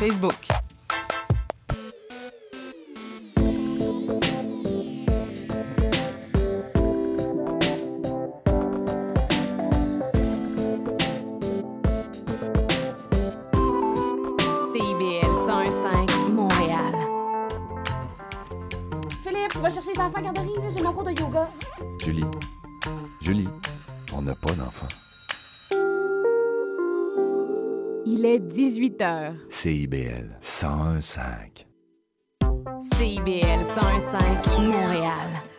Facebook. 18 h. CIBL 101.5. CIBL 105 Montréal.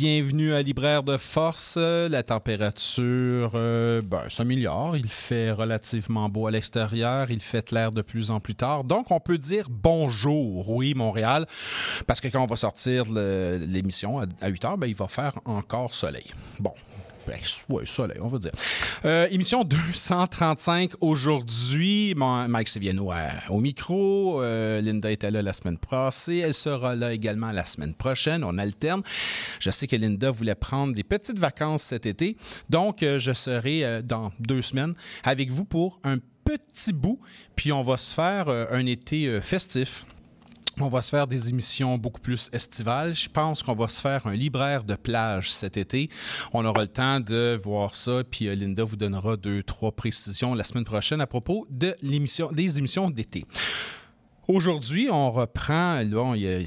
Bienvenue à Libraire de Force. La température euh, ben, s'améliore. Il fait relativement beau à l'extérieur. Il fait l'air de plus en plus tard. Donc, on peut dire bonjour, oui, Montréal. Parce que quand on va sortir l'émission à, à 8 heures, ben, il va faire encore soleil. Bon. Ben, ouais, soleil, on va dire. Euh, émission 235 aujourd'hui. Mike Seviano à- au micro. Euh, Linda était là la semaine passée. Elle sera là également la semaine prochaine. On alterne. Je sais que Linda voulait prendre des petites vacances cet été. Donc, euh, je serai euh, dans deux semaines avec vous pour un petit bout. Puis, on va se faire euh, un été euh, festif. On va se faire des émissions beaucoup plus estivales. Je pense qu'on va se faire un libraire de plage cet été. On aura le temps de voir ça, puis euh, Linda vous donnera deux, trois précisions la semaine prochaine à propos des émissions d'été. Aujourd'hui, on reprend, bon, il y a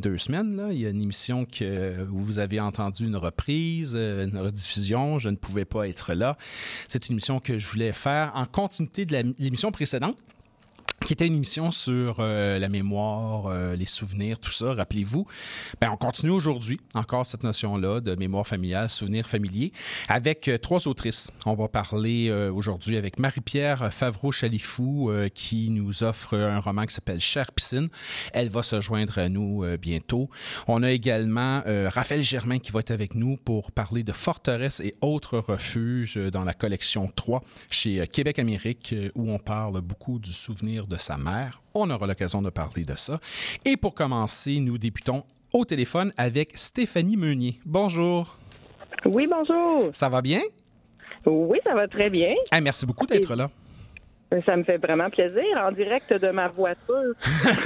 deux semaines, il y a une émission que vous avez entendu une reprise, euh, une rediffusion. Je ne pouvais pas être là. C'est une émission que je voulais faire en continuité de l'émission précédente qui était une émission sur euh, la mémoire, euh, les souvenirs, tout ça, rappelez-vous. Ben, on continue aujourd'hui, encore cette notion-là de mémoire familiale, souvenirs familiers, avec euh, trois autrices. On va parler euh, aujourd'hui avec Marie-Pierre Favreau-Chalifou, euh, qui nous offre un roman qui s'appelle Cher Piscine. Elle va se joindre à nous bientôt. On a également Raphaël Germain qui va être avec nous pour parler de forteresses et autres refuges dans la collection 3 chez Québec Amérique, euh, où on parle beaucoup du souvenir de sa mère. On aura l'occasion de parler de ça. Et pour commencer, nous débutons au téléphone avec Stéphanie Meunier. Bonjour. Oui, bonjour. Ça va bien? Oui, ça va très bien. Hey, merci beaucoup d'être là. Ça me fait vraiment plaisir en direct de ma voiture.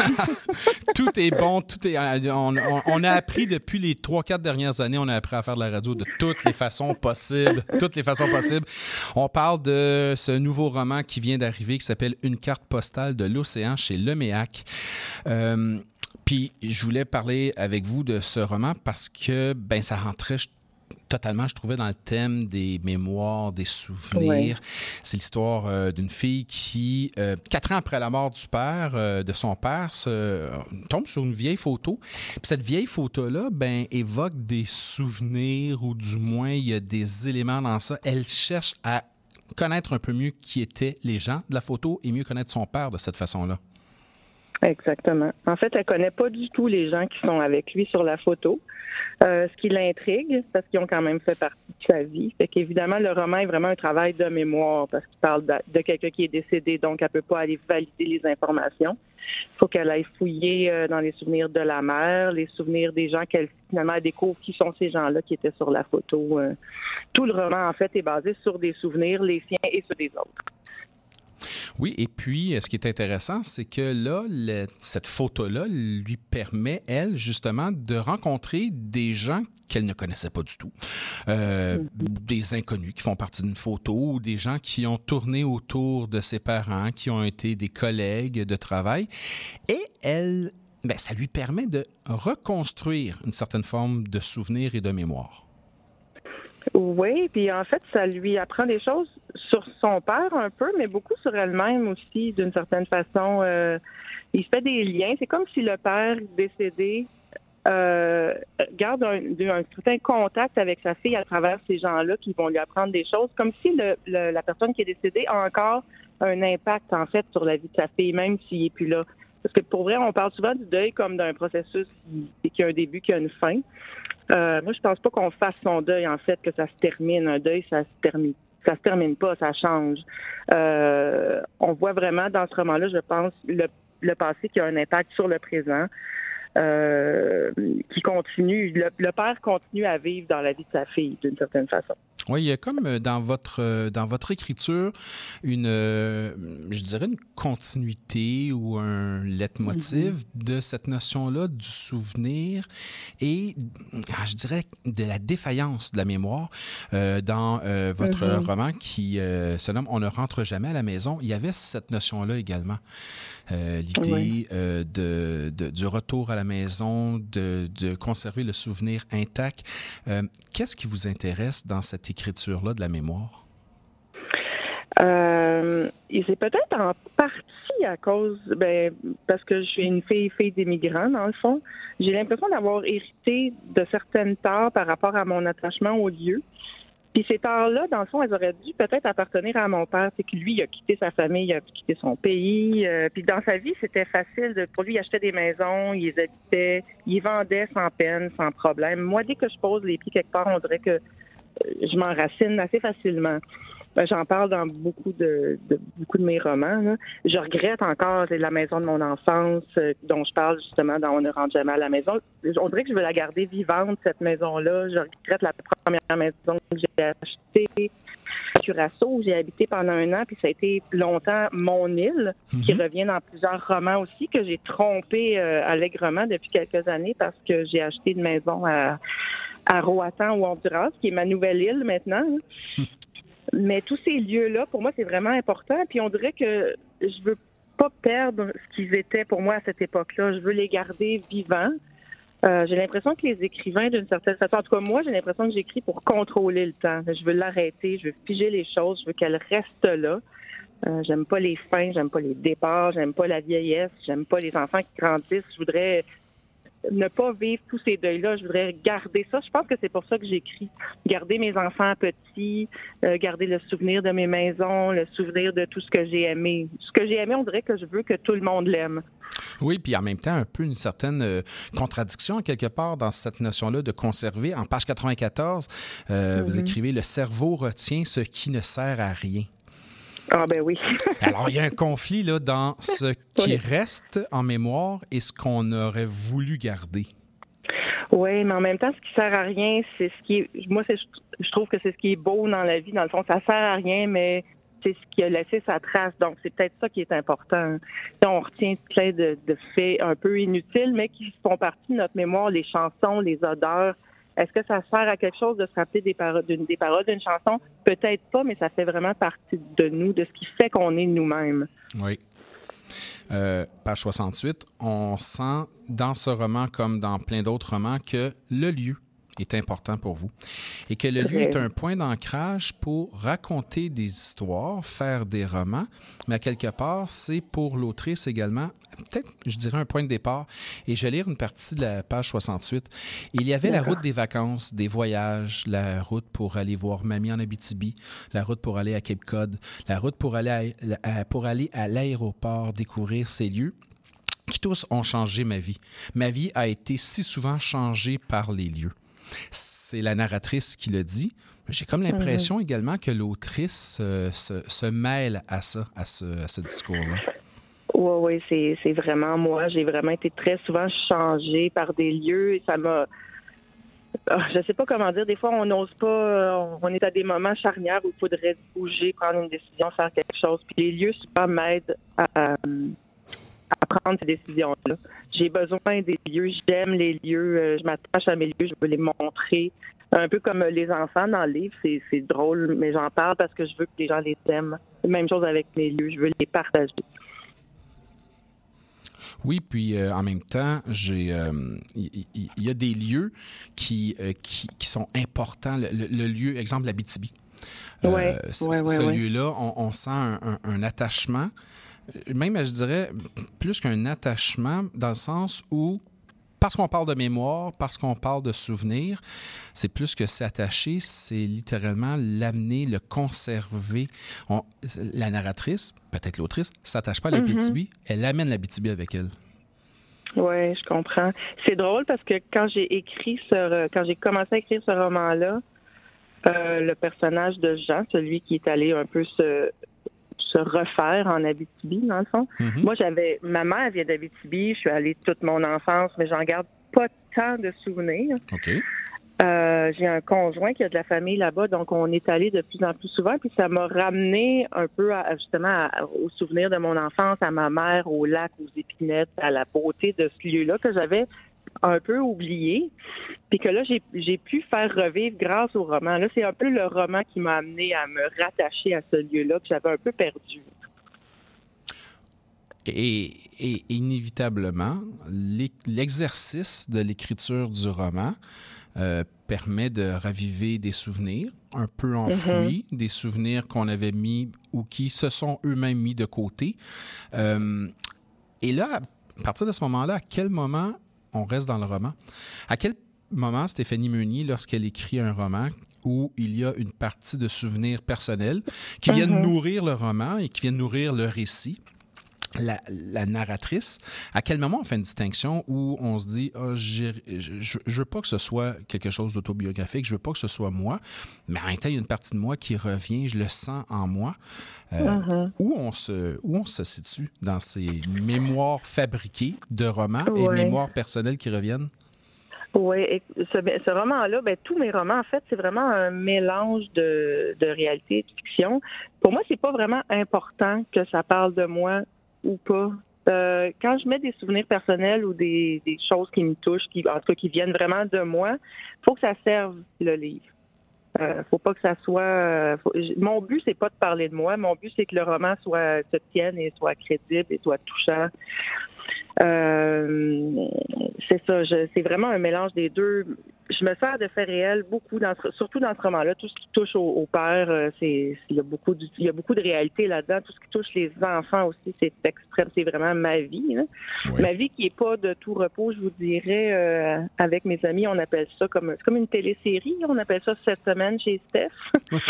Tout est bon, tout est. On, a appris depuis les trois, quatre dernières années, on a appris à faire de la radio de toutes les façons possibles. Toutes les façons possibles. On parle de ce nouveau roman qui vient d'arriver qui s'appelle Une carte postale de l'océan chez Leméac. Euh, puis je voulais parler avec vous de ce roman parce que ben ça rentrait totalement, je trouvais, dans le thème des mémoires, des souvenirs. C'est l'histoire euh, d'une fille qui, euh, quatre ans après la mort du père, euh, de son père, se, tombe sur une vieille photo. Puis cette vieille photo-là, ben, évoque des souvenirs ou du moins il y a des éléments dans ça. Elle cherche à connaître un peu mieux qui étaient les gens de la photo et mieux connaître son père de cette façon-là. Exactement. En fait, elle connaît pas du tout les gens qui sont avec lui sur la photo. Euh, ce qui l'intrigue, parce qu'ils ont quand même fait partie de sa vie. Fait qu'évidemment, le roman est vraiment un travail de mémoire, parce qu'il parle de, quelqu'un qui est décédé, donc elle peut pas aller valider les informations. Il faut qu'elle aille fouiller euh, dans les souvenirs de la mère, les souvenirs des gens qu'elle finalement découvre qui sont ces gens-là qui étaient sur la photo. Euh, Tout le roman, en fait, est basé sur des souvenirs, les siens et ceux des autres. Oui, et puis, euh, ce qui est intéressant, c'est que là, le- cette photo-là lui permet, elle, justement, de rencontrer des gens qu'elle ne connaissait pas du tout. Euh, Des inconnus qui font partie d'une photo ou des gens qui ont tourné autour de ses parents, qui ont été des collègues de travail. Et elle, ben, ça lui permet de reconstruire une certaine forme de souvenir et de mémoire. Oui, puis en fait, ça lui apprend des choses sur son père un peu, mais beaucoup sur elle-même aussi, d'une certaine façon. Euh, il fait des liens. C'est comme si le père décédé euh, garde un, un certain contact avec sa fille à travers ces gens-là qui vont lui apprendre des choses, comme si le, le- la personne qui est décédée a encore un impact, en fait, sur la vie de sa fille, même s'il n'est plus là. Parce que pour vrai, on parle souvent du deuil comme d'un processus qui, a un début, qui a une fin. Euh, moi, je pense pas qu'on fasse son deuil, en fait, que ça se termine. Un deuil, ça se termine. Ça se termine pas, ça change. Euh, on voit vraiment dans ce roman-là, je pense, le, le passé qui a un impact sur le présent, euh, qui continue. Le, le père continue à vivre dans la vie de sa fille, d'une certaine façon. Oui, il y a comme euh, dans votre, euh, dans votre écriture une, euh, je dirais, une continuité ou un leitmotiv de cette notion-là du souvenir et, ah, je dirais, de la défaillance de la mémoire. Euh, dans euh, votre Mhm. roman qui euh, se nomme On ne rentre jamais à la maison, il y avait cette notion-là également. L'idée Oui. de, de- du retour à la maison, de, de conserver le souvenir intact. Qu'est-ce qui vous intéresse dans cette écriture-là de la mémoire? Euh, c'est peut-être en partie à cause, ben, parce que je suis une fille, fille d'immigrants, dans le fond. J'ai l'impression d'avoir hérité de certaines parts par rapport à mon attachement au lieu. Puis ces parts-là, dans le fond, elles auraient dû peut-être appartenir à mon père. C'est que lui, il a quitté sa famille, il a quitté son pays. euh, puis dans sa vie, c'était facile. De, pour lui, il achetait des maisons, il les habitait, il vendait sans peine, sans problème. Moi, dès que je pose les pieds quelque part, on dirait que je m'enracine assez facilement. Ben, J'en parle dans beaucoup de, de- beaucoup de mes romans. là. Je regrette encore la maison de mon enfance euh, dont je parle justement dans On ne rentre jamais à la maison. On dirait que je veux la garder vivante, cette maison-là. Je regrette la première maison que j'ai achetée. Curaçao, où j'ai habité pendant un an, puis ça a été longtemps mon île, qui revient dans plusieurs romans aussi, que j'ai trompé euh, allègrement depuis quelques années parce que j'ai acheté une maison à, à Roatan ou Honduras, qui est ma nouvelle île maintenant. Mais tous ces lieux-là, pour moi, c'est vraiment important. Puis on dirait que je veux pas perdre ce qu'ils étaient pour moi à cette époque-là. Je veux les garder vivants. Euh, j'ai l'impression que les écrivains, d'une certaine façon, en tout cas moi, j'ai l'impression que j'écris pour contrôler le temps. Je veux l'arrêter, je veux figer les choses, je veux qu'elles restent là. Euh, j'aime pas les fins, j'aime pas les départs, j'aime pas la vieillesse, j'aime pas les enfants qui grandissent. Je voudrais ne pas vivre tous ces deuils-là. Je voudrais garder ça. Je pense que c'est pour ça que j'écris. Garder mes enfants petits, euh, garder le souvenir de mes maisons, le souvenir de tout ce que j'ai aimé. Ce que j'ai aimé, on dirait que je veux que tout le monde l'aime. Oui, puis en même temps, un peu une certaine euh, contradiction, quelque part, dans cette notion-là de conserver. En page 94, euh, vous écrivez Le cerveau retient ce qui ne sert à rien. Ah ben oui. Alors, il y a un conflit là, dans ce qui Oui. reste en mémoire et ce qu'on aurait voulu garder. Oui, mais en même temps, ce qui sert à rien, c'est ce qui est. Moi, c'est, je trouve que c'est ce qui est beau dans la vie. Dans le fond, ça sert à rien, mais c'est ce qui a laissé sa trace. Donc, c'est peut-être ça qui est important. On retient plein de, de faits un peu inutiles, mais qui font partie de notre mémoire, les chansons, les odeurs. Est-ce que ça sert à quelque chose de se rappeler des paroles d'une, des paroles d'une chanson? Peut-être pas, mais ça fait vraiment partie de nous, de ce qui fait qu'on est nous-mêmes. Oui. Euh, page 68, on sent dans ce roman, comme dans plein d'autres romans, que le lieu est important pour vous et que le lieu est un point d'ancrage pour raconter des histoires, faire des romans, mais à quelque part, c'est pour l'autrice également, peut-être, je dirais, un point de départ. Et je vais lire une partie de la page 68. Il y avait la route des vacances, des voyages, la route pour aller voir mamie en Abitibi, la route pour aller à Cape Cod, la route pour aller à, à- pour aller à l'aéroport, découvrir ces lieux qui tous ont changé ma vie. Ma vie a été si souvent changée par les lieux. C'est la narratrice qui le dit. J'ai comme l'impression également que l'autrice euh, se, se mêle à ça, à ce, à ce discours-là. Oui, oui, c'est, vraiment moi. J'ai vraiment été très souvent changée par des lieux et ça m'a. Ah, Je sais pas comment dire. Des fois, on n'ose pas. euh, On est à des moments charnières où il faudrait bouger, prendre une décision, faire quelque chose. Puis les lieux souvent m'aident à, à- à prendre ces décisions-là. J'ai besoin des lieux. J'aime les lieux. euh, Je m'attache à mes lieux. Je veux les montrer. Un peu comme les enfants dans le livre. C'est, drôle, mais j'en parle parce que je veux que les gens les aiment. Même chose avec mes lieux. Je veux les partager. Oui, puis euh, en même temps, j'ai, euh, il il y, a des lieux qui, euh, qui, qui sont importants. Le, le- le lieu, exemple, la BTB. Ouais, ouais, ouais, ce lieu-là, on, on sent un, un- un attachement, même, je dirais, plus qu'un attachement, dans le sens où parce qu'on parle de mémoire, parce qu'on parle de souvenirs, c'est plus que s'attacher, c'est littéralement l'amener, le conserver. On- la narratrice, peut-être l'autrice, s'attache pas à la BTB, elle amène la BTB avec elle. Oui, je comprends. C'est drôle parce que quand j'ai écrit ce, quand j'ai commencé à écrire ce roman-là, euh, le personnage de Jean, celui qui est allé un peu se, se refaire en Abitibi, dans le fond. Mhm. Moi, j'avais, ma mère vient d'Abitibi, je suis allée toute mon enfance, mais j'en garde pas tant de souvenirs. OK. Euh, j'ai un conjoint qui a de la famille là-bas, donc on est allé de plus en plus souvent, puis ça m'a ramené un peu à- justement à- aux souvenirs de mon enfance, à ma mère, au lac, aux épinettes, à la beauté de ce lieu-là que j'avais un peu oublié, puis que là j'ai pu faire revivre grâce au roman. Là, c'est un peu le roman qui m'a amené à me rattacher à ce lieu-là que j'avais un peu perdu. Et, et inévitablement, l'exercice de l'écriture du roman euh, permet de raviver des souvenirs un peu enfouis, des souvenirs qu'on avait mis ou qui se sont eux-mêmes mis de côté. Euh, et là, à partir de ce moment-là, à quel moment on reste dans le roman? À quel moment Stéphanie Meunier, lorsqu'elle écrit un roman où il y a une partie de souvenirs personnels qui viennent nourrir le roman et qui viennent nourrir le récit, la, la narratrice, à quel moment on fait une distinction où on se dit j'ai- je, je veux pas que ce soit quelque chose d'autobiographique, je veux pas que ce soit moi, mais en même temps, il y a une partie de moi qui revient, je le sens en moi. Euh, où, on se, où on se situe dans ces mémoires fabriquées de romans et mémoires personnelles qui reviennent? Oui, et ce, ce roman-là, ben, tous mes romans, en fait, c'est vraiment un mélange de, de réalité et de fiction. Pour moi, c'est pas vraiment important que ça parle de moi ou pas. Euh, quand je mets des souvenirs personnels ou des, choses qui me touchent, qui, en tout cas qui viennent vraiment de moi, faut que ça serve le livre. Euh, faut pas que ça soit. euh, mon but c'est pas de parler de moi. Mon but c'est que le roman soit se tienne et soit crédible et soit touchant. C'est ça. C'est vraiment un mélange des deux. Je me sers de faits réels beaucoup, dans surtout dans ce roman-là. Tout ce qui touche au, au père, euh, c'est il y a beaucoup de, il y a beaucoup de réalité là-dedans. Tout ce qui touche les enfants aussi, c'est extrême. C'est vraiment ma vie. Oui. Ma vie qui est pas de tout repos, je vous dirais. euh, avec mes amis, on appelle ça comme c'est comme une télésérie. On appelle ça cette semaine chez Steph.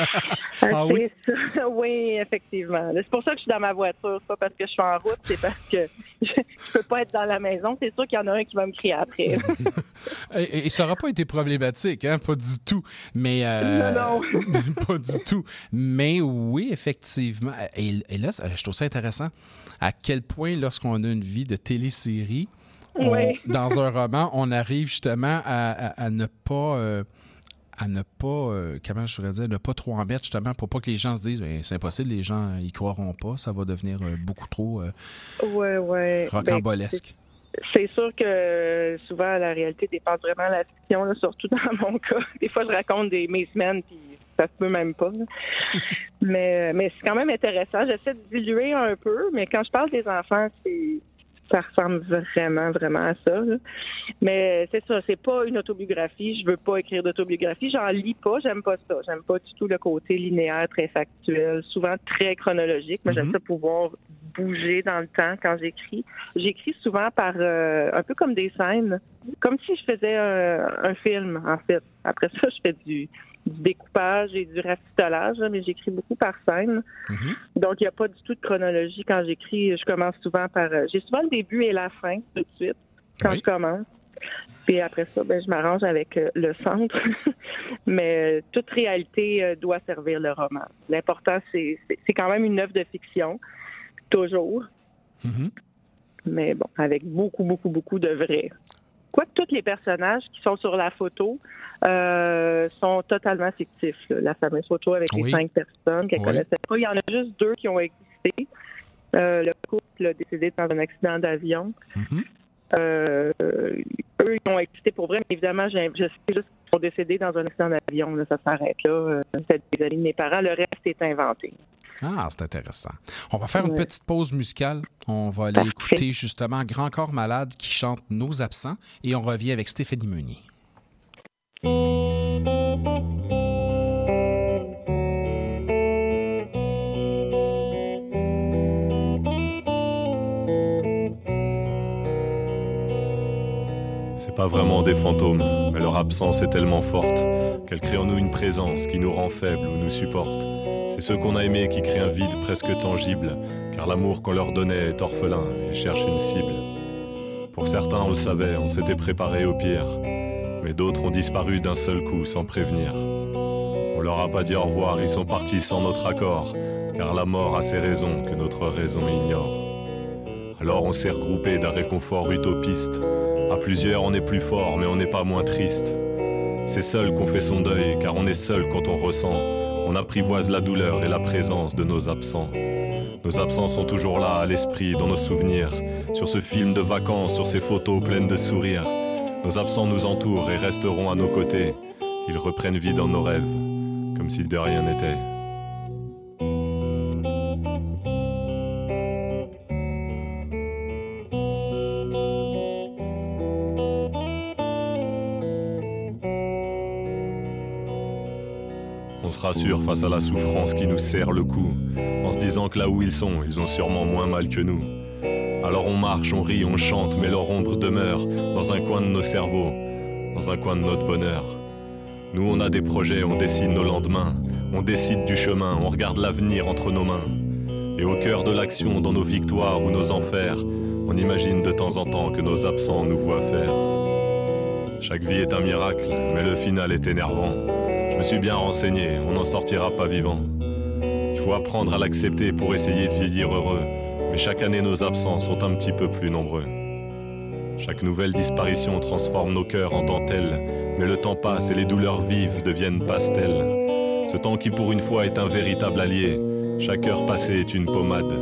Ah oui? Ça. oui, effectivement. C'est pour ça que je suis dans ma voiture. C'est pas parce que je suis en route, c'est parce que je, je peux pas être dans la maison. C'est sûr qu'il y en a un qui va me crier après. Et, et ça n'aura pas été problématique, hein? pas du tout. Mais euh, Non, pas du tout. Mais oui, effectivement. Et, et là, je trouve ça intéressant. À quel point, lorsqu'on a une vie de télésérie, on- Oui. dans un roman, on arrive justement à, à- à ne pas. euh, à ne pas, euh, comment je voudrais dire, ne pas trop mettre justement pour pas que les gens se disent Ben, c'est impossible, les gens ils croiront pas, ça va devenir euh, beaucoup trop euh, ouais, ouais. Ben, rocambolesque. C'est sûr que souvent la réalité dépasse vraiment la fiction, là, surtout dans mon cas. Des fois, je raconte des, mes semaines, puis ça se peut même pas. là. mais mais c'est quand même intéressant. J'essaie de diluer un peu, mais quand je parle des enfants, c'est ça ressemble vraiment, vraiment à ça. là. Mais c'est ça, c'est pas une autobiographie. Je veux pas écrire d'autobiographie. J'en lis pas. J'aime pas ça. J'aime pas du tout le côté linéaire, très factuel, souvent très chronologique. Moi, j'aime Mhm. ça pouvoir bouger dans le temps quand j'écris. J'écris souvent par euh, un peu comme des scènes, comme si je faisais un, un film, en fait. Après ça, je fais du, du découpage et du rafistolage, mais j'écris beaucoup par scène. Mhm. Donc, il n'y a pas du tout de chronologie quand j'écris. Je commence souvent par... euh, J'ai souvent le début et la fin tout de suite quand Oui. je commence. Puis après ça, ben, je m'arrange avec euh, le centre. Mais euh, toute réalité doit servir le roman. L'important, c'est quand même une œuvre de fiction, toujours. Mhm. Mais bon, avec beaucoup, beaucoup, beaucoup de vrai. Quoique tous les personnages qui sont sur la photo euh, sont totalement fictifs. là. La fameuse photo avec Oui. les cinq personnes qu'elle Oui. connaissait pas. Il y en a juste deux qui ont existé. Euh, le couple a décédé dans un accident d'avion. Mhm. Euh, eux, ils ont existé pour vrai, mais évidemment, j'ai- je sais juste qu'ils sont décédés dans un accident d'avion. là. Ça s'arrête là. C'est des amis de mes parents. Le reste est inventé. Ah, c'est intéressant. On va faire une petite pause musicale. On va aller Parfait. écouter justement Grand Corps Malade qui chante Nos absents et on revient avec Stéphanie Meunier. C'est vraiment des fantômes, mais leur absence est tellement forte qu'elle crée en nous une présence qui nous rend faibles ou nous supporte. C'est ceux qu'on a aimés qui créent un vide presque tangible, car l'amour qu'on leur donnait est orphelin et cherche une cible. Pour certains, on le savait, on s'était préparé au pire, mais d'autres ont disparu d'un seul coup sans prévenir. On leur a pas dit au revoir, ils sont partis sans notre accord, car la mort a ses raisons que notre raison ignore. Alors on s'est regroupé d'un réconfort utopiste. À plusieurs, on est plus fort, mais on n'est pas moins triste. C'est seul qu'on fait son deuil, car on est seul quand on ressent. On apprivoise la douleur et la présence de nos absents. Nos absents sont toujours là, à l'esprit, dans nos souvenirs, sur ce film de vacances, sur ces photos pleines de sourires. Nos absents nous entourent et resteront à nos côtés. Ils reprennent vie dans nos rêves, comme si de rien n'était. Face à la souffrance qui nous serre le cou, en se disant que là où ils sont, ils ont sûrement moins mal que nous. Alors on marche, on rit, on chante, mais leur ombre demeure dans un coin de nos cerveaux, dans un coin de notre bonheur. Nous, on a des projets, on dessine nos lendemains, on décide du chemin, on regarde l'avenir entre nos mains. Et au cœur de l'action, dans nos victoires ou nos enfers, on imagine de temps en temps que nos absents nous voient faire. Chaque vie est un miracle, mais le final est énervant. Je me suis bien renseigné, on n'en sortira pas vivant. Il faut apprendre à l'accepter pour essayer de vieillir heureux, mais chaque année nos absents sont un petit peu plus nombreux. Chaque nouvelle disparition transforme nos cœurs en dentelle, mais le temps passe et les douleurs vives deviennent pastels. Ce temps qui pour une fois est un véritable allié, chaque heure passée est une pommade.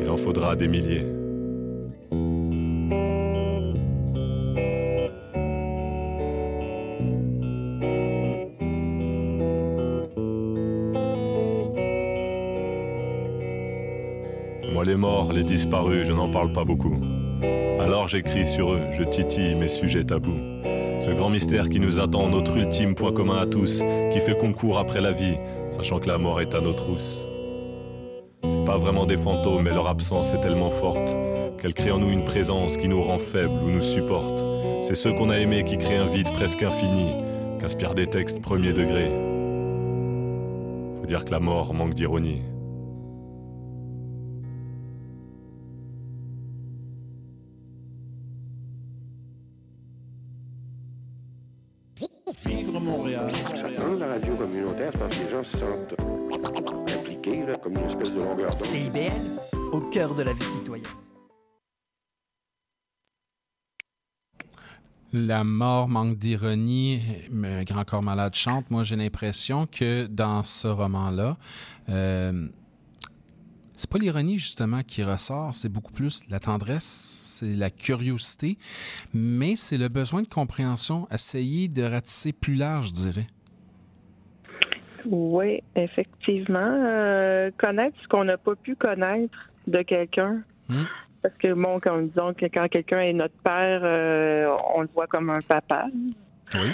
Il en faudra des milliers. Les morts, les disparus, je n'en parle pas beaucoup. Alors j'écris sur eux, je titille mes sujets tabous. Ce grand mystère qui nous attend, notre ultime point commun à tous, qui fait concours après la vie, sachant que la mort est à nos trousses. C'est pas vraiment des fantômes, mais leur absence est tellement forte qu'elle crée en nous une présence qui nous rend faibles ou nous supporte. C'est ceux qu'on a aimés qui créent un vide presque infini, qu'inspirent des textes premier degré. Faut dire que la mort manque d'ironie. La mort manque d'ironie, mais Grand Corps Malade chante. Moi, j'ai l'impression que dans ce roman-là, euh, c'est pas l'ironie justement qui ressort, c'est beaucoup plus la tendresse, c'est la curiosité, mais c'est le besoin de compréhension, essayer de ratisser plus large, je dirais. Oui, effectivement. Euh, connaître ce qu'on n'a pas pu connaître de quelqu'un. Hmm. Parce que, bon, quand disons que quand quelqu'un est notre père, euh, on le voit comme un papa. Oui.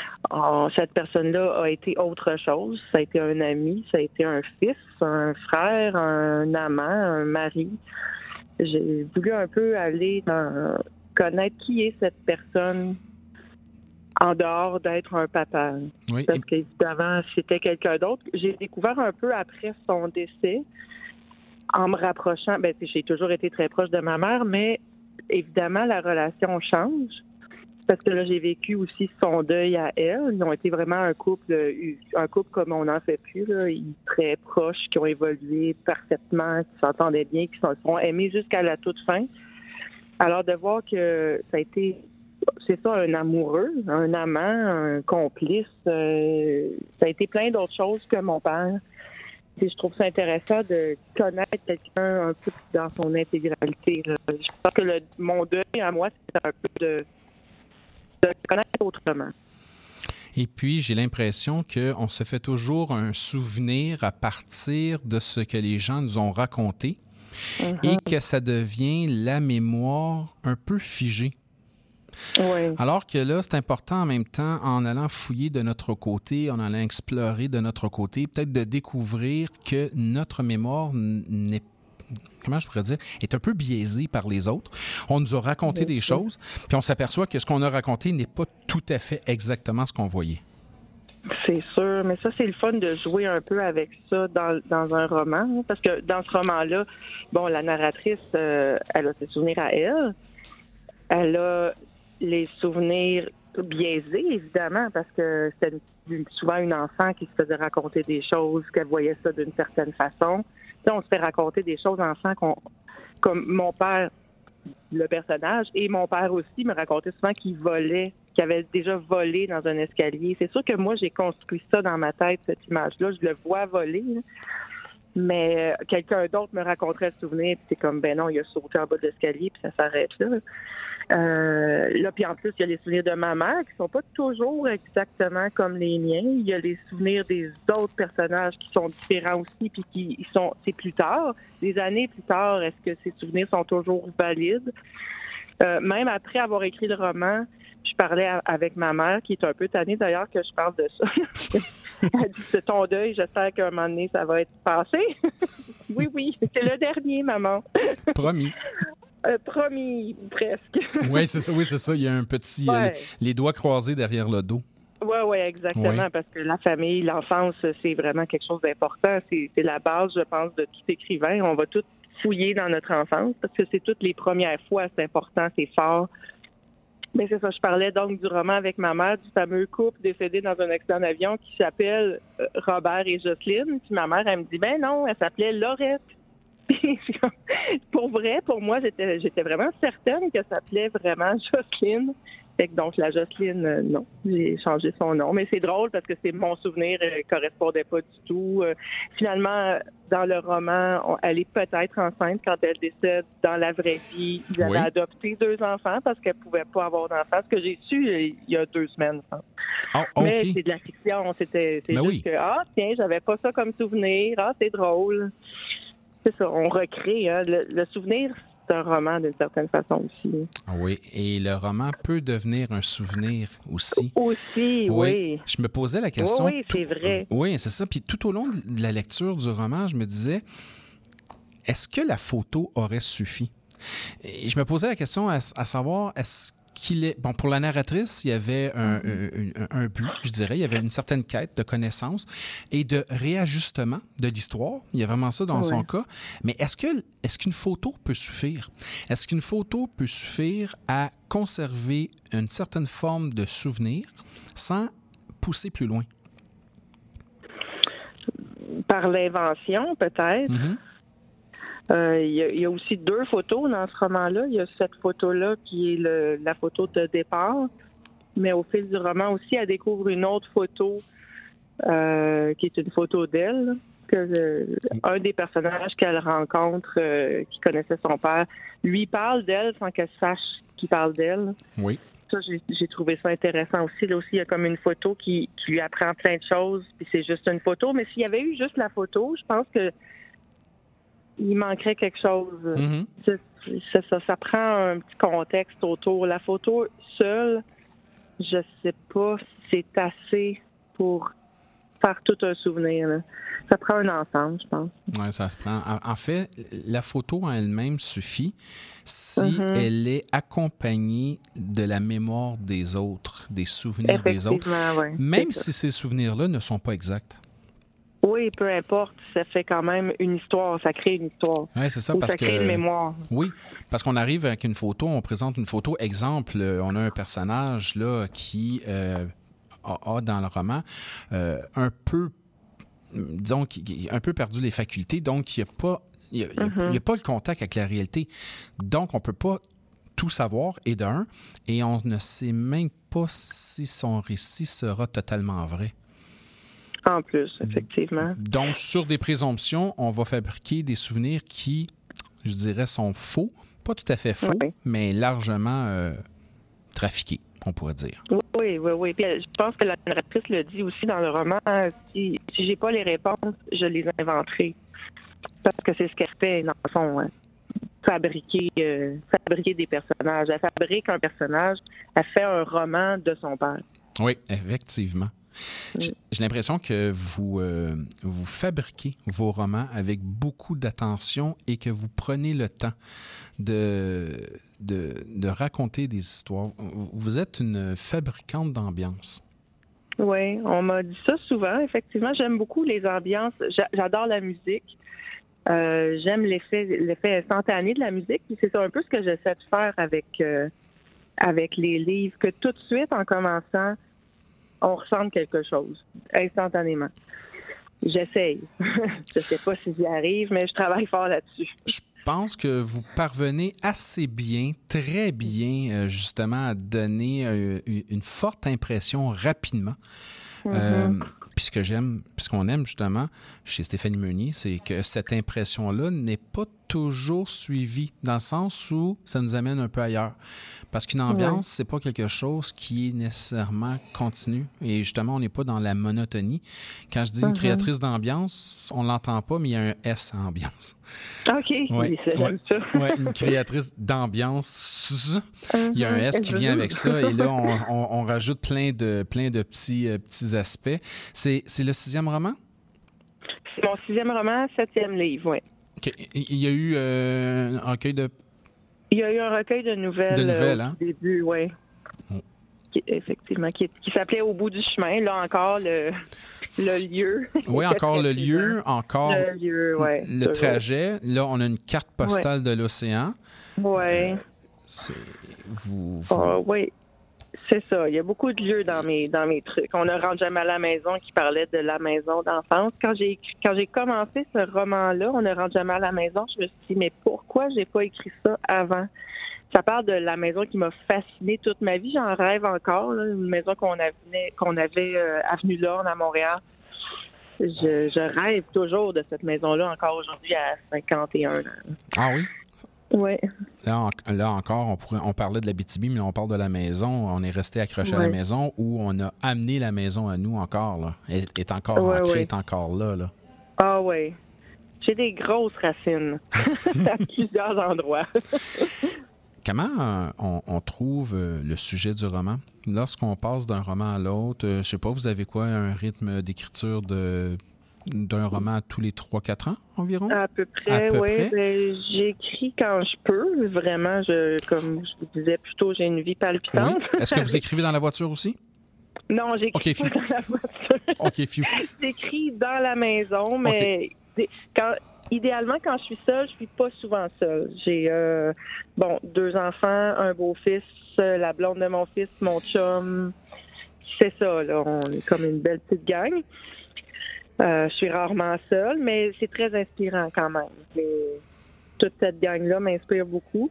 Cette personne-là a été autre chose. Ça a été un ami, ça a été un fils, un frère, un amant, un mari. J'ai voulu un peu aller dans connaître qui est cette personne en dehors d'être un papa. Oui. Parce qu'évidemment, c'était quelqu'un d'autre. J'ai découvert un peu après son décès, en me rapprochant, ben, j'ai toujours été très proche de ma mère, mais évidemment, la relation change. Parce que là, j'ai vécu aussi son deuil à elle. Ils ont été vraiment un couple, un couple comme on n'en fait plus, là. Ils très proches, qui ont évolué parfaitement, qui s'entendaient bien, qui se sont aimés jusqu'à la toute fin. Alors de voir que ça a été, c'est ça, un amoureux, un amant, un complice, euh, ça a été plein d'autres choses que mon père. Puis je trouve ça intéressant de connaître quelqu'un un peu dans son intégralité. là. Je pense que le, mon deuil à moi, c'est un peu de, de le connaître autrement. Et puis, j'ai l'impression qu'on se fait toujours un souvenir à partir de ce que les gens nous ont raconté et que ça devient la mémoire un peu figée. Oui. Alors que là, c'est important en même temps, en allant fouiller de notre côté, en allant explorer de notre côté, peut-être de découvrir que notre mémoire n'est comment je pourrais dire, est un peu biaisé par les autres. On nous a raconté des choses, puis on s'aperçoit que ce qu'on a raconté n'est pas tout à fait exactement ce qu'on voyait. C'est sûr, mais ça, c'est le fun de jouer un peu avec ça dans, dans un roman. hein, Parce que dans ce roman-là, bon, la narratrice, euh, elle a ses souvenirs à elle. Elle a les souvenirs biaisés, évidemment, parce que c'était souvent une enfant qui se faisait raconter des choses, qu'elle voyait ça d'une certaine façon. On se fait raconter des choses enfants qu'on, comme mon père, le personnage, et mon père aussi me racontait souvent qu'il volait, qu'il avait déjà volé dans un escalier. C'est sûr que moi, j'ai construit ça dans ma tête, cette image-là. Je le vois voler. Mais euh, quelqu'un d'autre me raconterait le souvenir, puis c'est comme, ben non, il a sauté en bas de l'escalier, puis ça s'arrête là. Euh, là, puis en plus, il y a les souvenirs de ma mère qui sont pas toujours exactement comme les miens. Il y a les souvenirs des autres personnages qui sont différents aussi, puis qui sont, c'est plus tard, des années plus tard, est-ce que ces souvenirs sont toujours valides? Euh, même après avoir écrit le roman, je parlais avec ma mère, qui est un peu tannée d'ailleurs que je parle de ça. Elle dit c'est ton deuil, j'espère qu'à un moment donné, ça va être passé. oui, oui, c'est le dernier, maman. Promis. Euh, promis, presque. Oui, c'est ça, oui, c'est ça. Il y a un petit. euh, Ouais. les, les doigts croisés derrière le dos. Oui, oui, exactement, Ouais. parce que la famille, l'enfance, c'est vraiment quelque chose d'important. C'est c'est la base, je pense, de tout écrivain. On va tout fouiller dans notre enfance parce que c'est toutes les premières fois, c'est important, c'est fort. Mais c'est ça, je parlais donc du roman avec ma mère, du fameux couple décédé dans un accident d'avion qui s'appelle euh, Robert et Jocelyne. Puis ma mère, elle me dit, ben non, elle s'appelait Laurette. pour vrai, pour moi, j'étais j'étais vraiment certaine que ça s'appelait vraiment Jocelyne. Fait que donc la Jocelyne, euh, non, j'ai changé son nom. Mais c'est drôle parce que c'est mon souvenir euh, correspondait pas du tout. Euh, finalement, dans le roman, on- elle est peut-être enceinte quand elle décède. Dans la vraie vie, ils avaient Oui. adopté deux enfants parce qu'elle pouvait pas avoir d'enfants. Ce que j'ai su il y a deux semaines. je pense. Ah, Mais c'est de la fiction. C'était c'est Ben juste oui. que ah tiens, j'avais pas ça comme souvenir. Ah c'est drôle. C'est ça, on recrée. hein. Le, le souvenir, c'est un roman d'une certaine façon aussi. Oui, et le roman peut devenir un souvenir aussi. Aussi, oui. Je me posais la question. Oui, oui, c'est vrai. Oui, c'est ça. Puis tout au long de la lecture du roman, je me disais, est-ce que la photo aurait suffi? Et je me posais la question à, à savoir, est-ce qu'il est... Bon, pour la narratrice, il y avait un, un- un- but, je dirais. Il y avait une certaine quête de connaissance et de réajustement de l'histoire. Il y a vraiment ça dans son cas. Mais est-ce que est-ce qu'une photo peut suffire? Est-ce qu'une photo peut suffire à conserver une certaine forme de souvenir sans pousser plus loin? Par l'invention, peut-être. Euh, Il y, a- il y a aussi deux photos dans ce roman-là. Il y a cette photo-là qui est le- la photo de départ, mais au fil du roman aussi, elle découvre une autre photo euh, qui est une photo d'elle. Que euh, un des personnages qu'elle rencontre, euh, qui connaissait son père, lui parle d'elle sans qu'elle sache qu'il parle d'elle. Oui. Ça, j'ai j'ai trouvé ça intéressant aussi. Là aussi, il y a comme une photo qui, qui lui apprend plein de choses, puis c'est juste une photo. Mais s'il y avait eu juste la photo, je pense que il manquerait quelque chose. Mhm. Ça, ça prend un petit contexte autour. La photo seule, je sais pas si c'est assez pour faire tout un souvenir. là. Ça prend un ensemble, je pense. Ouais, ça se prend. En, fait, la photo en elle-même suffit si Mhm. elle est accompagnée de la mémoire des autres, des souvenirs des autres, oui. même ça. si ces souvenirs-là ne sont pas exacts. Oui, peu importe, ça fait quand même une histoire, ça crée une histoire. Oui, c'est ça, Ou parce ça crée que. une mémoire. Oui, parce qu'on arrive avec une photo, on présente une photo. Exemple, euh, on a un personnage là qui euh, a, a dans le roman euh, un peu, disons, qui, qui a un peu perdu les facultés, donc il n'y a pas. Il a, a- Mhm. a pas le contact avec la réalité. Donc, on peut pas tout savoir, et d'un, et on ne sait même pas si son récit sera totalement vrai. En plus, effectivement. Donc, sur des présomptions, on va fabriquer des souvenirs qui, je dirais, sont faux. Pas tout à fait faux, Oui. mais largement euh, trafiqués, on pourrait dire. Oui, oui, oui. Puis, euh, je pense que la narratrice le dit aussi dans le roman. hein, Si, si j'ai pas les réponses, je les inventerai. Parce que c'est ce qu'elle fait, dans le fond. hein. Fabriquer, euh, fabriquer des personnages. Elle fabrique un personnage. Elle fait un roman de son père. Oui, effectivement. J'ai l'impression que vous, euh, vous fabriquez vos romans avec beaucoup d'attention et que vous prenez le temps de, de, de raconter des histoires. Vous êtes une fabricante d'ambiance. Oui, on m'a dit ça souvent. Effectivement, j'aime beaucoup les ambiances. J'a- J'adore la musique. Euh, j'aime l'effet l'effet instantané de la musique. Puis C'est un peu ce que j'essaie de faire avec euh, avec les livres, que tout de suite, en commençant, on ressente quelque chose instantanément. J'essaye. je sais pas si j'y arrive, mais je travaille fort là-dessus. Je pense que vous parvenez assez bien, très bien, euh, justement, à donner euh, une forte impression rapidement. Euh, puis ce que j'aime, puis ce qu'on aime justement chez Stéphanie Meunier, c'est que cette impression-là n'est pas toujours suivie, dans le sens où ça nous amène un peu ailleurs. Parce qu'une ambiance, c'est pas quelque chose qui est nécessairement continu. Et justement, on n'est pas dans la monotonie. Quand je dis une créatrice d'ambiance, on l'entend pas, mais il y a un S en ambiance. OK, Ouais, c'est- j'aime ça. Ouais, une créatrice d'ambiance. Il y a un S qui vient avec ça. Et là, on, on- on rajoute plein de, plein de petits, euh, petits aspects. C'est le sixième roman? C'est mon sixième roman, septième livre, oui. Il y a eu euh, un recueil de. Il y a eu un recueil de nouvelles, De nouvelles, euh, hein? au début, oui. Mm. effectivement, qui, qui s'appelait Au bout du chemin. Là encore, le, le lieu. Oui, encore le lieu, encore Le lieu, ouais. le trajet. Là, on a une carte postale de l'océan. Oui. C'est. Vous. vous- oui. C'est ça. Il y a beaucoup de lieux dans mes dans mes trucs. On a rendu jamais à la maison qui parlait de la maison d'enfance. Quand j'ai quand j'ai commencé ce roman-là, on a rendu jamais à la maison. Je me suis dit mais pourquoi j'ai pas écrit ça avant? Ça parle de la maison qui m'a fascinée toute ma vie. J'en rêve encore. là. une maison qu'on avait qu'on avait euh, avenue Lorne à Montréal. Je, je rêve toujours de cette maison-là encore aujourd'hui à 51 ans. Ah oui? Ouais. Là, en- là encore, on, pourrait, on parlait de la BTB, mais on parle de la maison. On est resté accroché à la maison où on a amené la maison à nous encore. Là. Elle est encore Ouais, ancrée, ouais. est encore là. là. Ah oui. J'ai des grosses racines à plusieurs endroits. Comment euh, on, on trouve euh, le sujet du roman? Lorsqu'on passe d'un roman à l'autre, euh, je sais pas, vous avez quoi, un rythme d'écriture de d'un roman tous les 3-4 ans environ? À peu près, oui. Ben, J'écris quand je peux. Vraiment, je, comme je vous disais plus tôt, j'ai une vie Oui. palpitante. Est-ce que vous écrivez dans la voiture aussi? Non, j'écris dans la voiture. OK. J'écris dans la maison, mais quand, idéalement, quand je suis seule, je suis pas souvent seule. J'ai euh, bon deux enfants, un beau-fils, euh, la blonde de mon fils, mon chum. C'est ça, là. On est comme une belle petite gang. Euh, je suis rarement seule, mais c'est très inspirant quand même. Toute cette gang-là m'inspire beaucoup.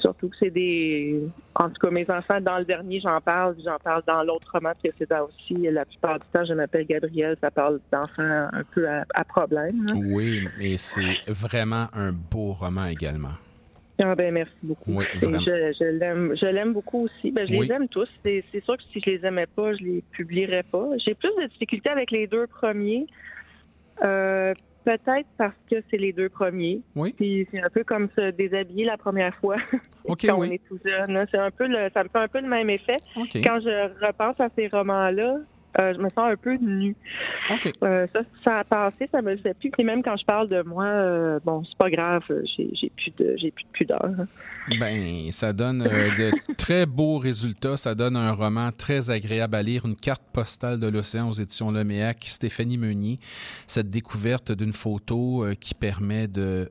Surtout que c'est des. En tout cas, mes enfants, dans le dernier, j'en parle. J'en parle dans l'autre roman précédent aussi. La plupart du temps, je m'appelle Gabrielle. Ça parle d'enfants un peu à, problème. Oui, mais c'est vraiment un beau roman également. Ah ben merci beaucoup. Oui, je je l'aime, je l'aime beaucoup aussi. Ben, je Oui. les aime tous. C'est, c'est sûr que si je les aimais pas, je les publierais pas. J'ai plus de difficultés avec les deux premiers. Euh, peut-être parce que c'est les deux premiers. Oui. Puis c'est un peu comme se déshabiller la première fois OK, quand on est tout jeune. hein. C'est un peu le, ça me fait un peu le même effet. OK. Quand je repense à ces romans-là, euh, je me sens un peu nue. Euh, ça, ça a passé, ça me le fait plus. Puis même quand je parle de moi, euh, bon, c'est pas grave, euh, j'ai, plus de, j'ai plus de pudeur. hein. Ben, ça donne de très beaux résultats. Ça donne un roman très agréable à lire, une carte postale de l'océan aux éditions Leméac, Stéphanie Meunier. Cette découverte d'une photo qui permet de,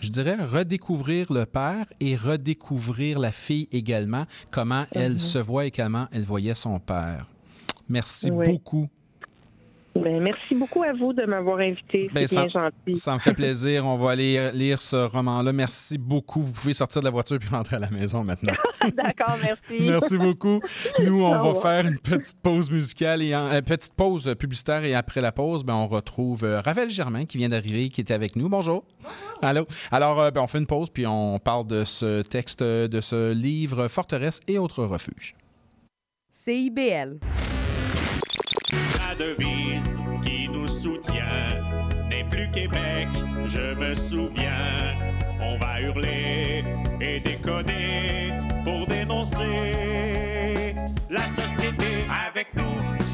je dirais, redécouvrir le père et redécouvrir la fille également, comment elle se voit et comment elle voyait son père. Merci Oui. beaucoup. Ben, merci beaucoup à vous de m'avoir invité. Ben, C'est bien gentil. Ça me fait plaisir. On va aller lire ce roman-là. Merci beaucoup. Vous pouvez sortir de la voiture puis rentrer à la maison maintenant. D'accord, merci. Merci beaucoup. Nous, on va faire une petite pause musicale et en- euh, petite pause publicitaire et après la pause, ben, on retrouve euh, Raphaël Germain qui vient d'arriver, qui était avec nous. Bonjour. Allô? Alors, euh, ben, on fait une pause puis on parle de ce texte, euh, de ce livre Forteresse et autres refuges. CIBL. La devise qui nous soutient n'est plus Québec, je me souviens. On va hurler et déconner pour dénoncer la société avec nous.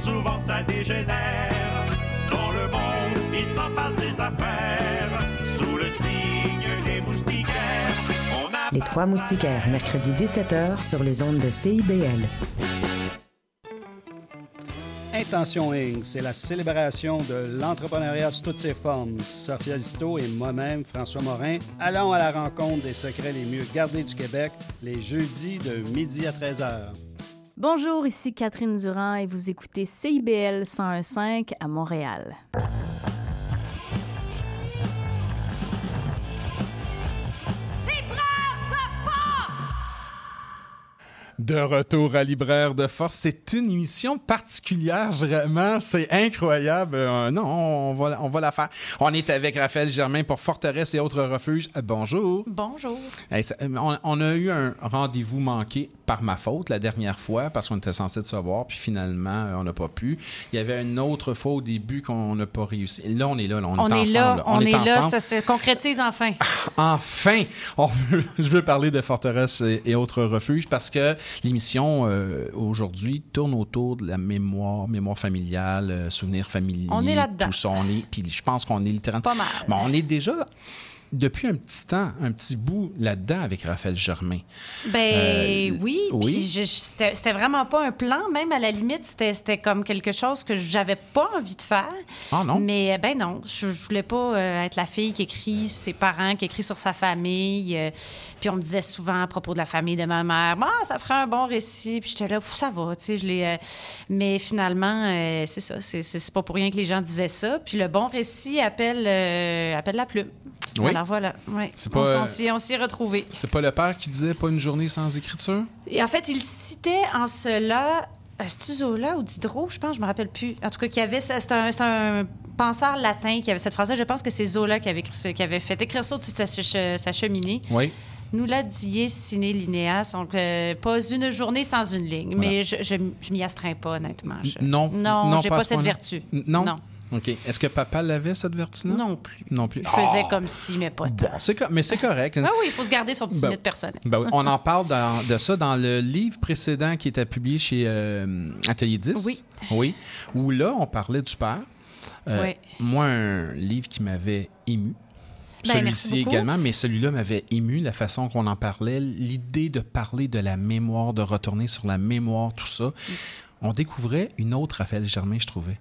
Souvent dégénère. Dans le monde, il s'en passe des affaires. Sous le signe des moustiquaires, on a Les Trois Moustiquaires, mercredi 17h sur les ondes de CIBL. Intention Inc., c'est la célébration de l'entrepreneuriat sous toutes ses formes. Sophia Zito et moi-même, François Morin, allons à la rencontre des secrets les mieux gardés du Québec les jeudis de midi à 13h. Bonjour, ici Catherine Durand et vous écoutez CIBL 101.5 à Montréal. De retour à Libraire de Force, c'est une émission particulière, vraiment, c'est incroyable. Euh, non, on va, on va la faire. On est avec Raphaël Germain pour Forteresse et autres refuges. Euh, bonjour. Bonjour. Hey, ça- euh, on, on a eu un rendez-vous manqué par ma faute la dernière fois parce qu'on était censé se voir, puis finalement, on n'a pas pu. Il y avait une autre fois au début qu'on n'a pas réussi. Là, on est là, là, on, On, est, est ensemble. là, on, est, là, ensemble. ça se concrétise enfin. Enfin, veut- je veux parler de forteresses et, et autres refuges parce que l'émission euh, aujourd'hui tourne autour de la mémoire, mémoire familiale, euh, souvenirs familiers. On est là-dedans. Tout ça, on est. Puis je pense qu'on est littéralement. Pas mal. Bon, on est déjà depuis un petit temps, un petit bout là-dedans avec Raphaël Germain. Ben Euh, oui, oui. c'était vraiment pas un plan, même à la limite, c'était comme quelque chose que j'avais pas envie de faire. Ah non? Mais ben non, je, je voulais pas euh, être la fille qui écrit sur ses parents, qui écrit sur sa famille. euh, puis on me disait souvent à propos de la famille de ma mère, ah, ça ferait un bon récit. Puis j'étais là, ça va, tu sais, je l'ai. euh, mais finalement, euh, c'est ça, c'est- pas pour rien que les gens disaient ça. Puis le bon récit appelle, euh, appelle la plume. Oui. Alors voilà, ouais. Pas, euh, on s'y est retrouvés. C'est pas le père qui disait pas une journée sans écriture? Et en fait, il citait en cela. Est-ce Zola ou Diderot, je pense, je me rappelle plus. En tout cas, qui avait. C'est un, c'est un penseur latin qui avait cette phrase-là. Je pense que c'est Zola qui avait, qui avait fait écrire ça au-dessus de sa, che- sa cheminée. Oui. Nulla die sine lineas, donc euh, pas une journée sans une ligne. Voilà. Mais je, je, je m'y astreins pas, honnêtement. Je- Non. Non, j'ai pas ce cette vertu. N- Non? Non. OK. Est-ce que papa l'avait, cette vertu-là? Non plus. Non plus. Il faisait Ah! comme si, mais pas Bon, co- mais c'est correct. Ah oui, il faut se garder son petit Ben- mythe personnel. Ben oui, on en parle dans- de ça dans le livre précédent qui était publié chez euh, Atelier 10. Oui. Oui. Où là, on parlait du père. Euh, Oui. Moi, un livre qui m'avait ému. Ben, Celui-ci également, mais celui-là m'avait ému, la façon qu'on en parlait, l'idée de parler de la mémoire, de retourner sur la mémoire, tout ça. On découvrait une autre Raphaël Germain, je trouvais.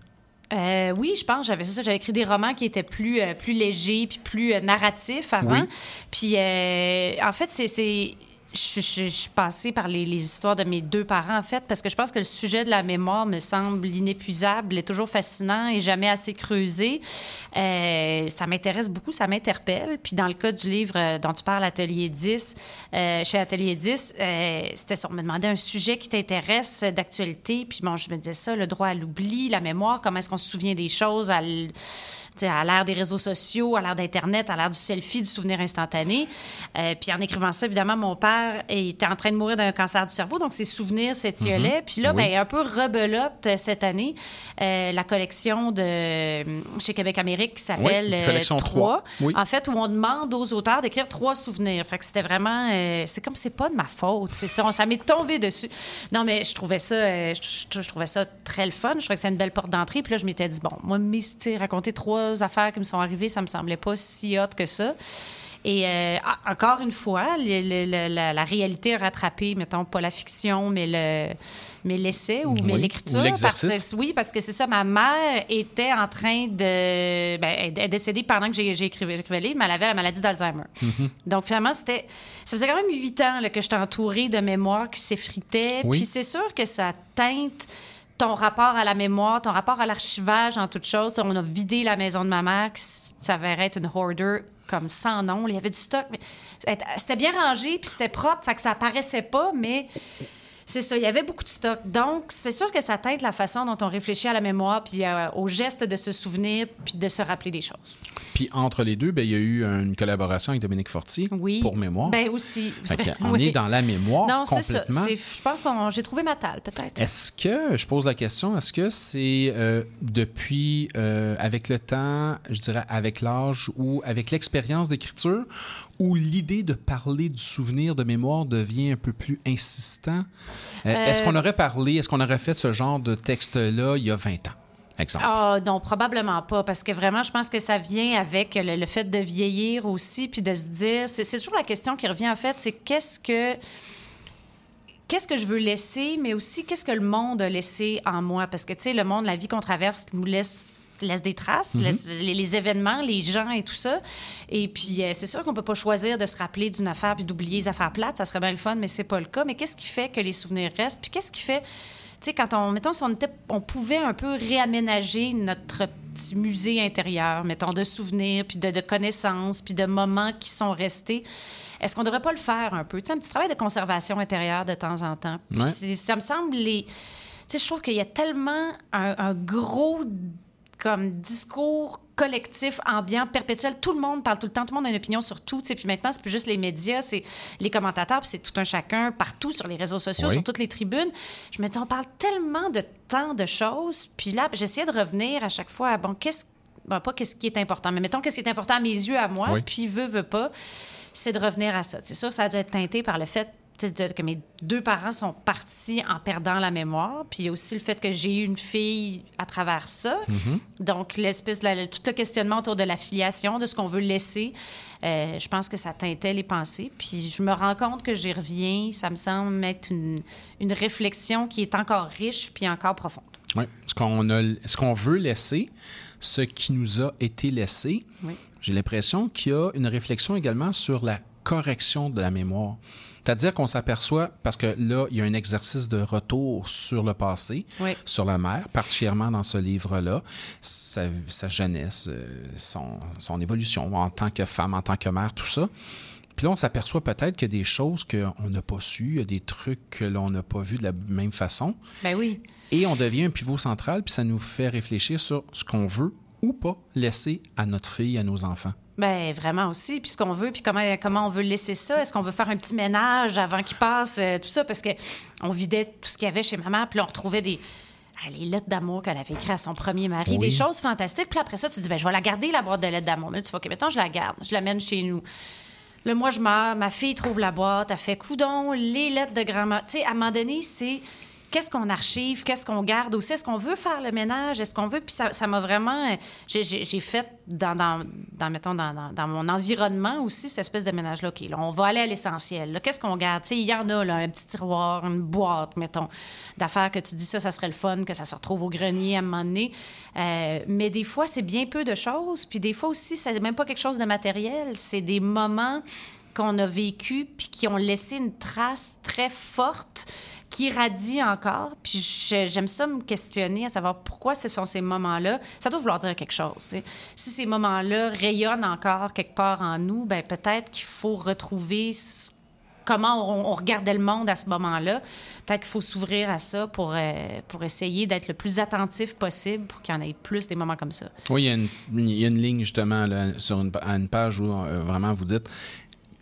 Euh, oui, je pense. J'avais ça. J'avais écrit des romans qui étaient plus euh, plus légers puis plus euh, narratifs avant. Oui. Puis en fait, c'est je, je- je suis passée par les, les histoires de mes deux parents, en fait, parce que je pense que le sujet de la mémoire me semble inépuisable, est toujours fascinant et jamais assez creusé. Euh, ça m'intéresse beaucoup, ça m'interpelle. Puis dans le cas du livre euh, dont tu parles, Atelier 10, euh, chez Atelier 10, euh, c'était ça. On me demandait un sujet qui t'intéresse d'actualité. Puis bon, je me disais ça, le droit à l'oubli, la mémoire, comment est-ce qu'on se souvient des choses à l'ère des réseaux sociaux, à l'ère d'Internet, à l'ère du selfie, du souvenir instantané. Euh, puis en écrivant ça, évidemment, mon père était en train de mourir d'un cancer du cerveau, donc ses souvenirs s'étiolaient. Mhm. Puis là, Oui. ben, un peu rebelote euh, cette année, euh, la collection de chez Québec Amérique qui s'appelle Oui, collection Trois. Trois. Oui. En fait, où on demande aux auteurs d'écrire trois souvenirs. Fait que c'était vraiment. euh, c'est comme c'est pas de ma faute. C'est ça, ça m'est tombé dessus. Non, mais je trouvais ça, je, je- je trouvais ça très le fun. Je trouvais que c'est une belle porte d'entrée. Puis là, je m'étais dit, bon, moi, sais, raconter trois affaires qui me sont arrivées, ça me semblait pas si hot que ça. Et euh, encore une fois, le- le- le- la, la réalité a rattrapé, mettons, pas la fiction, mais le mais l'essai ou Oui, l'écriture. oui, parce que c'est ça, ma mère était en train de... Ben, elle est décédée pendant que j'ai j'écrivais le livre, mais elle avait la maladie d'Alzheimer. Mhm. Donc, finalement, c'était. Ça faisait quand même huit ans là, que j'étais entourée de mémoires qui s'effritaient. Oui. Puis c'est sûr que ça teinte ton rapport à la mémoire, ton rapport à l'archivage en toute chose. On a vidé la maison de ma mère qui s'avérait être une hoarder comme sans nom. Il y avait du stock. C'était bien rangé, puis c'était propre, fait que ça apparaissait pas, mais c'est ça, il y avait beaucoup de stock. Donc, c'est sûr que ça teinte la façon dont on réfléchit à la mémoire, puis euh, au geste de se souvenir, puis de se rappeler des choses. Puis entre les deux, ben, il y a eu une collaboration avec Dominique Fortier Oui. pour mémoire. Ben aussi. On Oui. est dans la mémoire Non, c'est ça. Je pense que j'ai trouvé ma talle, peut-être. Est-ce que, je pose la question, est-ce que c'est euh, depuis, euh, avec le temps, je dirais avec l'âge ou avec l'expérience d'écriture, où l'idée de parler du souvenir de mémoire devient un peu plus insistant? Euh, Euh, Est-ce qu'on aurait parlé, est-ce qu'on aurait fait ce genre de texte-là il y a 20 ans? exemple? Ah non, probablement pas, parce que vraiment, je pense que ça vient avec le, le fait de vieillir aussi, puis de se dire, c'est c'est toujours la question qui revient en fait, c'est qu'est-ce que qu'est-ce que je veux laisser, mais aussi qu'est-ce que le monde a laissé en moi? Parce que, tu sais, le monde, la vie qu'on traverse nous laisse, laisse des traces, Mhm. laisse les, les événements, les gens et tout ça. Et puis, euh, c'est sûr qu'on peut pas choisir de se rappeler d'une affaire puis d'oublier les affaires plates. Ça serait bien le fun, mais c'est pas le cas. Mais qu'est-ce qui fait que les souvenirs restent? Puis qu'est-ce qui fait... Tu sais, quand on... Mettons, si on, était, on pouvait un peu réaménager notre petit musée intérieur, mettons, de souvenirs, puis de, de connaissances, puis de moments qui sont restés... Est-ce qu'on devrait pas le faire un peu? Tu sais, un petit travail de conservation intérieure de temps en temps. Ouais. ça me semble les. Tu sais, je trouve qu'il y a tellement un, un gros comme discours collectif, ambiant, perpétuel. Tout le monde parle tout le temps, tout le monde a une opinion sur tout. Puis maintenant, c'est plus juste les médias, c'est les commentateurs, puis c'est tout un chacun partout sur les réseaux sociaux, Oui. sur toutes les tribunes. Je me dis, on parle tellement de tant de choses. Puis là, j'essayais de revenir à chaque fois à, bon, qu'est-ce bon, pas qu'est-ce qui est important, mais mettons qu'est-ce qui est important à mes yeux, à moi, Oui. puis veut, veut pas, c'est de revenir à ça. C'est sûr, ça a dû être teinté par le fait de- que mes deux parents sont partis en perdant la mémoire, puis il y a aussi le fait que j'ai eu une fille à travers ça. Donc, l'espèce de la- tout le questionnement autour de la filiation, de ce qu'on veut laisser, euh, je pense que ça teintait les pensées. Puis je me rends compte que j'y reviens. Ça me semble être une, une réflexion qui est encore riche puis encore profonde. Oui. Ce qu'on a, ce qu'on veut laisser, ce qui nous a été laissé, Oui. J'ai l'impression qu'il y a une réflexion également sur la correction de la mémoire. C'est-à-dire qu'on s'aperçoit, parce que là, il y a un exercice de retour sur le passé, Oui. sur la mère, particulièrement dans ce livre-là, sa, sa jeunesse, euh, son, son évolution en tant que femme, en tant que mère, tout ça. Puis là, on s'aperçoit peut-être qu'il y a des choses qu'on n'a pas su, il y a des trucs que l'on n'a pas vus de la même façon. Ben oui. Et on devient un pivot central, puis ça nous fait réfléchir sur ce qu'on veut ou pas laisser à notre fille, à nos enfants. Ben vraiment aussi, puis ce qu'on veut, puis comment, comment on veut laisser ça? Est-ce qu'on veut faire un petit ménage avant qu'il passe, euh, tout ça? Parce que on vidait tout ce qu'il y avait chez maman, puis on retrouvait des... ah, les lettres d'amour qu'elle avait écrites à son premier mari, Oui. des choses fantastiques. Puis après ça, tu dis, ben, je vais la garder, la boîte de lettres d'amour. Mais là, tu vois, OK, mettons, je la garde, je l'amène chez nous. Là, moi, je meurs, ma fille trouve la boîte, elle fait coudon, les lettres de grand-mère. Tu sais, à un moment donné, c'est qu'est-ce qu'on archive, qu'est-ce qu'on garde aussi? Est-ce qu'on veut faire le ménage? Est-ce qu'on veut? Puis ça m'a vraiment. J'ai, j'ai- fait dans, dans, dans, mettons, dans, dans, mon environnement aussi cette espèce de ménage-là. OK, là, on va aller à l'essentiel. Qu'est-ce qu'on garde? Tu sais, il y en a, là, un petit tiroir, une boîte, mettons, d'affaires que tu dis ça, ça serait le fun, que ça se retrouve au grenier à un moment donné. Euh, mais des fois, c'est bien peu de choses. Puis des fois aussi, c'est même pas quelque chose de matériel. C'est des moments qu'on a vécu puis qui ont laissé une trace très forte qui radie encore. Puis j'aime ça me questionner à savoir pourquoi ce sont ces moments-là. Ça doit vouloir dire quelque chose. Si ces moments-là rayonnent encore quelque part en nous, ben peut-être qu'il faut retrouver comment on, regardait le monde à ce moment-là. Peut-être qu'il faut s'ouvrir à ça pour, euh, pour essayer d'être le plus attentif possible pour qu'il y en ait plus des moments comme ça. Oui, il y a une, ligne justement là, sur à une page où euh, vraiment vous dites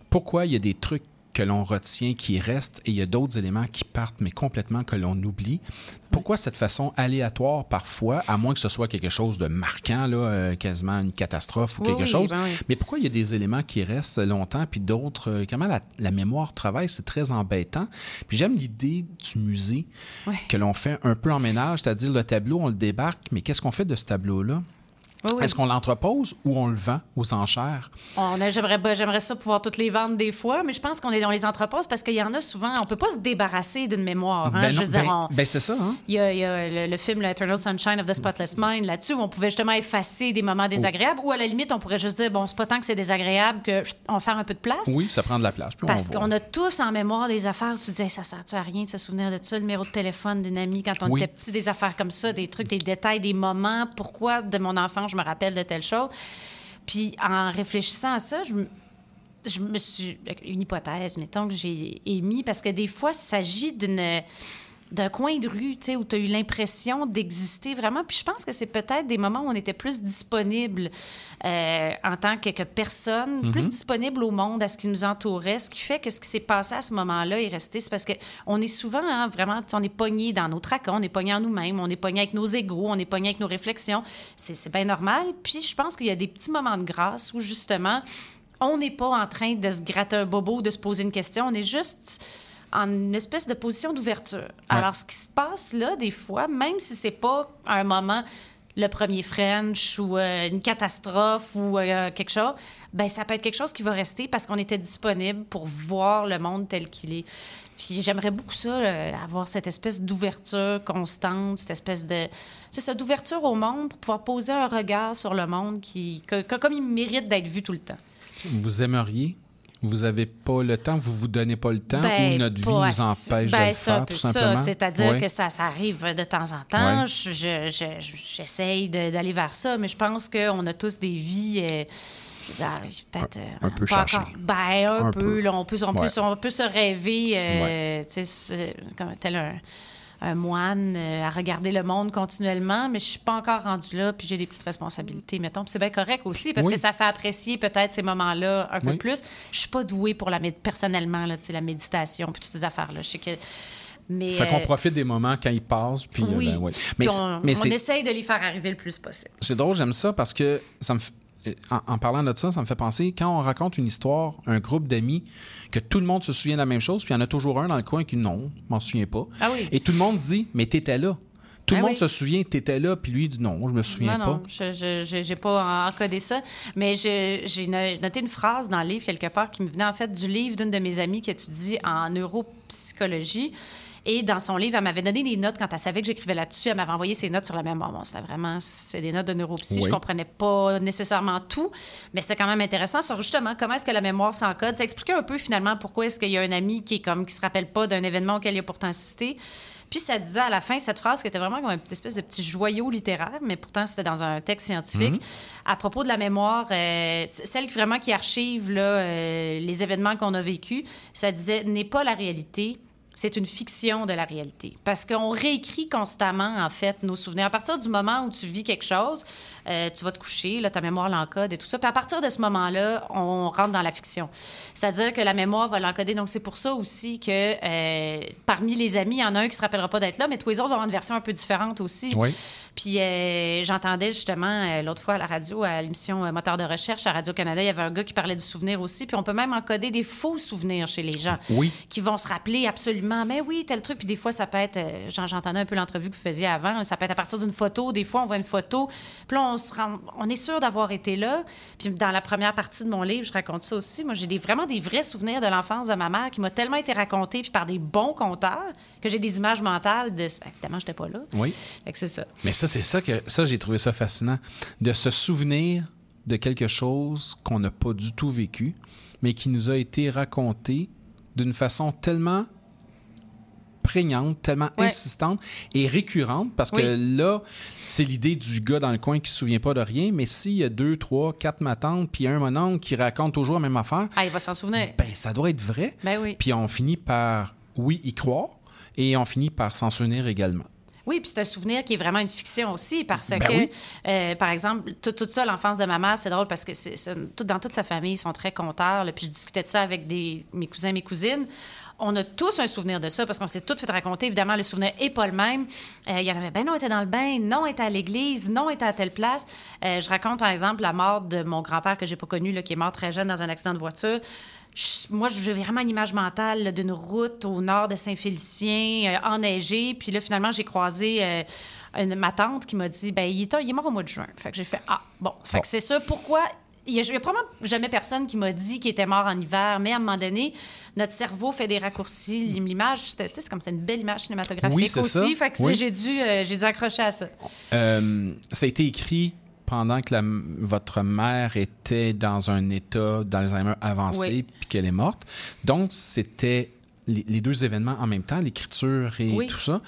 pourquoi il y a des trucs que l'on retient qui restent et il y a d'autres éléments qui partent, mais complètement que l'on oublie. Pourquoi cette façon aléatoire parfois, à moins que ce soit quelque chose de marquant, là, euh, quasiment une catastrophe ou Oui, quelque oui, chose, ben oui. mais pourquoi il y a des éléments qui restent longtemps, puis d'autres, euh, comment la, la mémoire travaille, c'est très embêtant. Puis j'aime l'idée du musée que l'on fait un peu en ménage, c'est-à-dire le tableau, on le débarque, mais qu'est-ce qu'on fait de ce tableau-là? Oui, oui. Est-ce qu'on l'entrepose ou on le vend aux enchères? On J'aimerais j'aimerais ça pouvoir toutes les vendre des fois, mais je pense qu'on est dans les entrepôts parce qu'il y en a souvent. On peut pas se débarrasser d'une mémoire. hein. Ben Je veux ben- on- ben c'est ça, hein? Il y a, il y a le, le film Eternal Sunshine of the Spotless Mind là-dessus où on pouvait justement effacer des moments désagréables ou à la limite on pourrait juste dire bon c'est pas tant que c'est désagréable on va faire un peu de place. Oui, ça prend de la place. puis on Parce qu'on a tous en mémoire des affaires où tu te dis Hey, ça sert-tu à rien de se souvenir de ça, le numéro de téléphone d'une amie quand on Oui. était petit, des affaires comme ça, des trucs, des détails, des moments, pourquoi de mon enfant je me rappelle de telle chose. Puis en réfléchissant à ça, je me, je me suis. Une hypothèse, mettons, que j'ai émis, parce que des fois, il s'agit d'une d'un coin de rue, tu sais, où tu as eu l'impression d'exister vraiment. Puis je pense que c'est peut-être des moments où on était plus disponible euh, en tant que, que personne, Mhm. plus disponible au monde, à ce qui nous entourait, ce qui fait que ce qui s'est passé à ce moment-là est resté. C'est parce qu'on est souvent, hein, vraiment, on est pogné dans nos tracas, on est pogné en nous-mêmes, on est pogné avec nos égaux, on est pogné avec nos réflexions. C'est c'est bien normal. Puis je pense qu'il y a des petits moments de grâce où, justement, on n'est pas en train de se gratter un bobo, de se poser une question. On est juste en une espèce de position d'ouverture. Alors, ce qui se passe là, des fois, même si c'est pas un moment le premier French ou euh, une catastrophe ou euh, quelque chose, ben ça peut être quelque chose qui va rester parce qu'on était disponible pour voir le monde tel qu'il est. Puis j'aimerais beaucoup ça, euh, avoir cette espèce d'ouverture constante, cette espèce de... C'est ça, d'ouverture au monde pour pouvoir poser un regard sur le monde qui, que- que- comme il mérite d'être vu tout le temps. Vous aimeriez? Vous avez pas le temps, vous vous donnez pas le temps Ben, ou notre vie nous empêche Ben, de le c'est un faire, peu tout ça. simplement? C'est-à-dire Ouais. que ça, ça arrive de temps en temps. Ouais. Je- je- je- J'essaye de- d'aller vers ça, mais je pense qu'on a tous des vies. euh, je veux dire, peut-être euh, un peu encore- Ben, un, Un peu. peu. là, on, peut, on, peut, Ouais. on peut se rêver, euh, tu sais, c'est comme tel un, un moine euh, à regarder le monde continuellement, mais je suis pas encore rendue là, puis j'ai des petites responsabilités, mettons. C'est bien correct aussi, parce Oui. que ça fait apprécier peut-être ces moments-là un peu plus. Je suis pas douée pour la personnellement, là, la méditation, puis toutes ces affaires-là. Je sais que. Mais, Fait qu'on euh, profite des moments quand ils passent, puis euh, ben, ouais. Puis Mais, on, mais on essaye de les faire arriver le plus possible. C'est drôle, j'aime ça parce que ça me en, en parlant de ça, ça me fait penser quand on raconte une histoire, un groupe d'amis, que tout le monde se souvient de la même chose, puis il y en a toujours un dans le coin qui non, je m'en souviens pas. Ah oui. Et tout le monde dit mais t'étais là. Tout Ah le monde oui. se souvient t'étais là, puis lui dit non, je me souviens non, pas. non, je n'ai pas encodé ça. Mais j'ai no- noté une phrase dans le livre quelque part qui me venait en fait du livre d'une de mes amies qui étudie en neuropsychologie. Et dans son livre, elle m'avait donné des notes quand elle savait que j'écrivais là-dessus. Elle m'avait envoyé ses notes sur la mémoire. Bon, c'était vraiment, c'est des notes de neuropsy. Oui. Je comprenais pas nécessairement tout, mais c'était quand même intéressant sur justement comment est-ce que la mémoire s'encode. Ça expliquait un peu finalement pourquoi est-ce qu'il y a un ami qui est comme qui se rappelle pas d'un événement auquel il a pourtant assisté. Puis ça disait à la fin cette phrase qui était vraiment comme une espèce de petit joyau littéraire, mais pourtant c'était dans un texte scientifique Mhm. à propos de la mémoire, euh, celle qui vraiment qui archive là, euh, les événements qu'on a vécus. Ça disait n'est pas la réalité. C'est une fiction de la réalité. Parce qu'on réécrit constamment, en fait, nos souvenirs. À partir du moment où tu vis quelque chose, euh, tu vas te coucher, ta mémoire l'encode et tout ça. Puis à partir de ce moment-là, on rentre dans la fiction. C'est-à-dire que la mémoire va l'encoder. Donc, c'est pour ça aussi que euh, parmi les amis, il y en a un qui se rappellera pas d'être là, mais tous les autres vont avoir une version un peu différente aussi. Oui. Puis euh, j'entendais justement euh, l'autre fois à la radio, à l'émission euh, Moteur de recherche à Radio-Canada, il y avait un gars qui parlait du souvenir aussi. Puis on peut même encoder des faux souvenirs chez les gens Oui. qui vont se rappeler absolument, mais oui, tel truc. Puis des fois, ça peut être, j'en- j'entendais un peu l'entrevue que vous faisiez avant, ça peut être à partir d'une photo. Des fois, on voit une photo, puis là, on, se rend- on est sûr d'avoir été là. Puis dans la première partie de mon livre, je raconte ça aussi. Moi, j'ai des, vraiment des vrais souvenirs de l'enfance de ma mère qui m'a tellement été raconté puis par des bons conteurs que j'ai des images mentales de... Évidemment, je n'étais pas là. Oui. Fait que c'est ça. Mais ça, c'est ça que ça, j'ai trouvé ça fascinant. De se souvenir de quelque chose qu'on n'a pas du tout vécu, mais qui nous a été raconté d'une façon tellement prégnante, tellement Ouais. insistante et récurrente, parce que là, c'est l'idée du gars dans le coin qui se souvient pas de rien, mais s'il y a deux, trois, quatre matantes, puis un mononcle qui raconte toujours la même affaire, Ah, il va s'en souvenir. ben, ça doit être vrai. Ben oui. Puis on finit par, oui, y croire, et on finit par s'en souvenir également. Oui, puis c'est un souvenir qui est vraiment une fiction aussi, parce Ben que, oui. euh, par exemple, tout, tout ça, l'enfance de ma mère, c'est drôle parce que c'est, tout, dans toute sa famille, ils sont très conteurs. là, puis je discutais de ça avec des, mes cousins, mes cousines. On a tous un souvenir de ça parce qu'on s'est tous fait raconter. Évidemment, le souvenir n'est pas le même. Euh, Il y en avait, ben non, on était dans le bain, non, on était à l'église, non, on était à telle place. Euh, je raconte, par exemple, la mort de mon grand-père que j'ai pas connu, là, qui est mort très jeune dans un accident de voiture. Je- moi, j'ai vraiment une image mentale d'une route au nord de Saint-Félicien, euh, enneigée. Puis là, finalement, j'ai croisé euh, une- ma tante qui m'a dit ben il est, il est mort au mois de juin. Fait que j'ai fait Ah, bon. Fait que c'est ça. Pourquoi? Il n'y a, probablement jamais personne qui m'a dit qu'il était mort en hiver, mais à un moment donné, notre cerveau fait des raccourcis. L'image, c'est comme c'est une belle image cinématographique Oui, aussi. ça. Fait que Oui. j'ai dû, euh, j'ai dû accrocher à ça. Euh, ça a été écrit pendant que la- votre mère était dans un état d'Alzheimer avancé Oui. Qu'elle est morte. Donc, c'était les, deux événements en même temps, l'écriture et Oui. tout ça.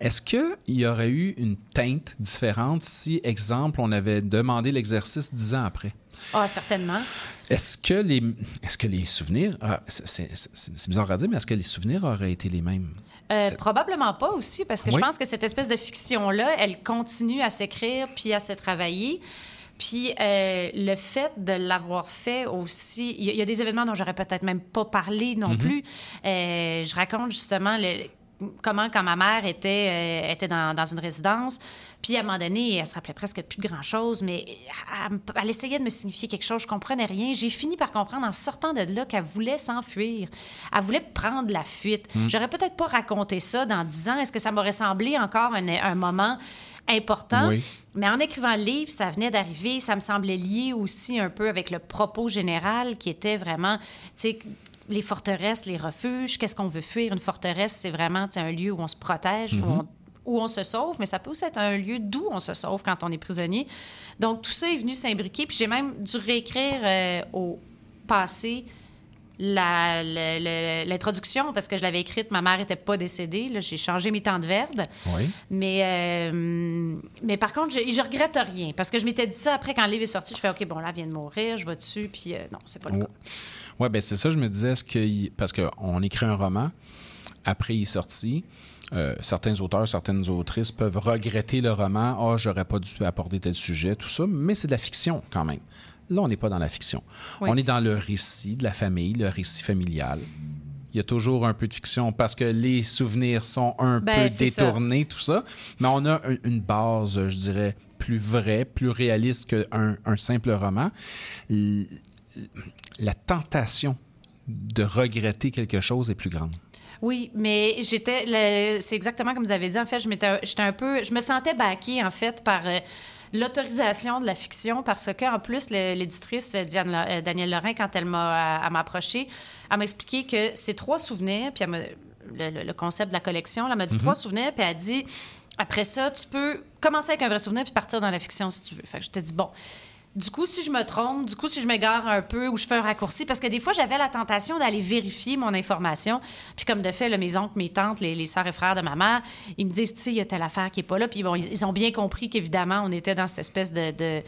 Est-ce qu'il y aurait eu une teinte différente si, exemple, on avait demandé l'exercice dix ans après? Ah, certainement. Est-ce que les, est-ce que les souvenirs, ah, c'est, bizarre à dire, mais est-ce que les souvenirs auraient été les mêmes? Euh, probablement pas aussi, parce que Oui. je pense que cette espèce de fiction-là, elle continue à s'écrire puis à se travailler. Puis euh, le fait de l'avoir fait aussi, il y, a- il y a des événements dont j'aurais peut-être même pas parlé non Mhm. plus. Euh, je raconte justement le- comment quand ma mère était, euh, était dans, dans une résidence, Puis à un moment donné, elle se rappelait presque plus de grand-chose, mais elle, elle essayait de me signifier quelque chose, je comprenais rien. J'ai fini par comprendre en sortant de là qu'elle voulait s'enfuir. Elle voulait prendre la fuite. Mm. J'aurais peut-être pas raconté ça dans dix ans. Est-ce que ça m'aurait semblé encore un, un moment? Important? Oui. Mais en écrivant le livre, ça venait d'arriver, ça me semblait lié aussi un peu avec le propos général qui était vraiment, tu sais, les forteresses, les refuges, qu'est-ce qu'on veut fuir? Une forteresse, c'est vraiment tu sais, un lieu où on se protège, où, Mhm. on, où on se sauve, mais ça peut aussi être un lieu d'où on se sauve quand on est prisonnier. Donc, tout ça est venu s'imbriquer, puis j'ai même dû réécrire euh, au passé l'introduction parce que je l'avais écrite, ma mère n'était pas décédée. J'ai changé mes temps de verbe. Oui. Mais, euh, mais par contre, je, je regrette rien parce que je m'étais dit ça après quand le livre est sorti. Je fais OK, bon, là, elle vient de mourir, je vais dessus, puis euh, non, c'est pas le cas. Oui, ben c'est ça, je me disais, est-ce que. Parce qu'on écrit un roman, après il est sorti. euh, certains auteurs, certaines autrices peuvent regretter le roman. Ah, j'aurais pas dû aborder tel sujet, tout ça, mais c'est de la fiction quand même. Là, on n'est pas dans la fiction. Oui. On est dans le récit de la famille, le récit familial. Il y a toujours un peu de fiction parce que les souvenirs sont un Ben, peu ça. détournés, tout ça. Mais on a un- une base, je dirais, plus vraie, plus réaliste qu'un un simple roman. La tentation de regretter quelque chose est plus grande. Oui, mais j'étais. C'est exactement comme vous avez dit. En fait, je m'étais, j'étais un peu. Je me sentais baquée, en fait, par. Euh, L'autorisation de la fiction, parce que, en plus, l'éditrice euh, Diane, euh, Danielle Lorrain, quand elle m'a, m'a approché, elle m'a expliqué que ces trois souvenirs, puis elle le, le- le concept de la collection, elle m'a dit Mhm. trois souvenirs, puis elle a dit après ça, tu peux commencer avec un vrai souvenir puis partir dans la fiction si tu veux. Fait que je te dis, bon. Du coup, si je me trompe, du coup, si je m'égare un peu ou je fais un raccourci, parce que des fois, j'avais la tentation d'aller vérifier mon information. Puis comme de fait, là, mes oncles, mes tantes, les, les sœurs et frères de ma mère, ils me disent, tu sais, il y a telle affaire qui est pas là. Puis bon, ils, ils ont bien compris qu'évidemment, on était dans cette espèce de... de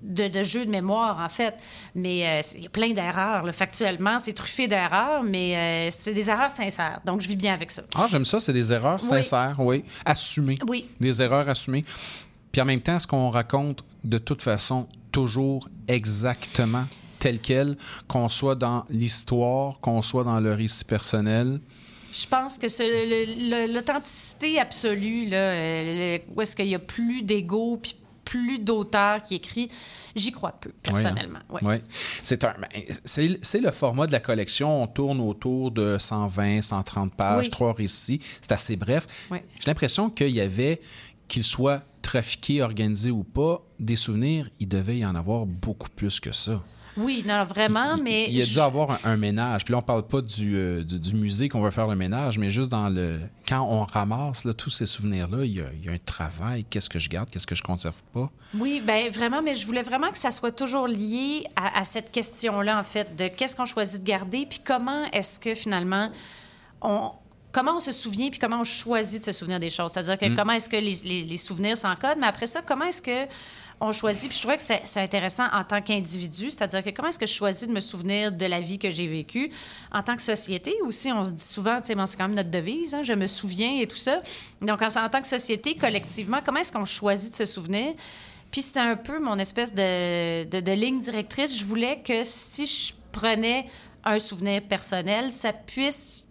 de, de jeu de mémoire, en fait. Mais euh, il y a plein d'erreurs. là. Factuellement, c'est truffé d'erreurs, mais euh, c'est des erreurs sincères. Donc, je vis bien avec ça. Ah, j'aime ça, c'est des erreurs Oui. sincères, oui. Assumées. Oui. Des erreurs assumées. Puis en même temps, ce qu'on raconte de toute façon toujours exactement tel quel, qu'on soit dans l'histoire, qu'on soit dans le récit personnel? Je pense que l'authenticité absolue, là, euh, le- où est-ce qu'il y a plus d'ego puis plus d'auteurs qui écrit, j'y crois peu, personnellement. Oui, Ouais. hein. C'est un- ben, c'est le format de la collection. On tourne autour de 120, 130 pages, trois récits. C'est assez bref. J'ai l'impression qu'il y avait, qu'ils soient trafiqués, organisés ou pas, des souvenirs, il devait y en avoir beaucoup plus que ça. Oui, non, vraiment, mais... Il y a je- dû avoir un, un ménage. Puis là, on parle pas du, euh, du, du musée qu'on veut faire le ménage, mais juste dans le. Quand on ramasse là, tous ces souvenirs-là, il y, a, il y a un travail. Qu'est-ce que je garde, qu'est-ce que je conserve pas? Oui, ben vraiment, mais je voulais vraiment que ça soit toujours lié à, à cette question-là, en fait, de qu'est-ce qu'on choisit de garder, puis comment est-ce que finalement on comment on se souvient, puis comment on choisit de se souvenir des choses. C'est-à-dire que Mm. comment est-ce que les, les- les souvenirs s'encodent, mais après ça, comment est-ce que on choisit, puis je trouvais que c'est intéressant en tant qu'individu, c'est-à-dire que comment est-ce que je choisis de me souvenir de la vie que j'ai vécue en tant que société aussi, on se dit souvent, tu sais, bon, c'est quand même notre devise, hein, je me souviens et tout ça. Donc, en, en tant que société, collectivement, comment est-ce qu'on choisit de se souvenir? Puis c'était un peu mon espèce de, de, de ligne directrice. Je voulais que si je prenais un souvenir personnel, ça puisse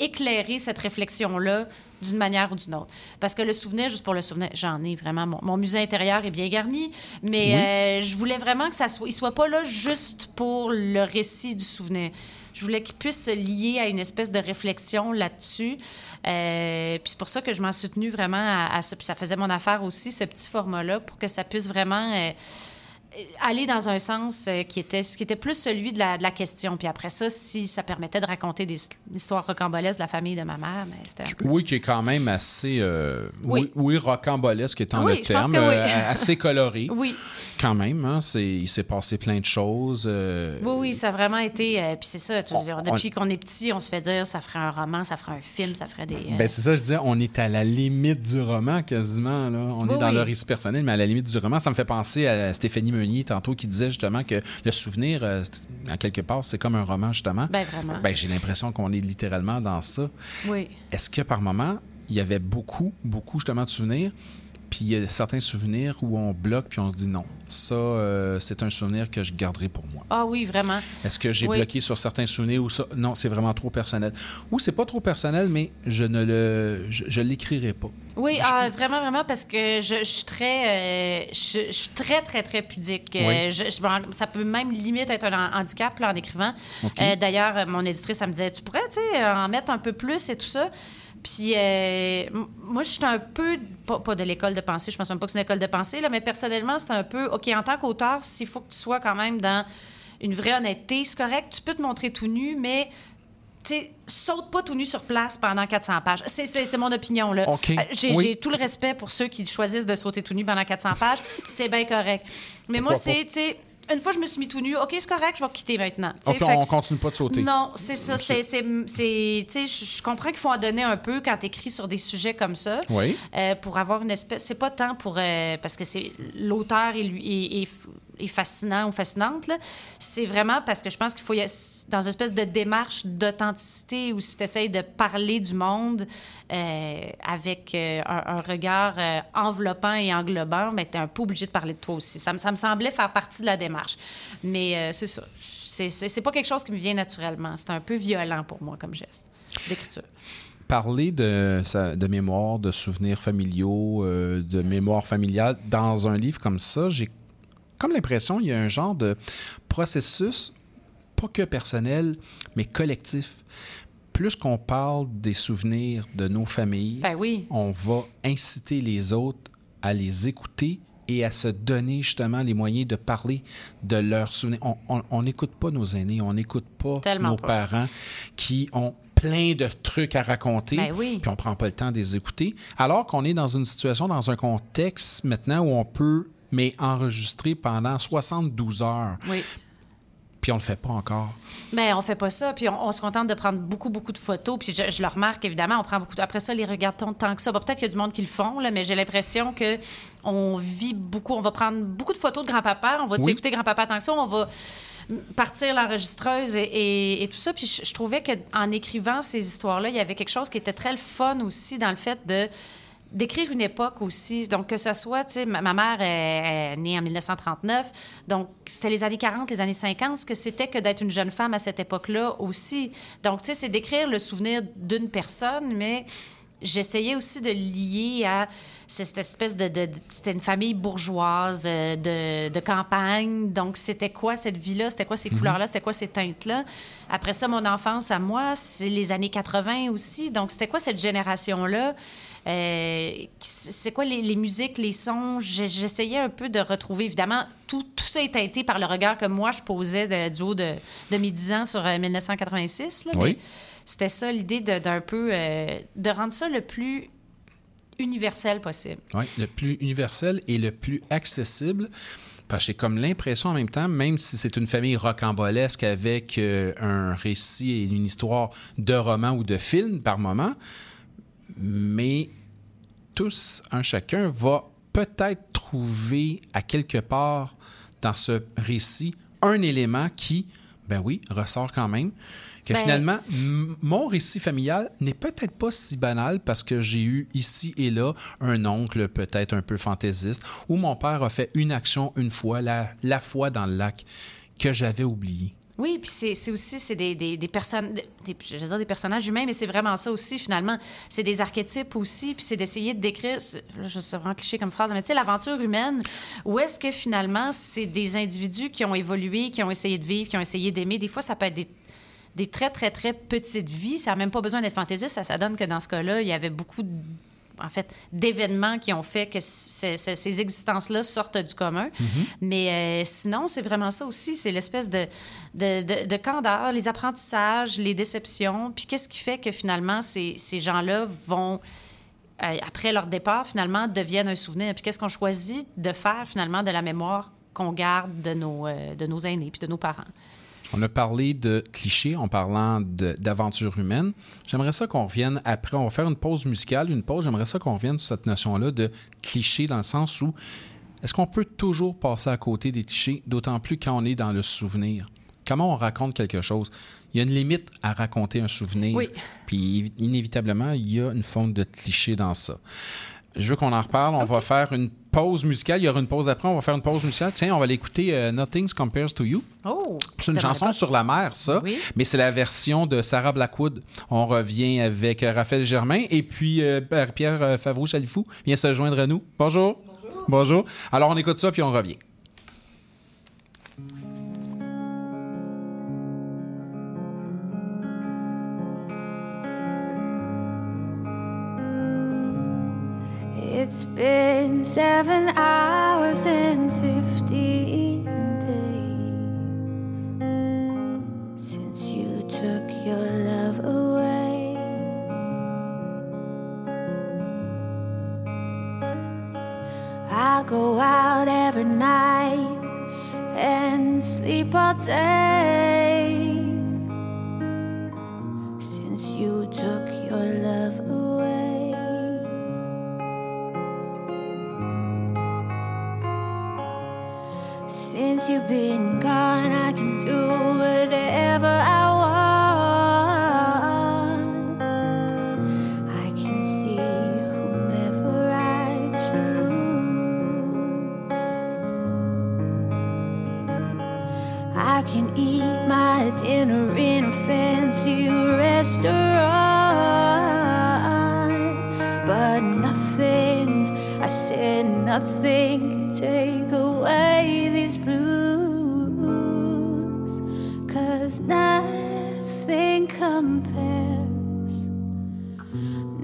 éclairer cette réflexion-là d'une manière ou d'une autre. Parce que le souvenir, juste pour le souvenir, j'en ai vraiment. Mon, mon musée intérieur est bien garni, mais Oui. euh, je voulais vraiment que ça soit, il soit pas là juste pour le récit du souvenir. Je voulais qu'il puisse se lier à une espèce de réflexion là-dessus. Euh, puis c'est pour ça que je m'en suis tenue vraiment à, à ça. Puis ça faisait mon affaire aussi, ce petit format-là, pour que ça puisse vraiment euh, aller dans un sens euh, qui était, qui était plus celui de la, de la question. Puis après ça, si ça permettait de raconter des histoires rocambolesques de la famille de ma mère, mais c'était. Oui, qui est quand même assez. euh, Oui. rocambolesque étant Oui, le terme. oui. euh, assez coloré. Oui. Quand même, hein, c'est, il s'est passé plein de choses. euh, Oui, oui, ça a vraiment été... puis c'est ça, depuis on- qu'on est petit, on se fait dire ça ferait un roman, ça ferait un film, ça ferait des... Ben, c'est ça, je disais, on est à la limite du roman quasiment. Là. On est dans oui. le récit personnel, mais à la limite du roman. Ça me fait penser à Stéphanie Meunier tantôt qui disait justement que le souvenir, euh, en quelque part, c'est comme un roman justement. Ben, vraiment. Ben, j'ai l'impression qu'on est littéralement dans ça. Oui. Est-ce que par moment, il y avait beaucoup, beaucoup justement de souvenirs? Puis il y a certains souvenirs où on bloque puis on se dit non. Ça, euh, c'est un souvenir que je garderai pour moi. Ah oui, vraiment. Est-ce que j'ai Oui. bloqué sur certains souvenirs ou ça? Non, c'est vraiment trop personnel. Ou c'est pas trop personnel, mais je ne le, je, je l'écrirai pas. Oui, ah, vraiment, vraiment, parce que je, je suis très, euh, je, suis très, très, très pudique. Euh, Oui. ça peut même limite être un han- handicap là, en écrivant. Euh, D'ailleurs, mon éditrice, elle me disait, tu pourrais, tu sais, en mettre un peu plus et tout ça. Puis euh, moi, je suis un peu, pas, pas de l'école de pensée, je pense même pas que c'est une école de pensée, là, mais personnellement, c'est un peu, OK, en tant qu'auteur, s'il faut que tu sois quand même dans une vraie honnêteté, c'est correct, tu peux te montrer tout nu, mais sais, saute pas tout nu sur place pendant 400 pages. C'est- mon opinion, là. OK. Euh, J'ai Oui. tout le respect pour ceux qui choisissent de sauter tout nu pendant 400 pages. C'est bien correct. Mais moi, c'est, tu sais, une fois je me suis mis tout nu, OK, c'est correct, je vais quitter maintenant. OK, fait on continue pas de sauter. Non, c'est ça. C'est- C'est, je comprends qu'il faut en donner un peu quand tu écris sur des sujets comme ça. Oui. Euh, pour avoir une espèce. C'est pas tant pour. euh, parce que c'est l'auteur est, lui, est- est fascinant ou fascinante. C'est vraiment parce que je pense qu'il faut y dans une espèce de démarche d'authenticité où si tu essayes de parler du monde euh, avec euh, un, regard euh, enveloppant et englobant, ben, tu es un peu obligé de parler de toi aussi. Ça, me- ça me semblait faire partie de la démarche. Mais c'est ça. C'est, pas quelque chose qui me vient naturellement. C'est un peu violent pour moi comme geste d'écriture. Parler de, de mémoire, de souvenirs familiaux, de mémoire familiale dans un livre comme ça, j'ai comme l'impression qu'il y a un genre de processus, pas que personnel, mais collectif. Plus qu'on parle des souvenirs de nos familles, Ben oui. on va inciter les autres à les écouter et à se donner justement les moyens de parler de leurs souvenirs. On n'écoute pas nos aînés, on n'écoute pas Tellement nos pas. parents qui ont plein de trucs à raconter, Ben oui. puis on prend pas le temps de les écouter, alors qu'on est dans une situation, dans un contexte maintenant où on peut, mais enregistrer pendant 72 heures, Oui. puis on le fait pas encore. Mais on fait pas ça, puis on, on se contente de prendre beaucoup, beaucoup de photos. Puis je, je le remarque, évidemment, on prend beaucoup de... Après ça, les regarde-t-on tant que ça? Bon, peut-être qu'il y a du monde qui le font, là, mais j'ai l'impression que on vit beaucoup. On va prendre beaucoup de photos de grand-papa. On va Oui. écouter grand-papa tant que ça? On va partir l'enregistreuse et, et- et tout ça. Puis je, je trouvais qu'en écrivant ces histoires-là, il y avait quelque chose qui était très le fun aussi dans le fait de d'écrire une époque aussi. Donc, que ce soit, tu sais, ma, ma mère est, est née en 1939, donc c'était les années 40, les années 50, ce que c'était que d'être une jeune femme à cette époque-là aussi. Donc, tu sais, c'est d'écrire le souvenir d'une personne, mais j'essayais aussi de lier à cette espèce de, de- de- c'était une famille bourgeoise euh, de, de campagne. Donc c'était quoi cette vie là c'était quoi ces Mhm. couleurs là c'était quoi ces teintes là après ça mon enfance à moi c'est les années 80 aussi. Donc c'était quoi cette génération là c'est quoi les, les musiques, les sons? J'essayais un peu de retrouver, évidemment, tout, tout ça est teinté par le regard que moi, je posais de- du haut de, de mes 10 ans sur euh, 1986. là, Oui. C'était ça l'idée d'un peu, euh, de rendre ça le plus universel possible. Oui, le plus universel et le plus accessible. Parce que j'ai comme l'impression en même temps, même si c'est une famille rocambolesque avec euh, un récit et une histoire de roman ou de film par moment, mais tous, un chacun, va peut-être trouver à quelque part dans ce récit un élément qui, ben oui, ressort quand même. Que Ben- finalement, mon récit familial n'est peut-être pas si banal parce que j'ai eu ici et là un oncle peut-être un peu fantaisiste où mon père a fait une action une fois, la, la fois dans le lac, que j'avais oublié. Oui, puis c'est aussi c'est des, des, des personnes, des, personnages humains, mais c'est vraiment ça aussi finalement. C'est des archétypes aussi, puis c'est d'essayer de décrire. là, Je sais vraiment cliché comme phrase, mais tu sais l'aventure humaine. Où est-ce que finalement c'est des individus qui ont évolué, qui ont essayé de vivre, qui ont essayé d'aimer? Des fois, ça peut être des des très, très, très petites vies. Ça n'a même pas besoin d'être fantaisiste. Ça, ça donne que dans ce cas-là, il y avait beaucoup, de- en fait, d'événements qui ont fait que ces, ces- ces existences-là sortent du commun. Mais euh, sinon, c'est vraiment ça aussi. C'est l'espèce de, de, de, de candeur, les apprentissages, les déceptions. Puis qu'est-ce qui fait que finalement, ces, ces gens-là vont euh, après leur départ, finalement, deviennent un souvenir? Puis qu'est-ce qu'on choisit de faire, finalement, de la mémoire qu'on garde de nos, euh, de nos aînés puis de nos parents? On a parlé de clichés en parlant d'aventure humaine. J'aimerais ça qu'on revienne après. On va faire une pause musicale, une pause. J'aimerais ça qu'on revienne sur cette notion-là de cliché dans le sens où est-ce qu'on peut toujours passer à côté des clichés, d'autant plus quand on est dans le souvenir? Comment on raconte quelque chose? Il y a une limite à raconter un souvenir. Oui. Puis inévitablement, il y a une forme de cliché dans ça. Je veux qu'on en reparle. On va faire une pause musicale. Il y aura une pause après. On va faire une pause musicale. Tiens, on va l'écouter euh, Nothing Compares to You. Oh! C'est une chanson sur la mer, ça. Oui. Mais c'est la version de Sarah Blackwood. On revient avec euh, Raphaël Germain et puis euh, Pierre euh, Favreau-Chalifou vient se joindre à nous. Bonjour. Bonjour. Alors, on écoute ça puis on revient. It's been seven hours and fifteen days since you took your love away. I go out every night and sleep all day since you took your love away. Since you've been gone, I can do whatever I want. I can see whomever I choose. I can eat my dinner in a fancy restaurant, but nothing, I said nothing can take away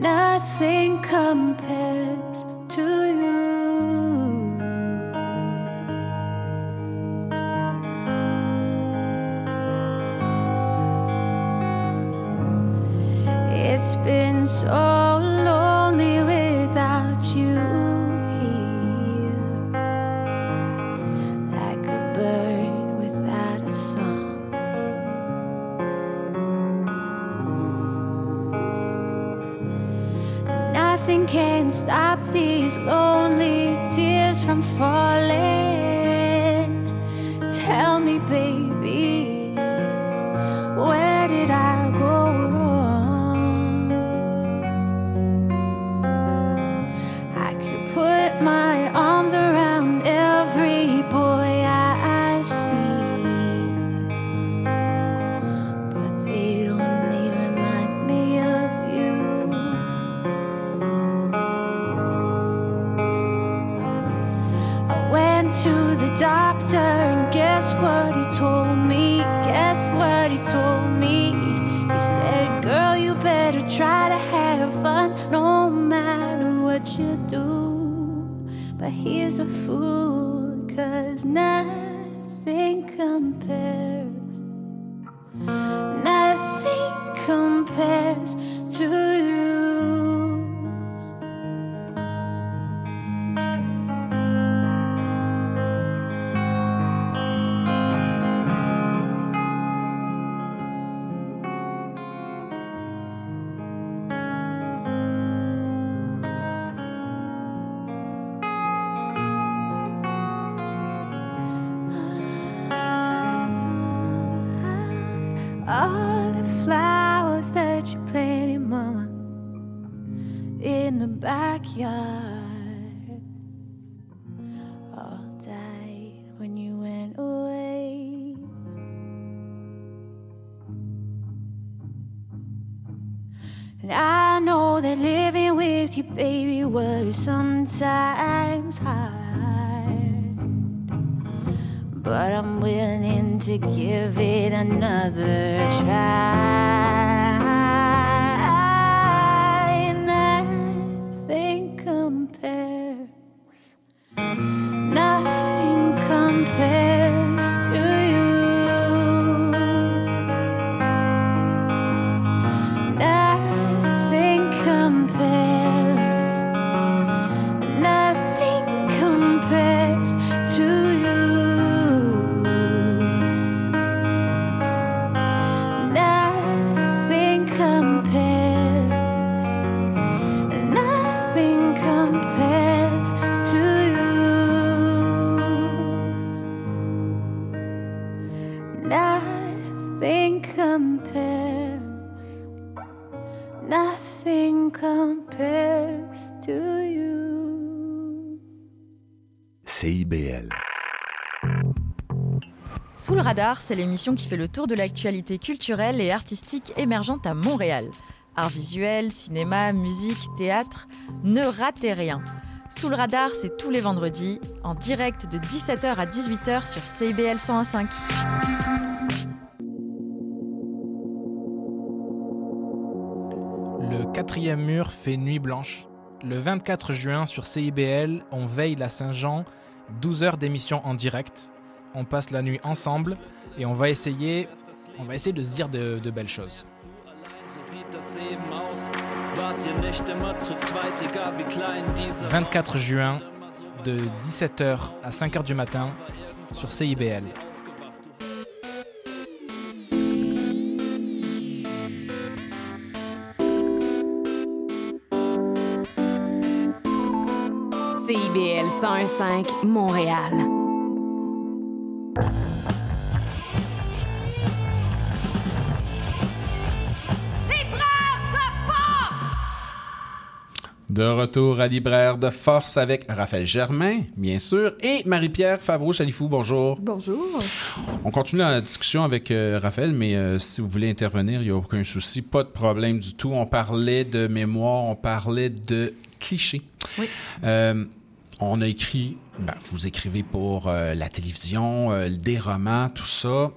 nothing compares to you. It's been so stop these lonely tears from falling. Tell me, baby, fool, sometimes hard. But I'm willing to give it another radar, c'est l'émission qui fait le tour de l'actualité culturelle et artistique émergente à Montréal. Art visuel, cinéma, musique, théâtre, ne ratez rien. Sous le radar, c'est tous les vendredis, en direct de 17h à 18h sur CIBL 101.5. Le quatrième mur fait nuit blanche. Le 24 juin sur CIBL, on veille la Saint-Jean, 12 heures d'émission en direct. On passe la nuit ensemble et on va essayer, de se dire de, de belles choses. 24 juin, de 17h à 5h du matin, sur CIBL. CIBL 101.5 Montréal. De retour à Libraire de Force avec Raphaël Germain, bien sûr, et Marie-Pierre Favreau-Chalifou. Bonjour. Bonjour. On continue la discussion avec euh, Raphaël, mais euh, si vous voulez intervenir, il n'y a aucun souci, pas de problème du tout. On parlait de mémoire, on parlait de clichés. Oui. Euh, on a écrit, ben, vous écrivez pour la télévision, des romans, tout ça.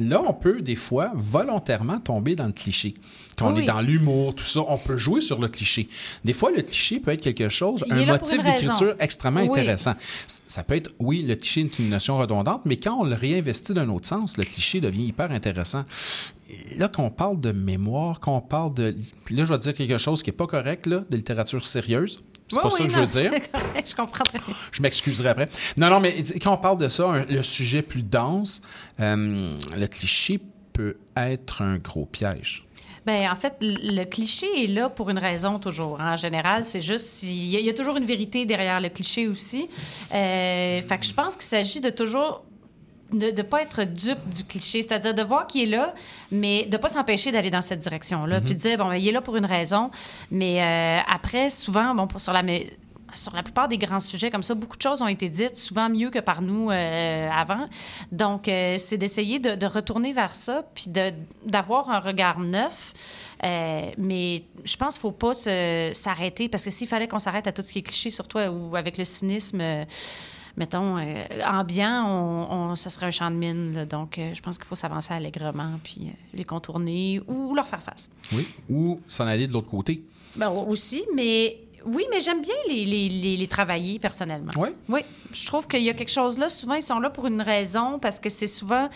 Là, on peut des fois volontairement tomber dans le cliché. Quand on est dans l'humour, tout ça, on peut jouer sur le cliché. Des fois, le cliché peut être quelque chose, Il un motif d'écriture extrêmement Oui. intéressant. Ça peut être, oui, le cliché est une notion redondante, mais quand on le réinvestit d'un autre sens, le cliché devient hyper intéressant. Là, quand on parle de mémoire, quand on parle de... Là, je vais dire quelque chose qui n'est pas correct, là, de littérature sérieuse. C'est Oui, pas ça que je veux dire. correct, Je comprends très bien. Je m'excuserai après. Non, non, mais quand on parle de ça, un- le sujet plus dense, euh, le cliché peut être un gros piège. Ben, en fait, le cliché est là pour une raison toujours. hein. En général, c'est juste il y, a- il y a toujours une vérité derrière le cliché aussi. Euh, fait que je pense qu'il s'agit de toujours de ne pas être dupe du cliché, c'est-à-dire de voir qu'il est là, mais de ne pas s'empêcher d'aller dans cette direction-là, Mhm. puis de dire, bon, ben, il est là pour une raison, mais euh, après, souvent, bon, pour, sur la... sur la plupart des grands sujets comme ça, beaucoup de choses ont été dites, souvent mieux que par nous euh, avant. Donc, euh, c'est d'essayer de, de retourner vers ça, puis d'avoir un regard neuf. Euh, mais je pense qu'il ne faut pas s'arrêter, parce que s'il fallait qu'on s'arrête à tout ce qui est cliché, surtout ou avec le cynisme, mettons, euh, ambiant, on, on- ça serait un champ de mine. là. Donc, euh, je pense qu'il faut s'avancer allègrement, puis euh, les contourner ou leur faire face. Oui. Ou s'en aller de l'autre côté. Ben, aussi, mais oui, mais j'aime bien les, les, les- les travailler personnellement. Oui? Oui. Je trouve qu'il y a quelque chose là. Souvent, ils sont là pour une raison parce que c'est souvent.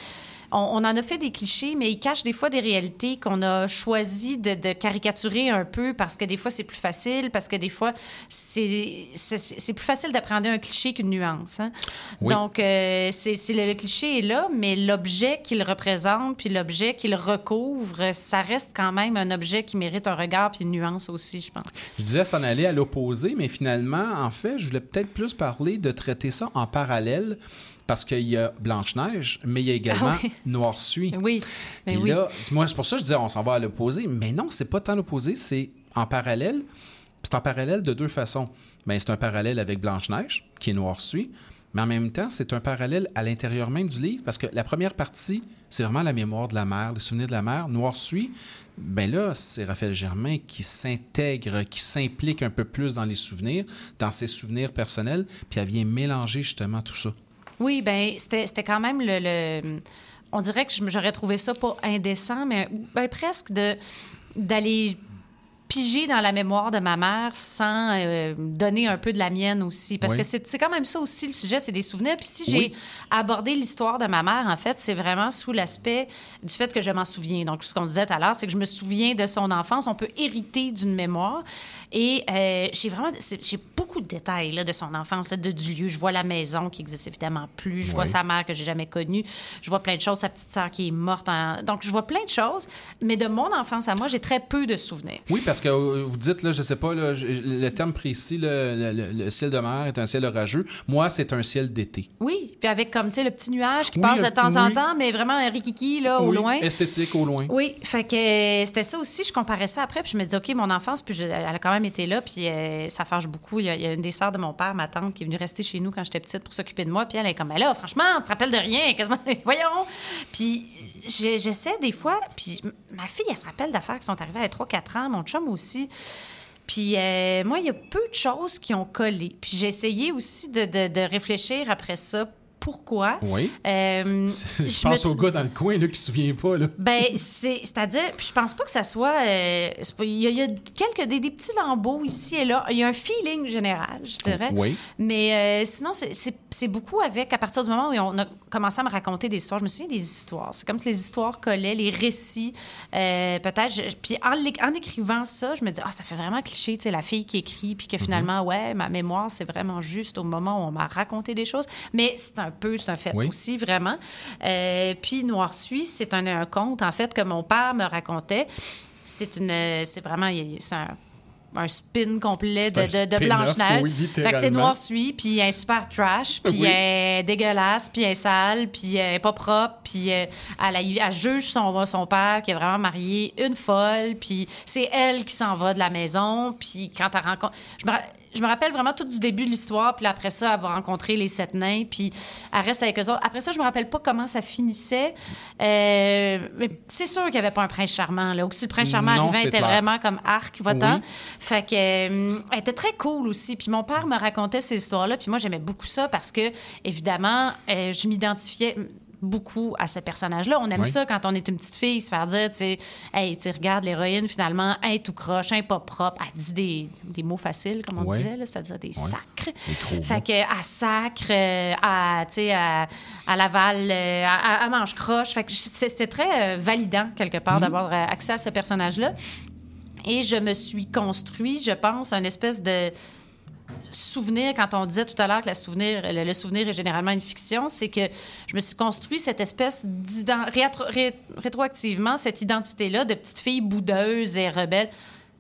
On, on en a fait des clichés, mais ils cachent des fois des réalités qu'on a choisi de, de caricaturer un peu parce que des fois, c'est plus facile, parce que des fois, c'est plus facile d'appréhender un cliché qu'une nuance. hein. Oui. Donc, euh, c'est c'est le, le cliché est là, mais l'objet qu'il représente, puis l'objet qu'il recouvre, ça reste quand même un objet qui mérite un regard puis une nuance aussi, je pense. Je disais s'en aller à l'opposé, mais finalement, en fait, je voulais peut-être plus parler de traiter ça en parallèle. Parce qu'il y a Blanche-Neige, mais il y a également Ah oui. Noir-Suie. Oui, mais Et oui. là, moi, c'est pour ça que je disais, on s'en va à l'opposé. Mais non, c'est pas tant l'opposé, c'est en parallèle. C'est en parallèle de deux façons. Ben, c'est un parallèle avec Blanche-Neige, qui est Noir-Suie, mais en même temps, c'est un parallèle à l'intérieur même du livre, parce que la première partie, c'est vraiment la mémoire de la mère, les souvenirs de la mère. Noir-Suie, ben là, c'est Raphaël Germain qui s'intègre, qui s'implique un peu plus dans les souvenirs, dans ses souvenirs personnels, puis elle vient mélanger justement tout ça. Oui, ben c'était quand même le, le- On dirait que j'aurais trouvé ça pas indécent, mais ben, presque de d'aller piger dans la mémoire de ma mère sans euh, donner un peu de la mienne aussi. Parce Oui. que c'est c'est quand même ça aussi, le sujet, c'est des souvenirs. Puis si j'ai Oui. abordé l'histoire de ma mère, en fait, c'est vraiment sous l'aspect du fait que je m'en souviens. Donc, ce qu'on disait tout à l'heure, c'est que je me souviens de son enfance. On peut hériter d'une mémoire. Et euh, j'ai vraiment... J'ai beaucoup de détails là, de son enfance, de, du lieu. Je vois la maison qui existe évidemment plus. Je vois sa mère que j'ai jamais connue. Je vois plein de choses. Sa petite sœur qui est morte. en- Donc, je vois plein de choses. Mais de mon enfance à moi, j'ai très peu de souvenirs. Oui, parce que euh, vous dites, là, je sais pas, là, le terme précis, le, le- le- le ciel de mer est un ciel orageux. Moi, c'est un ciel d'été. Oui, puis avec comme, tu sais, le petit nuage qui Oui, passe de temps en temps, mais vraiment un rikiki, là, au loin. Esthétique au loin. Oui, fait que euh, c'était ça aussi. Je comparais ça après, puis je me disais, OK, mon enfance, puis je- elle a quand même été là, puis euh, ça fâche beaucoup. Il y, a, une des sœurs de mon père, ma tante, qui est venue rester chez nous quand j'étais petite pour s'occuper de moi, puis elle est comme, mais là, franchement, tu te rappelles de rien, quasiment, voyons. Puis je- j'essaie des fois, puis ma fille, elle se rappelle d'affaires qui sont arrivées à 3-4 ans, mon chum aussi. Puis euh, moi, il y a peu de choses qui ont collé. Puis j'ai essayé aussi de, de- de réfléchir après ça. Pourquoi? Oui. Euh, Je pense au gars dans le coin là, qui se souvient pas. Là. ben, c'est, c'est-à-dire, je pense pas que ça soit. euh, pas- il, y a, il y a quelques des, des petits lambeaux ici et là. Il y a un feeling général, je dirais. Oui. Mais euh, sinon, c'est, beaucoup avec, à partir du moment où on a commencé à me raconter des histoires. Je me souviens des histoires. C'est comme si les histoires collaient, les récits. peut-être. Puis en, en écrivant ça, je me dis, ah, ça fait vraiment cliché, tu sais, la fille qui écrit, puis que finalement, ouais, ma mémoire, c'est vraiment juste au moment où on m'a raconté des choses. Mais c'est un peu, c'est un fait Oui. aussi, vraiment. Euh, puis Noir Suisse, c'est un, un conte, en fait, que mon père me racontait. C'est une, c'est vraiment, c'est un, un spin complet de, de, de Blanche-Neige. oui, Fait que c'est. Noir Suisse, puis un super trash, puis Oui. un dégueulasse, puis un sale, puis un pas propre, puis euh, elle, a- elle juge son, son père qui est vraiment marié, une folle, puis c'est elle qui s'en va de la maison, puis quand elle rencontre... Je me, ra- je me rappelle vraiment tout du début de l'histoire, puis après ça, elle va rencontrer les sept nains, puis elle reste avec eux autres. Après ça, je me rappelle pas comment ça finissait, euh, mais c'est sûr qu'il n'y avait pas un prince charmant, là. Ou que si le prince charmant Non, arrivait, était clair. vraiment comme arc votant. Oui. Fait que, euh, elle était très cool aussi. Puis mon père me racontait ces histoires-là. Puis moi, j'aimais beaucoup ça parce que, évidemment, euh, je m'identifiais beaucoup à ce personnage-là. On aime Oui. ça quand on est une petite fille, se faire dire, tu sais, hey, tu sais, regarde l'héroïne, finalement, un tout croche, un pas propre. Elle dit des, des mots faciles, comme on disait, là, c'est-à-dire des sacres. Fait que, à sacre, euh, à, tu sais, à, à Laval, euh, à, à manche croche. Fait que c'était très euh, validant, quelque part, Mhm. d'avoir euh, accès à ce personnage-là. Et je me suis construit, je pense, un espèce de souvenir, quand on disait tout à l'heure que la souvenir, le, le souvenir est généralement une fiction, c'est que je me suis construit cette espèce ré- rétroactivement, cette identité-là de petite fille boudeuse et rebelle.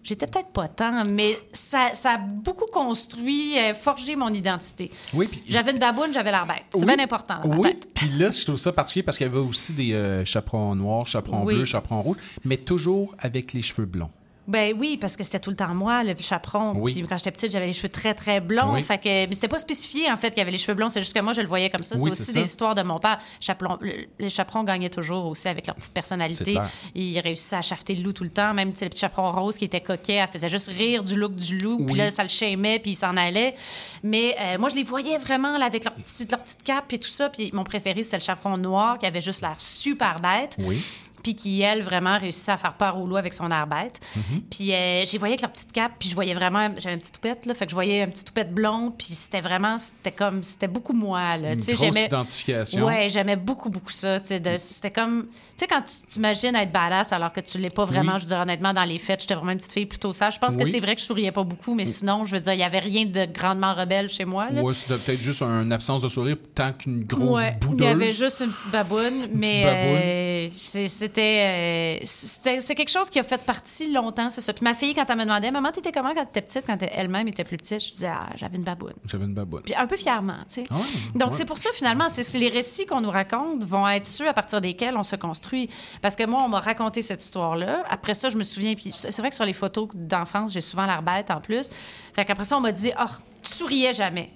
J'étais peut-être pas tant, mais ça, ça a beaucoup construit, euh, forgé mon identité. Oui, J'avais une baboune, j'avais l'air bête. C'est Oui. bien important ma Oui, puis là, je trouve ça particulier parce qu'il y avait aussi des euh, chaperons noirs, chaperons Oui. bleus, chaperons rouges, mais toujours avec les cheveux blonds. Ben oui, parce que c'était tout le temps moi, le chaperon. Oui. Puis quand j'étais petite, j'avais les cheveux très, très blonds. Oui. Fait que, mais c'était pas spécifié, en fait, qu'il y avait les cheveux blonds. C'est juste que moi, je le voyais comme ça. Oui, c'est aussi ça. des histoires de mon père. Chaperon- le- les chaperons gagnaient toujours aussi avec leur petite personnalité. Ils réussissaient à chafeter le loup tout le temps. Même, le petit chaperon rose qui était coquet, elle faisait juste rire du look du loup. Puis là, ça le shamait, puis il s'en allait. Mais euh, moi, je les voyais vraiment là, avec leur petite, leur petite cape et tout ça. Puis mon préféré, c'était le chaperon noir qui avait juste l'air super bête Oui. Puis qui, elle, vraiment réussissait à faire peur au loup avec son air bête. Mhm. Puis euh, j'ai voyé avec leur petite cape, puis je voyais vraiment... J'avais une petite toupette, là, fait que je voyais un petit toupette blond, puis c'était vraiment... C'était comme... C'était beaucoup moi, là. Une Tu sais, grosse identification. Ouais, j'aimais beaucoup, beaucoup ça. tu sais, C'était comme... Tu sais, quand tu t'imagines être badass alors que tu l'es pas vraiment, Oui. je veux dire, honnêtement, dans les fêtes, j'étais vraiment une petite fille plutôt sage. Je pense que c'est vrai que je souriais pas beaucoup, mais sinon, je veux dire, il y avait rien de grandement rebelle chez moi, là. Ouais, c'était peut-être juste une absence de sourire tant qu'une grosse Ouais, boudeuse. Il y avait juste une petite baboune, mais baboune. euh, c'est- c'était, euh, c'était c'est quelque chose qui a fait partie longtemps, c'est ça. Puis ma fille, quand elle me demandait, maman, t'étais comment quand t'étais petite, quand elle-même était plus petite, je disais, ah, j'avais une baboune. J'avais une baboune. Puis un peu fièrement, tu sais. Ah ouais, Donc, ouais. c'est pour ça, finalement, c'est c'est les récits qu'on nous raconte vont être ceux à partir desquels on se construit. Parce que moi, on m'a raconté cette histoire-là. Après ça, je me souviens, puis c'est vrai que sur les photos d'enfance, j'ai souvent l'air bête en plus. Fait qu'après ça, on m'a dit, oh, tu souriais jamais.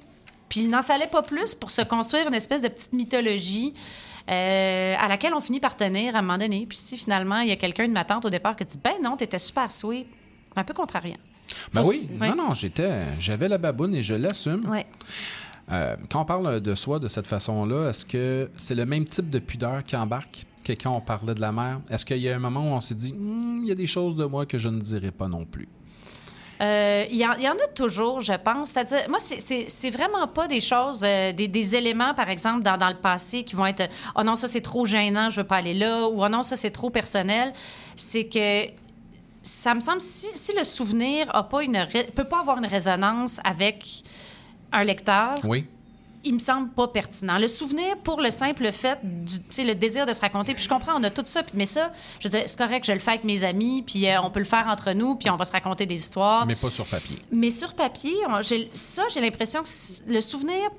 Puis il n'en fallait pas plus pour se construire une espèce de petite mythologie euh, à laquelle on finit par tenir à un moment donné. Puis si finalement, il y a quelqu'un de ma tante au départ qui dit, ben non, t'étais super sweet, un peu contrariant. Ben Faut- oui, non, non, j'étais, j'avais la baboune et je l'assume. Euh, quand on parle de soi de cette façon-là, est-ce que c'est le même type de pudeur qui embarque que quand on parlait de la mère? Est-ce qu'il y a un moment où on s'est dit, Hmm, il y a des choses de moi que je ne dirais pas non plus? Euh, Il y, en- a toujours, je pense. C'est-à-dire, moi, c'est- vraiment pas des choses, euh, des, éléments, par exemple, dans, le passé qui vont être « Oh non, ça, c'est trop gênant, je veux pas aller là » ou « Oh non, ça, c'est trop personnel ». C'est que ça me semble, si, si le souvenir a pas une peut pas avoir une résonance avec un lecteur, Oui. Il me semble pas pertinent. Le souvenir pour le simple fait, du, le désir de se raconter, puis je comprends, on a tout ça, mais ça, je c'est correct, je le fais avec mes amis, puis euh, on peut le faire entre nous, puis on va se raconter des histoires. Mais pas sur papier. Mais sur papier, on- ça, j'ai l'impression que le souvenir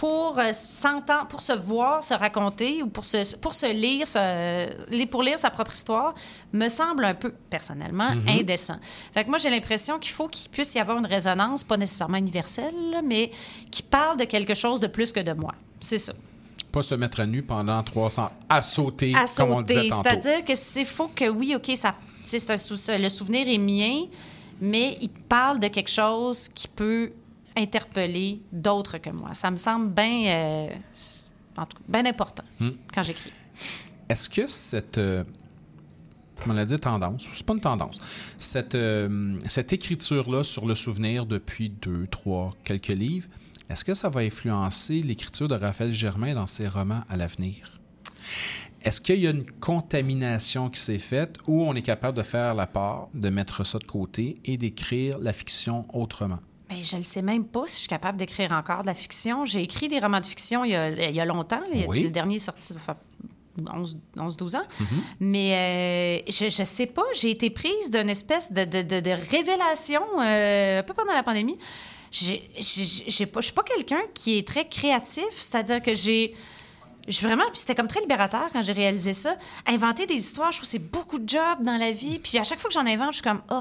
pour euh, s'entendre, pour se voir, se raconter ou pour se, pour se lire, se- pour lire sa propre histoire, me semble un peu, personnellement, Mhm. indécent. Fait que moi, j'ai l'impression qu'il faut qu'il puisse y avoir une résonance, pas nécessairement universelle, mais qui parle de quelque chose de plus que de moi. C'est ça. Pas se mettre à nu pendant 300 à sauter, à comme on disait sauter. tantôt. C'est-à-dire que c'est faux que oui, OK, ça, un sou- ça- le souvenir est mien, mais il parle de quelque chose qui peut interpeller d'autres que moi. Ça me semble bien euh, en tout cas, bien important Hmm. quand j'écris. Est-ce que cette. euh, comment on l'a dit, tendance, c'est pas une tendance, cette, euh, cette écriture-là sur le souvenir depuis deux, trois, quelques livres, est-ce que ça va influencer l'écriture de Raphaël Germain dans ses romans à l'avenir? Est-ce qu'il y a une contamination qui s'est faite ou on est capable de faire la part, de mettre ça de côté et d'écrire la fiction autrement? Mais je ne sais même pas si je suis capable d'écrire encore de la fiction. J'ai écrit des romans de fiction il y a, il y a longtemps. Oui. Le dernier est sorti enfin, 11 11-12 ans. Mhm. Mais euh, je, je sais pas, j'ai été prise d'une espèce de, de, de- de révélation euh, un peu pendant la pandémie. Je suis pas quelqu'un qui est très créatif, c'est-à-dire que j'ai. Je vraiment, puis c'était comme très libérateur quand j'ai réalisé ça. Inventer des histoires, je trouve que c'est beaucoup de job dans la vie. Puis à chaque fois que j'en invente, je suis comme, oh,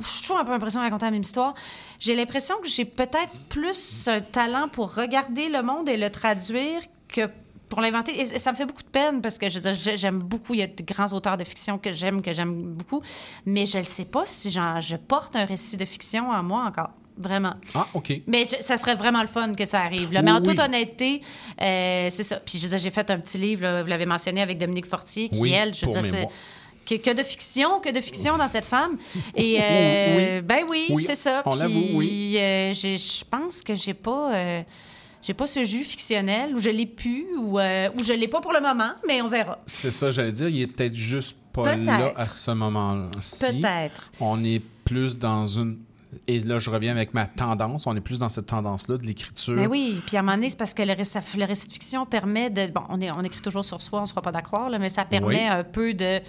je suis toujours un peu l'impression de raconter la même histoire. J'ai l'impression que j'ai peut-être plus un talent pour regarder le monde et le traduire que pour l'inventer. Et ça me fait beaucoup de peine parce que je j'aime beaucoup. Il y a de grands auteurs de fiction que j'aime, que j'aime beaucoup. Mais je ne sais pas si je porte un récit de fiction en moi encore. Vraiment. Ah, OK. Mais je- ça serait vraiment le fun que ça arrive. là. Mais en Oui. toute honnêteté, euh, c'est ça. Puis je j'ai fait un petit livre, là, vous l'avez mentionné, avec Dominique Fortier, qui, Oui, elle, je veux dire, c'est. Que, que de fiction, que de fiction dans cette femme. Et euh, Oui. ben oui, Oui, c'est ça. on Puis, l'avoue, oui. euh, je pense que j'ai pas. euh, j'ai pas ce jus fictionnel, ou je l'ai pu, ou, euh, ou je l'ai pas pour le moment, mais on verra. C'est ça, j'allais dire, il est peut-être juste pas là à ce moment-ci. Peut-être. On est plus dans une. Et là, je reviens avec ma tendance. On est plus dans cette tendance-là de l'écriture. Mais oui, puis à un moment donné, c'est parce que le récit, le récit de fiction permet de... Bon, on, est, on écrit toujours sur soi, on ne se fera pas d'accord, mais ça permet Oui. un peu de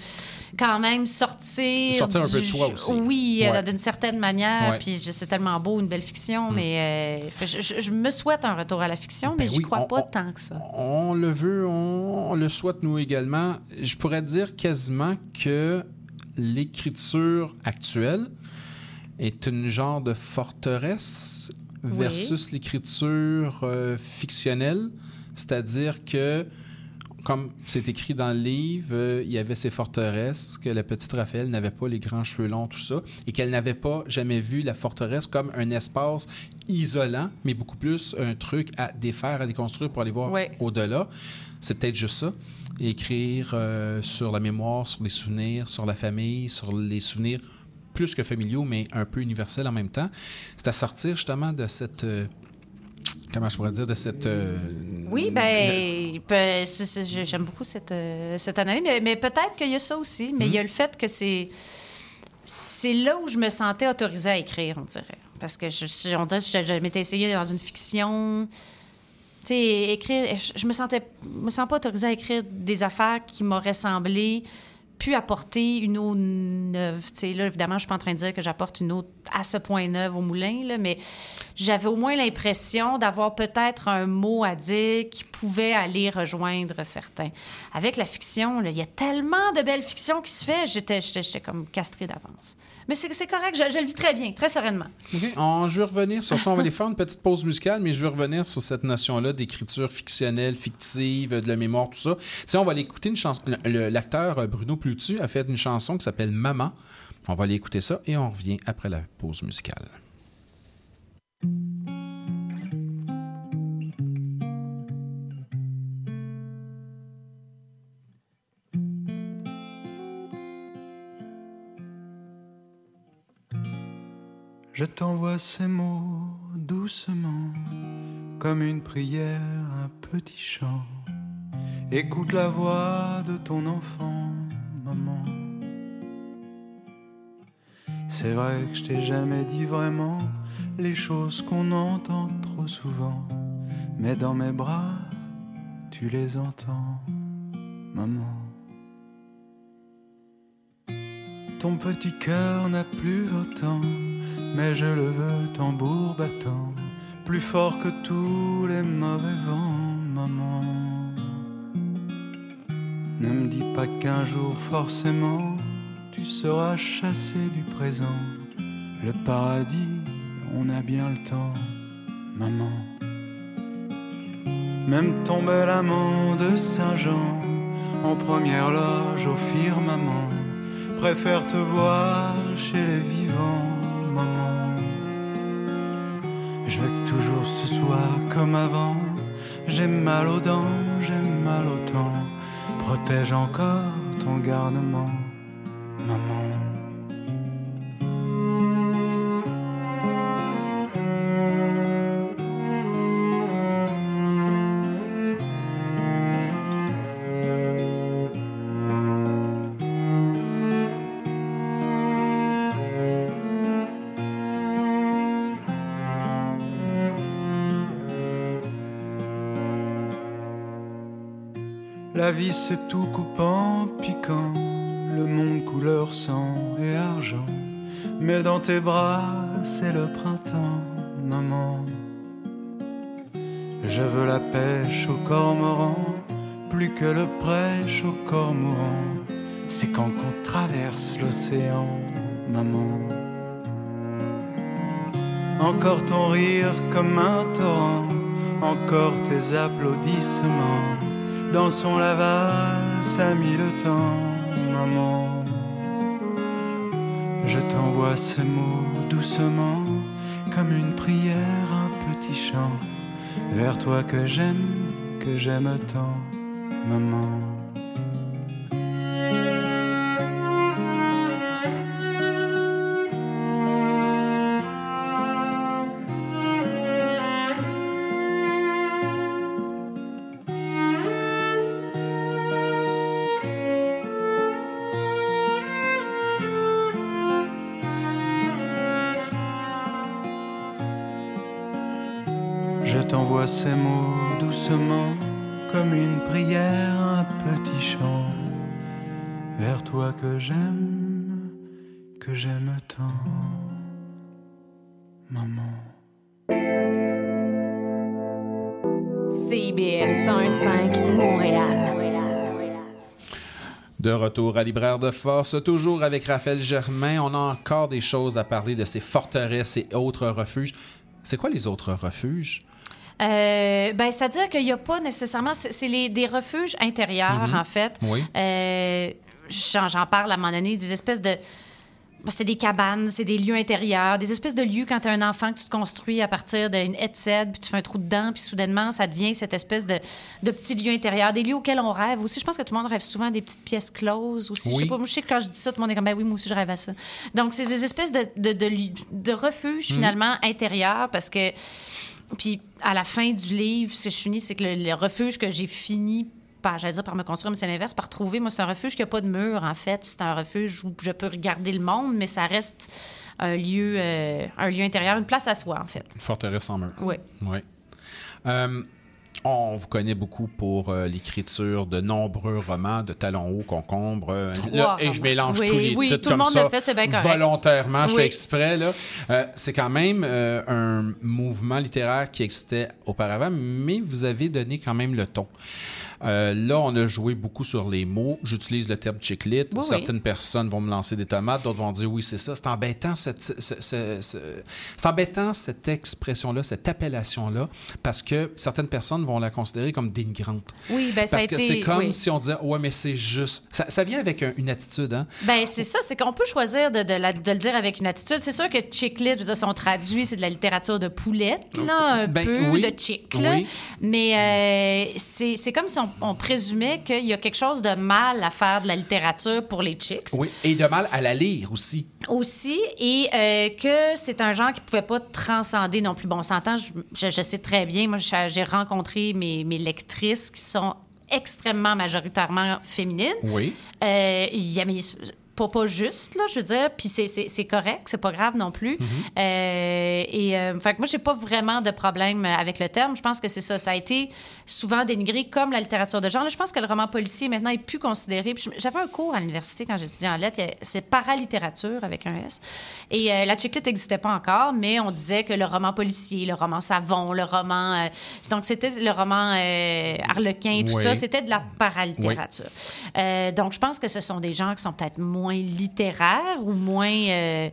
quand même sortir... Sortir un peu de soi aussi. Oui, Ouais. euh, d'une certaine manière. Ouais. Puis je- c'est tellement beau, une belle fiction, mais euh, je, je- je me souhaite un retour à la fiction, mais Ben j'y oui, crois on- pas on- tant que ça. On le veut, on, on le souhaite nous également. Je pourrais dire quasiment que l'écriture actuelle est une genre de forteresse Oui. versus l'écriture euh, fictionnelle. C'est-à-dire que, comme c'est écrit dans le livre, euh, il y avait ces forteresses, que la petite Raphaël n'avait pas les grands cheveux longs, tout ça, et qu'elle n'avait pas jamais vu la forteresse comme un espace isolant, mais beaucoup plus un truc à défaire, à déconstruire pour aller voir au-delà. C'est peut-être juste ça. Écrire euh, sur la mémoire, sur les souvenirs, sur la famille, sur les souvenirs plus que familiaux, mais un peu universels en même temps. C'est à sortir justement de cette... euh, comment je pourrais dire? De cette... euh, Oui, ben, je- j'aime beaucoup cette, euh, cette analyse, mais, mais peut-être qu'il y a ça aussi, mais il y a le fait que c'est c'est là où je me sentais autorisée à écrire, on dirait. Parce que je, je- on dirait que je, je m'étais essayée dans une fiction. Tu sais, écrire, je, je me sentais, me sens pas autorisée à écrire des affaires qui m'auraient semblé pu apporter une eau neuve. Tu là, évidemment, je suis pas en train de dire que j'apporte une eau à ce point neuve au moulin, là, mais j'avais au moins l'impression d'avoir peut-être un mot à dire qui pouvait aller rejoindre certains. Avec la fiction, il y a tellement de belles fictions qui se fait, j'étais comme castrée d'avance. Mais c'est, correct, je, le vis très bien, très sereinement. On- je revenir sur ça. On va aller faire une petite pause musicale, mais je vais revenir sur cette notion-là d'écriture fictionnelle, fictive, de la mémoire, tout ça. Tu sais, on va aller écouter une chanson. L'acteur euh, Bruno Plutu a fait une chanson qui s'appelle Maman. On va aller écouter ça et on revient après la pause musicale. Je t'envoie ces mots doucement, comme une prière, un petit chant. Écoute la voix de ton enfant, maman. C'est vrai que je t'ai jamais dit vraiment les choses qu'on entend trop souvent. mais dans mes bras, tu les entends, maman. Ton petit cœur n'a plus ans, mais je le veux tambour battant, plus fort que tous les mauvais vents, maman. Ne me dis pas qu'un jour forcément tu seras chassé du présent. Le paradis, on a bien le temps, maman. Même tomber l'amant de Saint-Jean en première loge au firmament préfère te voir chez les vivants, Je veux que toujours ce soit comme avant. J'ai mal aux dents, j'ai mal au temps. Protège encore ton garnement, maman. La vie c'est tout coupant, piquant, le monde couleur sang et argent. Mais dans tes bras c'est le printemps, maman. Je veux la pêche au cormoran, plus que le prêche au cormoran. C'est quand qu'on traverse l'océan, maman. Encore ton rire comme un torrent, encore tes applaudissements dans son laval, ça mit le temps, maman. Je t'envoie ces mots doucement, comme une prière, un petit chant, vers toi que j'aime, que j'aime tant, maman. À Libraire de Force, toujours avec Raphaël Germain. On a encore des choses à parler de ces forteresses et autres refuges. C'est quoi les autres refuges? Euh, ben, c'est-à-dire qu'il n'y a pas nécessairement. C'est des refuges intérieurs, Mhm. en fait. Oui. Euh, J'en j'en parle à un moment donné, des espèces de. C'est des cabanes, c'est des lieux intérieurs, des espèces de lieux quand tu as un enfant que tu te construis à partir d'une headset, puis tu fais un trou dedans, puis soudainement, ça devient cette espèce de, de petits lieux intérieurs, des lieux auxquels on rêve aussi. Je pense que tout le monde rêve souvent des petites pièces closes aussi. Je Oui. sais pas, moi, je sais que quand je dis ça, tout le monde est comme, ben oui, moi aussi, je rêve à ça. Donc, c'est des espèces de, de, de, refuges, Mhm. finalement, intérieurs, parce que. Puis, à la fin du livre, ce que je finis, c'est que le, le refuge que j'ai fini par, j'allais dire par me construire, mais c'est l'inverse, par trouver. Moi, c'est un refuge qui n'a pas de mur, en fait. C'est un refuge où je peux regarder le monde, mais ça reste un lieu, euh, un lieu intérieur, une place à soi, en fait. Une forteresse en mur. Oui. Oui. Euh, on vous connaît beaucoup pour euh, l'écriture de nombreux romans de Talons hauts, Concombre. là, et je mélange Oui, tous les oui, titres tout le comme monde ça. le fait, c'est bien correct. Volontairement, je fais exprès. là. Euh, c'est quand même euh, un mouvement littéraire qui existait auparavant, mais vous avez donné quand même le ton. Euh, là, on a joué beaucoup sur les mots. J'utilise le terme. Oui, oui. Certaines personnes vont me lancer des tomates, d'autres vont dire oui, c'est ça. C'est embêtant, cette, embêtant cette expression-là, cette appellation-là, parce que certaines personnes vont la considérer comme dénigrante. Oui, ben ça Parce a que été- c'est comme oui. si on disait ouais, mais c'est juste. Ça, ça vient avec un- une attitude, hein? Ben c'est ça, c'est qu'on peut choisir de, de la- de le dire avec une attitude. C'est sûr que chick lit, je veux dire, si on traduit, c'est de la littérature de poulette, là, un Ben, peu de chick, là. Mais euh, c'est c'est comme si on, on présumait qu'il y a quelque chose de mal à faire de la littérature pour les chicks. Oui. Et de mal à la lire aussi. aussi et euh, que c'est un genre qui pouvait pas transcender non plus. Bon, on s'entend, je, je- je sais très bien, moi j'ai rencontré mes, mes lectrices qui sont extrêmement majoritairement féminines. Oui. Euh, y a pas, pas juste, là, je veux dire. Puis c'est- correct, c'est pas grave non plus. Euh, et euh, fait que moi, j'ai pas vraiment de problème avec le terme. Je pense que c'est ça. Ça a été souvent dénigré comme la littérature de genre. Là, je pense que le roman policier maintenant est plus considéré. J'avais un cours à l'université quand j'étudiais en lettres. C'est paralittérature avec un S. Et euh, la chiclette n'existait pas encore, mais on disait que le roman policier, le roman savon, le roman. euh, donc c'était le roman euh, harlequin, tout Oui. ça, c'était de la paralittérature. Euh, donc je pense que ce sont des gens qui sont peut-être moins littéraires ou moins. euh,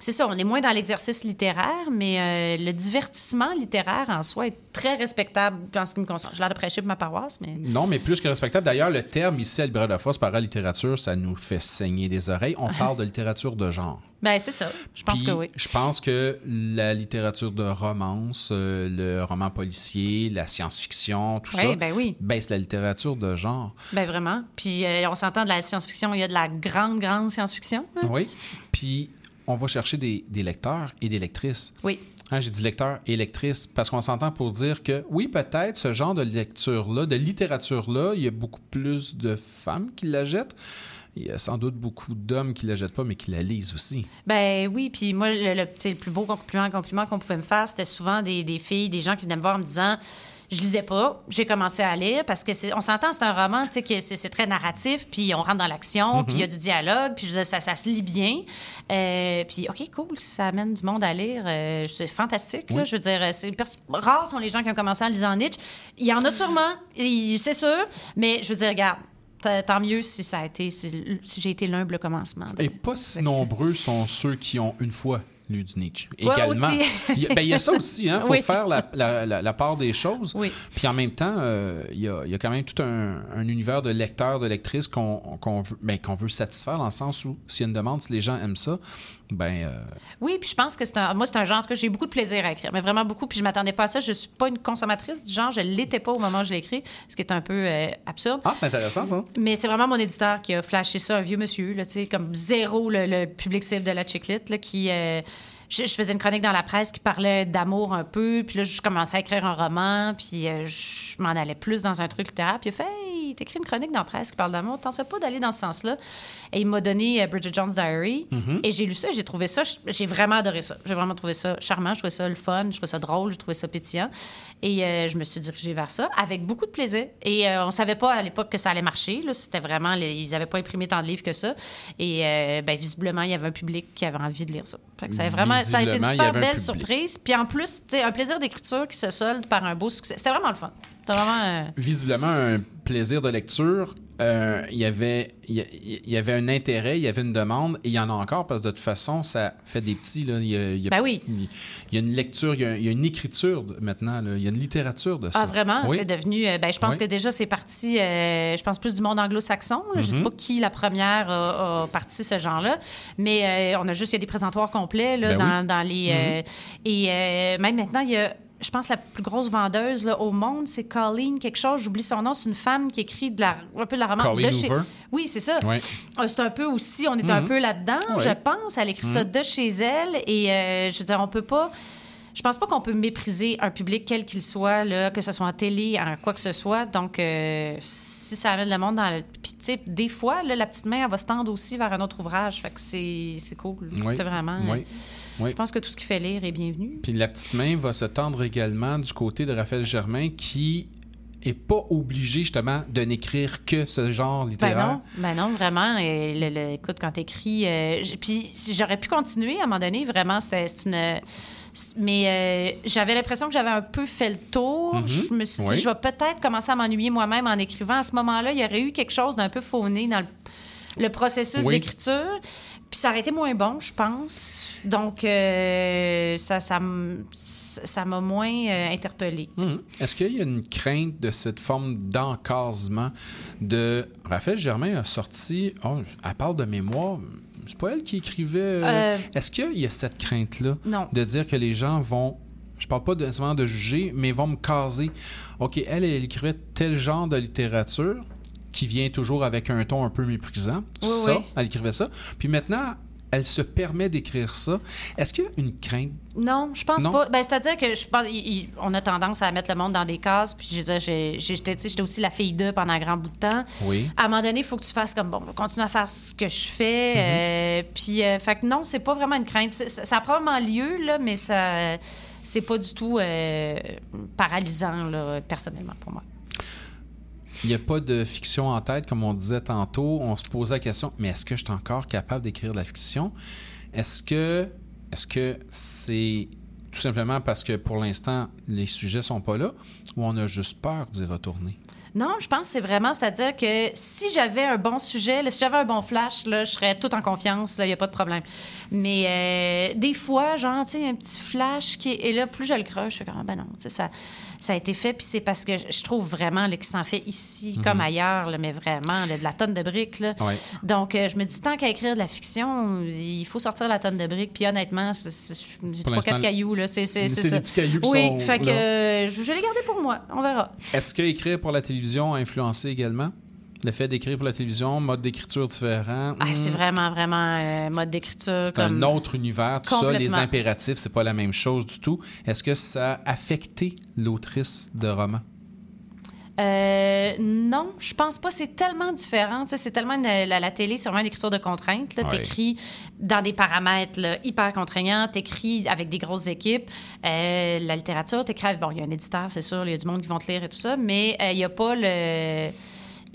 c'est ça, on est moins dans l'exercice littéraire, mais euh, le divertissement littéraire en soi est très respectable en ce qui me concerne. J'ai l'air de prêcher pour ma paroisse, mais. Non, mais plus que respectable. D'ailleurs, le terme ici à Libraire de Force, paralittérature, ça nous fait saigner des oreilles. On parle de littérature de genre. Ben, c'est ça. Je pense Puis, que oui. Je pense que la littérature de romance, euh, le roman policier, la science-fiction, tout ça, ben oui. ben, c'est la littérature de genre. Ben vraiment. Puis euh, on s'entend de la science-fiction, il y a de la grande, grande science-fiction. hein? Oui. Puis on va chercher des, des lecteurs et des lectrices. Oui. Hein, J'ai dit lecteurs et lectrices parce qu'on s'entend pour dire que oui, peut-être ce genre de lecture-là, de littérature-là, il y a beaucoup plus de femmes qui la jettent. Il y a sans doute beaucoup d'hommes qui la jettent pas, mais qui la lisent aussi. Ben oui, puis moi, le, le, plus beau compliment, compliment qu'on pouvait me faire, c'était souvent des, des filles, des gens qui venaient me voir en me disant je lisais pas, j'ai commencé à lire parce que on s'entend, c'est un roman, tu sais, que c'est, très narratif, puis on rentre dans l'action, Mhm. puis il y a du dialogue, puis je ça, ça se lit bien. Euh, puis ok, cool, ça amène du monde à lire, euh, c'est fantastique. Là, je veux dire, c'est rares sont les gens qui ont commencé en lisant Nietzsche. Il y en a sûrement, c'est sûr, mais je veux dire, regarde. Tant mieux si ça a été, si, si j'ai été l'humble commencement. Et pas si nombreux sont ceux qui ont une fois lu du Nietzsche. Ouais, Également. aussi. il, y a, ben, il y a ça aussi, il faut Oui. faire la, la- la- la part des choses. Puis en même temps, euh, il, y a, il y a quand même tout un, un univers de lecteurs, de lectrices qu'on qu'on veut, ben, qu'on veut satisfaire dans le sens où s'il y a une demande, si les gens aiment ça, ben euh, Oui, puis je pense que c'est un. Moi, c'est un genre, en tout cas, j'ai beaucoup de plaisir à écrire, mais vraiment beaucoup. Puis je m'attendais pas à ça. Je suis pas une consommatrice du genre. Je l'étais pas au moment où je l'ai écrit, ce qui est un peu euh, absurde. Ah, c'est intéressant ça. Mais c'est vraiment mon éditeur qui a flashé ça, un vieux monsieur, là, tu sais, comme zéro le, le public cible de la chiclite, là, qui. euh, je, je faisais une chronique dans la presse qui parlait d'amour un peu, puis là, je commençais à écrire un roman, puis je m'en allais plus dans un truc littéraire, puis il a fait Hey, t'écris une chronique dans la presse qui parle d'amour, tenterais pas d'aller dans ce sens-là? Et il m'a donné euh, Bridget Jones' Diary, Mhm. et j'ai lu ça, j'ai trouvé ça, j'ai vraiment adoré ça. J'ai vraiment trouvé ça charmant, je trouvais ça le fun, je trouvais ça drôle, je trouvais ça pétillant. Et euh, je me suis dirigée vers ça avec beaucoup de plaisir. Et euh, on savait pas à l'époque que ça allait marcher. C'était vraiment, les- ils avaient pas imprimé tant de livres que ça. Et euh, ben, visiblement, il y avait un public qui avait envie de lire ça. Fait que ça, a vraiment, ça a été une super belle surprise. Puis en plus, un plaisir d'écriture qui se solde par un beau succès. C'était vraiment le fun. C'était vraiment. visiblement un plaisir de lecture. Euh, il y avait il y avait un intérêt, il y avait une demande et il y en a encore parce que de toute façon ça fait des petits là. Il y a, il y a- Ben oui. il y a une lecture, il y a, il y a une écriture maintenant, là. il y a une littérature de ça. Ah, vraiment? Oui. C'est devenu. euh, ben, je pense Oui. que déjà, c'est parti, euh, je pense, plus du monde anglo-saxon. Je ne sais Mhm. pas qui la première a, a parti ce genre-là, mais euh, on a juste, il y a des présentoirs complets là, Ben dans, les. euh, et euh, même maintenant, il y a. Je pense que la plus grosse vendeuse là, au monde, c'est Colleen quelque chose. J'oublie son nom. C'est une femme qui écrit de la, un peu de la romance. Colleen de chez- Hoover. Oui, c'est ça. Ouais. Euh, C'est un peu aussi, on est un Mhm. peu là-dedans, Ouais. je pense. Elle écrit ça Mhm. de chez elle. Et euh, je veux dire, on peut pas. Je pense pas qu'on peut mépriser un public quel qu'il soit, là, que ce soit en télé, en quoi que ce soit. Donc, euh, si ça amène le monde dans le. Puis, tu sais, des fois, là, la petite main, elle va se tendre aussi vers un autre ouvrage. Fait que c'est c'est cool. Oui. C'est vraiment. Oui. euh, Oui. Je pense que tout ce qui fait lire est bienvenu. Puis la petite main va se tendre également du côté de Raphaël Germain qui est pas obligé justement de n'écrire que ce genre Ben littéraire. non, ben non, vraiment. Et le- le- écoute, quand t'écris... euh, j- puis j'aurais pu continuer à un moment donné, vraiment, c'est une... Mais euh, j'avais l'impression que j'avais un peu fait le tour. Mhm. Je me suis dit, Oui. je vais peut-être commencer à m'ennuyer moi-même en écrivant. À ce moment-là, il y aurait eu quelque chose d'un peu fauné dans le, le processus Oui. d'écriture. Puis ça aurait été moins bon, je pense. Donc, euh, ça ça m'a moins euh, interpellée. Mhm. Est-ce qu'il y a une crainte de cette forme d'encasement de Raphaël Germain a sorti oh, elle parle de mémoire c'est pas elle qui écrivait euh, est-ce qu'il y a cette crainte là Non. de dire que les gens vont je parle pas de, nécessairement de juger mais vont me caser OK elle elle écrivait tel genre de littérature qui vient toujours avec un ton un peu méprisant Oui, ça oui. elle écrivait ça puis maintenant elle se permet d'écrire ça. Est-ce qu'il y a une crainte? Non, je pense Non? pas. Ben, C'est-à-dire que je pense il- il- on a tendance à mettre le monde dans des cases. Puis j'étais aussi la fille d'eux pendant un grand bout de temps. Oui. À un moment donné, il faut que tu fasses comme bon, continue à faire ce que je fais. Mhm. euh, puis, euh, fait que non, c'est pas vraiment une crainte. Ça, ça a probablement lieu, là, mais ça, c'est pas du tout euh, paralysant, là, personnellement, pour moi. Il n'y a pas de fiction en tête, comme on disait tantôt. On se posait la question, mais est-ce que je suis encore capable d'écrire de la fiction? Est-ce que c'est tout simplement parce que pour l'instant, les sujets sont pas là ou on a juste peur d'y retourner? Non, je pense que c'est vraiment, c'est-à-dire que si j'avais un bon sujet, si j'avais un bon flash, je serais tout en confiance, il n'y a pas de problème. Mais euh, des fois, genre, tu un petit flash qui est et là, plus je le creuse, je suis comme, ah, ben non, tu ça, ça a été fait, puis c'est parce que je trouve vraiment là, qu'il s'en fait ici Mhm. comme ailleurs, là, mais vraiment, là, de la tonne de briques. Là. Ouais. Donc, euh, je me dis, tant qu'à écrire de la fiction, il faut sortir la tonne de briques, puis honnêtement, j'ai trois, quatre cailloux, c'est des petits cailloux qui oui, sont fait que euh, je je vais les garder pour moi, on verra. Est-ce que écrire pour la télévision a influencé également? Le fait d'écrire pour la télévision, mode d'écriture différent. Ah, c'est hmm, vraiment, vraiment euh, mode d'écriture. C'est comme- un autre univers, tout ça. Les impératifs, c'est pas la même chose du tout. Est-ce que ça a affecté l'autrice de roman? Euh, non, je pense pas. C'est tellement différent. C'est tellement une- la, la télé, c'est vraiment une écriture de contraintes. Tu Ouais. écris dans des paramètres là, hyper contraignants. Tu écris avec des grosses équipes. Euh, la littérature, tu écris. Bon, il y a un éditeur, c'est sûr. Il y a du monde qui vont te lire et tout ça. Mais euh, il n'y a pas le.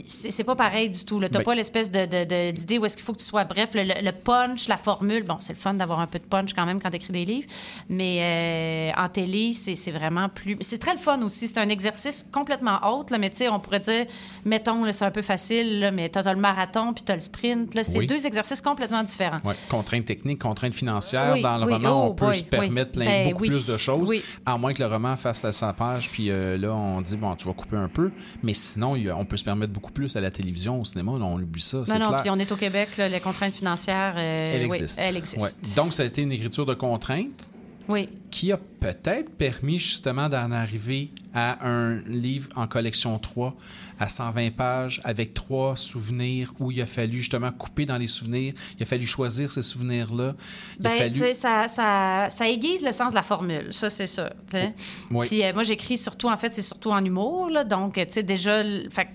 C'est pas pareil du tout. Tu n'as Ben- pas l'espèce de- de- de- d'idée où est-ce qu'il faut que tu sois. Bref, le, punch, la formule. Bon, c'est le fun d'avoir un peu de punch quand même quand tu écris des livres. Mais euh, en télé, c'est vraiment plus. C'est très le fun aussi. C'est un exercice complètement autre. Là, mais tu sais, on pourrait dire, mettons, c'est un peu facile, là, mais tu as, le marathon puis tu as le sprint. là. C'est Oui. deux exercices complètement différents. Ouais. Contraintes techniques, contraintes financières. Oui, Dans le oui, roman, oh on peut boy, se permettre plein- Ben beaucoup plus de choses. À moins que le roman fasse à 100 pages, puis euh, là, on dit, bon, tu vas couper un peu. Mais sinon, on peut se permettre beaucoup plus à la télévision, au cinéma. là, on oublie ça. Non, non, clair. puis on est au Québec, là, les contraintes financières. euh, Elle oui, existe. elles existent. Ouais. Donc, ça a été une écriture de contraintes Oui. qui a peut-être permis justement d'en arriver à un livre en collection 3 à 120 pages avec trois souvenirs où il a fallu justement couper dans les souvenirs. Il a fallu choisir ces souvenirs-là. Ben, fallu... ça, ça, ça aiguise le sens de la formule, ça, c'est sais. Oui. Puis euh, moi, j'écris surtout, en fait, c'est surtout en humour, là, donc, tu sais, déjà, fait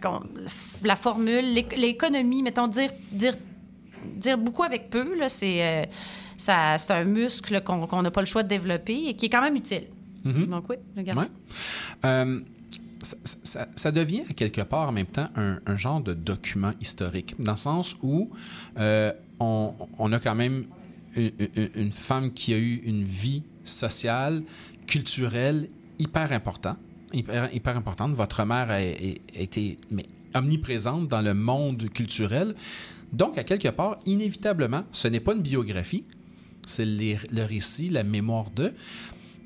la formule, l'éc- l'économie, mettons, dire, dire, dire beaucoup avec peu, c'est euh, c'est un muscle qu'on qu'on n'a pas le choix de développer et qui est quand même utile. Mhm. Donc oui, je garde. Ouais. Euh, ça, devient à quelque part en même temps un, genre de document historique, dans le sens où euh, on, a quand même une, femme qui a eu une vie sociale, culturelle hyper importante. Hyper, importante. Votre mère a, été omniprésente dans le monde culturel. Donc, à quelque part, inévitablement, ce n'est pas une biographie, c'est le récit, la mémoire de,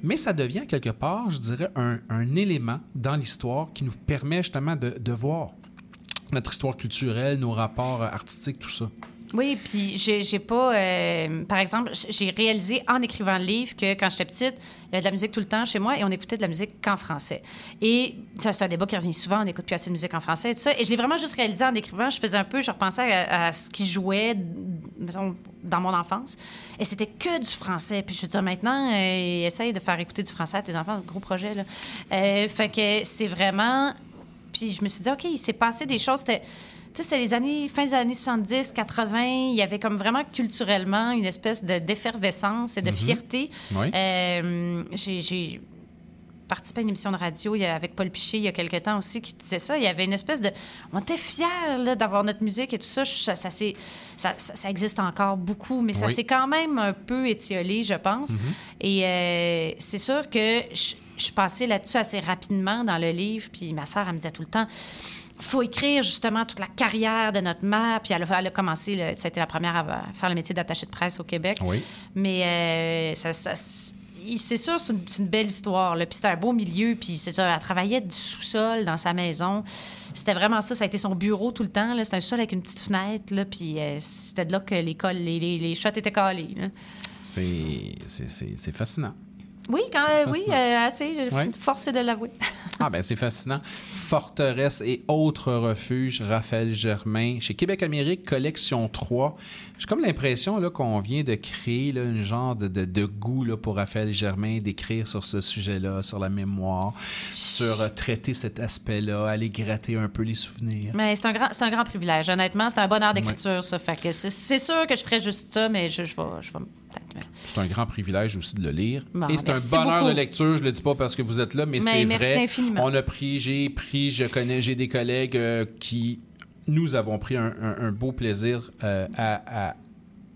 mais ça devient quelque part, je dirais, un, élément dans l'histoire qui nous permet justement de, de voir notre histoire culturelle, nos rapports euh, artistiques, tout ça. Oui, puis j'ai pas. euh, par exemple, j'ai réalisé en écrivant le livre que quand j'étais petite, il y avait de la musique tout le temps chez moi et on écoutait de la musique qu'en français. Et ça, c'est un débat qui revient souvent, on n'écoute plus assez de musique en français et tout ça. Et je l'ai vraiment juste réalisé en écrivant. Je faisais un peu, je repensais à, ce qui jouait dans mon enfance. Et c'était que du français. Puis je veux dire, maintenant, euh, essaye de faire écouter du français à tes enfants, gros projet, là. Euh, fait que c'est vraiment. Puis je me suis dit, OK, il s'est passé des choses. C'était. Tu sais, c'était les années, fin des années 70, 80. Il y avait comme vraiment culturellement une espèce de, d'effervescence et de Mhm. fierté. Oui. Euh, j'ai, participé à une émission de radio il y a- avec Paul Piché il y a quelque temps aussi qui disait ça. Il y avait une espèce de... On était fiers d'avoir notre musique et tout ça. Ça, ça, s'est- ça, ça- ça existe encore beaucoup, mais ça Oui. s'est quand même un peu étiolé, je pense. Mhm. Et euh, c'est sûr que je, je suis passée là-dessus assez rapidement dans le livre. Puis ma sœur, elle me disait tout le temps faut écrire justement toute la carrière de notre mère. Puis elle a, elle a commencé, ça a été la première à faire le métier d'attaché de presse au Québec. Oui. Mais euh, ça, ça- c'est sûr, c'est une, belle histoire. Là. Puis c'était un beau milieu. Puis c'est elle travaillait du sous-sol dans sa maison. C'était vraiment ça. Ça a été son bureau tout le temps. C'était un sous-sol avec une petite fenêtre. Là. Puis euh, c'était de là que les, les, les, les shots étaient collés. c'est fascinant. Oui, quand, euh, oui euh, assez. J'ai Ouais. forcé de l'avouer. Ah ben c'est fascinant. Forteresse et autres refuges, Raphaël Germain, chez Québec Amérique, collection 3. J'ai comme l'impression qu'on vient de créer là, un genre de, de- de goût là, pour Raphaël Germain d'écrire sur ce sujet-là, sur la mémoire, sur euh, traiter cet aspect-là, aller gratter un peu les souvenirs. Mais c'est un, grand, c'est un grand privilège. Honnêtement, c'est un bonheur d'écriture, ça. Fait que c'est, c'est sûr que je ferais juste ça, mais je, je vais, je vais peut-être. C'est un grand privilège aussi de le lire. Bon, et c'est un bonheur beaucoup. de lecture. Je le dis pas parce que vous êtes là, mais, Mais c'est vrai. infiniment. On a pris, j'ai pris, je connais, j'ai des collègues euh, qui, nous avons pris un, un- un beau plaisir euh, à, à-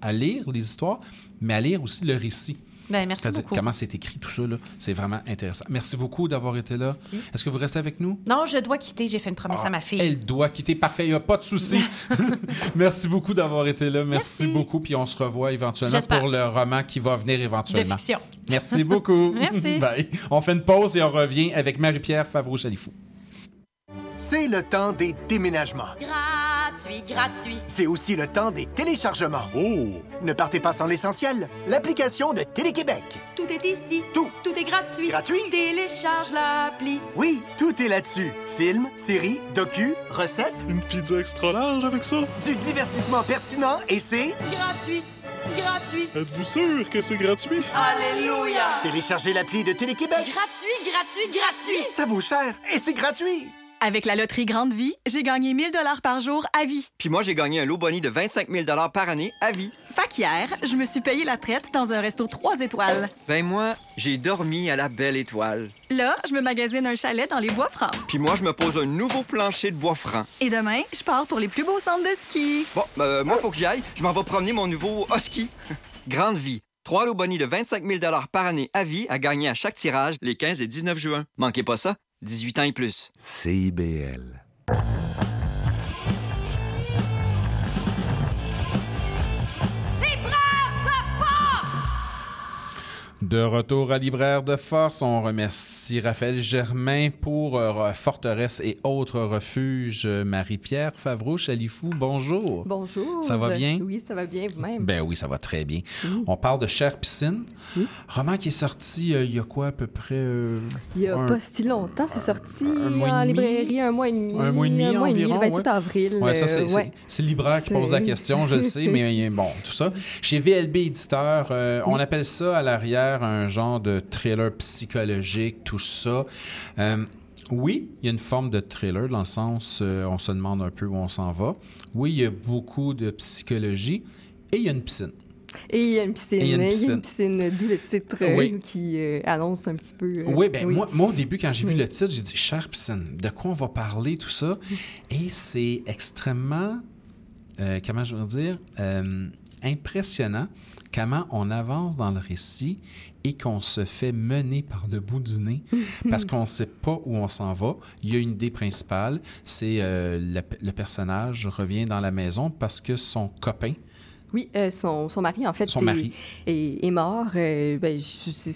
à lire les histoires, mais à lire aussi le récit. Ben, merci beaucoup. comment c'est écrit tout ça, là. c'est vraiment intéressant. Merci beaucoup d'avoir été là. Est-ce que vous restez avec nous? Non, je dois quitter. J'ai fait une promesse à ma fille. Ah, Elle doit quitter. Parfait, il n'y a pas de souci. Merci beaucoup d'avoir été là. Merci, beaucoup. Puis on se revoit éventuellement pour le roman qui va venir éventuellement. De fiction. Merci beaucoup. Merci. Bye. On fait une pause et on revient avec Marie-Pierre Favreau-Chalifou. C'est le temps des déménagements. Gratuit, gratuit. C'est aussi le temps des téléchargements. Oh! Ne partez pas sans l'essentiel, l'application de Télé-Québec. Tout est ici. Tout. Tout est gratuit. Gratuit. Télécharge l'appli. Oui, tout est là-dessus. Films, séries, docu, recettes. Une pizza extra large avec ça? Du divertissement pertinent et c'est... Gratuit. Gratuit. Êtes-vous sûr que c'est gratuit? Alléluia. Téléchargez l'appli de Télé-Québec. Gratuit, gratuit, gratuit. Ça vaut cher et c'est gratuit. Avec la loterie Grande Vie, j'ai gagné 1000 dollars par jour à vie. Puis moi, j'ai gagné un lot boni de 25 000 par année à vie. Fait qu'hier, je me suis payé la traite dans un resto 3 étoiles. Ben moi, j'ai dormi à la belle étoile. Là, je me magasine un chalet dans les bois francs. Puis moi, je me pose un nouveau plancher de bois franc. Et demain, je pars pour les plus beaux centres de ski. Bon, euh, moi, faut que j'y aille. Je m'en vais promener mon nouveau husky. Grande vie. Trois lots boni de 25 000 par année à vie à gagner à chaque tirage les 15 et 19 juin. Manquez pas ça. 18 ans et plus. CIBL. De retour à Libraire de Force, on remercie Raphaël Germain pour euh, Forteresse et autres refuges. Euh, Marie-Pierre Favreau-Chalifou, bonjour. Bonjour. Ça va bien? Oui, ça va bien vous-même? Ben oui, ça va très bien. On parle de Cher Piscine. Roman qui est sorti euh, il y a quoi à peu près? euh, Il n'y a un- pas si longtemps, c'est sorti un en librairie un mois et demi. Un mois et demi Un mois et demi, environ, le 27 ouais. avril. Ouais, ça, c'est, ouais. le libraire qui pose la question, je le sais, mais bon, tout ça. Chez VLB Éditeur, on appelle ça à l'arrière un genre de thriller psychologique, tout ça. Euh, oui, il y a une forme de thriller dans le sens, euh, on se demande un peu où on s'en va. Oui, il y a beaucoup de psychologie et il y a une piscine. Et il y a une piscine. Il y a une piscine. piscine, d'où le titre euh, Oui. qui euh, annonce un petit peu. euh, Oui, ben Moi, moi, au début, quand j'ai vu le titre, j'ai dit Cher piscine, de quoi on va parler, tout ça? Et c'est extrêmement, euh, comment je veux dire, impressionnant comment on avance dans le récit et qu'on se fait mener par le bout du nez parce qu'on ne sait pas où on s'en va. Il y a une idée principale, c'est euh, le, le personnage revient dans la maison parce que son copain, Oui, euh, son, son mari, en fait, Son est, mari. est- est mort. euh, ben, je,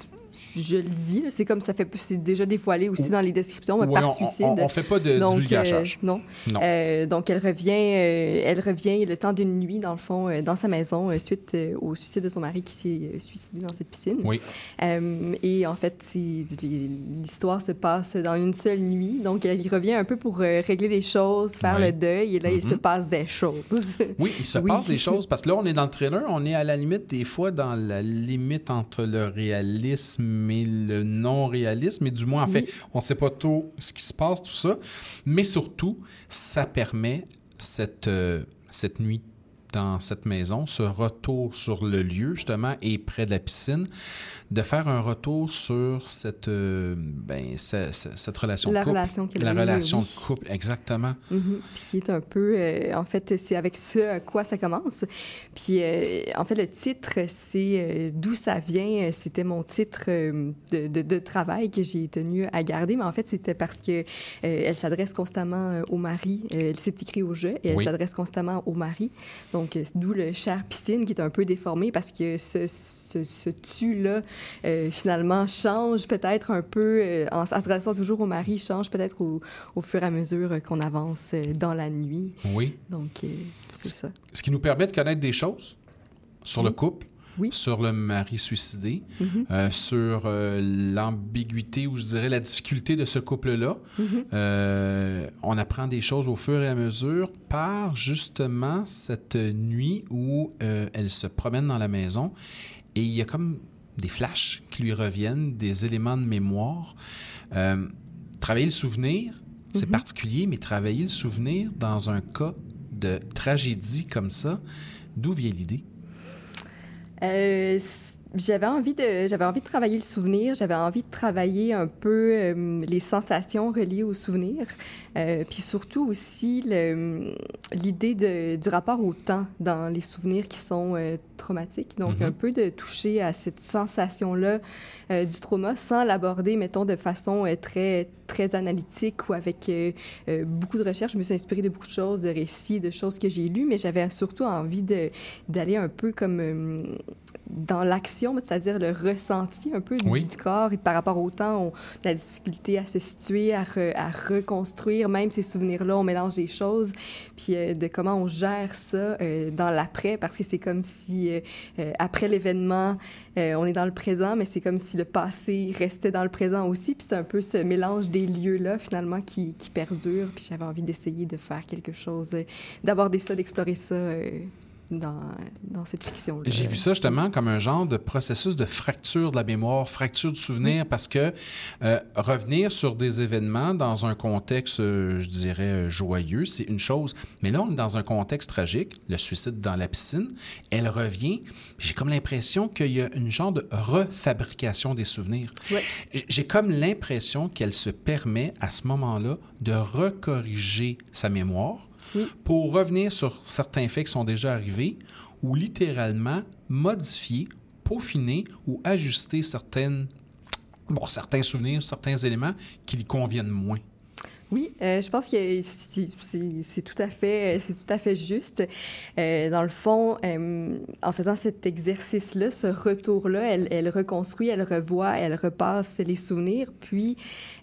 je- le dis, c'est comme ça fait, c'est déjà dévoilé aussi dans les descriptions, mais par on- suicide. on- on fait pas de Donc, divulgachage. euh, non. Non. Euh, donc, elle revient, euh, elle revient le temps d'une nuit, dans le fond, euh, dans sa maison, euh, suite euh, au suicide de son mari qui s'est suicidé dans cette piscine. Oui. Et en fait, l'histoire se passe dans une seule nuit. Donc, elle revient un peu pour régler les choses, faire le deuil, et là, il se passe des choses. Oui, il se Oui. passe des choses parce que là, on est dans le trailer, on est à la limite, des fois, dans la limite entre le réalisme et le non-réalisme, mais du moins, en fait, Oui. on ne sait pas trop ce qui se passe, tout ça. Mais surtout, ça permet cette, euh, cette nuit dans cette maison, ce retour sur le lieu, justement, et près de la piscine, de faire un retour sur cette, euh, ben, ce- ce- cette relation La de couple. relation La relation oui. de couple, exactement. Mhm. Puis qui est un peu, euh, en fait, c'est avec ce à quoi ça commence. Puis euh, en fait, le titre, c'est d'où ça vient. C'était mon titre de, de- de travail que j'ai tenu à garder, mais en fait, c'était parce que elle s'adresse constamment au mari. Elle s'est écrit au jeu et elle Oui. s'adresse constamment au mari. Donc, d'où le cher piscine qui est un peu déformé parce que ce, ce, ce tu-là, euh, finalement, change peut-être un peu, euh, en s'adressant toujours au mari, change peut-être au, au fur et à mesure euh, qu'on avance dans la nuit. Oui. Donc, c'est ça. Ce qui nous permet de connaître des choses sur le couple, sur le mari suicidé, Mhm. euh, sur euh, l'ambiguïté ou je dirais la difficulté de ce couple-là. Mhm. Euh, on apprend des choses au fur et à mesure par justement cette nuit où elle se promène dans la maison et il y a comme des flashs qui lui reviennent, des éléments de mémoire. Euh, travailler le souvenir, c'est Mhm. particulier, mais travailler le souvenir dans un cas de tragédie comme ça, d'où vient l'idée? Euh, j'avais envie de j'avais envie de travailler le souvenir, j'avais envie de travailler un peu euh, les sensations reliées au souvenir, euh, puis surtout aussi l'idée du rapport au temps dans les souvenirs qui sont euh, traumatiques. Donc Mhm. un peu de toucher à cette sensation là du trauma sans l'aborder mettons de façon très très analytique ou avec beaucoup de recherches. Je me suis inspirée de beaucoup de choses, de récits, de choses que j'ai lues, mais j'avais surtout envie d'aller un peu comme dans l'action, c'est-à-dire le ressenti un peu du, Oui. du corps et par rapport au temps, on, la difficulté à se situer, à, re- à reconstruire même ces souvenirs-là, on mélange des choses, puis euh, de comment on gère ça euh, dans l'après, parce que c'est comme si euh, après l'événement, on est dans le présent, mais c'est comme si le passé restait dans le présent aussi, puis c'est un peu ce mélange des lieux-là finalement qui, qui perdure, puis j'avais envie d'essayer de faire quelque chose, d'aborder ça, d'explorer ça. Dans, dans cette fiction-là. J'ai vu ça justement comme un genre de processus de fracture de la mémoire, fracture du souvenir, parce que euh, revenir sur des événements dans un contexte, euh, je dirais, euh, joyeux, c'est une chose. Mais là, on est dans un contexte tragique, le suicide dans la piscine. Elle revient. J'ai comme l'impression qu'il y a une genre de refabrication des souvenirs. J- J'ai comme l'impression qu'elle se permet à ce moment-là de recorriger sa mémoire pour revenir sur certains faits qui sont déjà arrivés ou littéralement modifier, peaufiner ou ajuster certaines, certains souvenirs, certains éléments qui lui conviennent moins. Oui, euh, je pense que c'est tout à fait, c'est tout à fait juste. Euh, dans le fond, euh, en faisant cet exercice-là, ce retour-là, elle, elle reconstruit, elle revoit, elle repasse les souvenirs, puis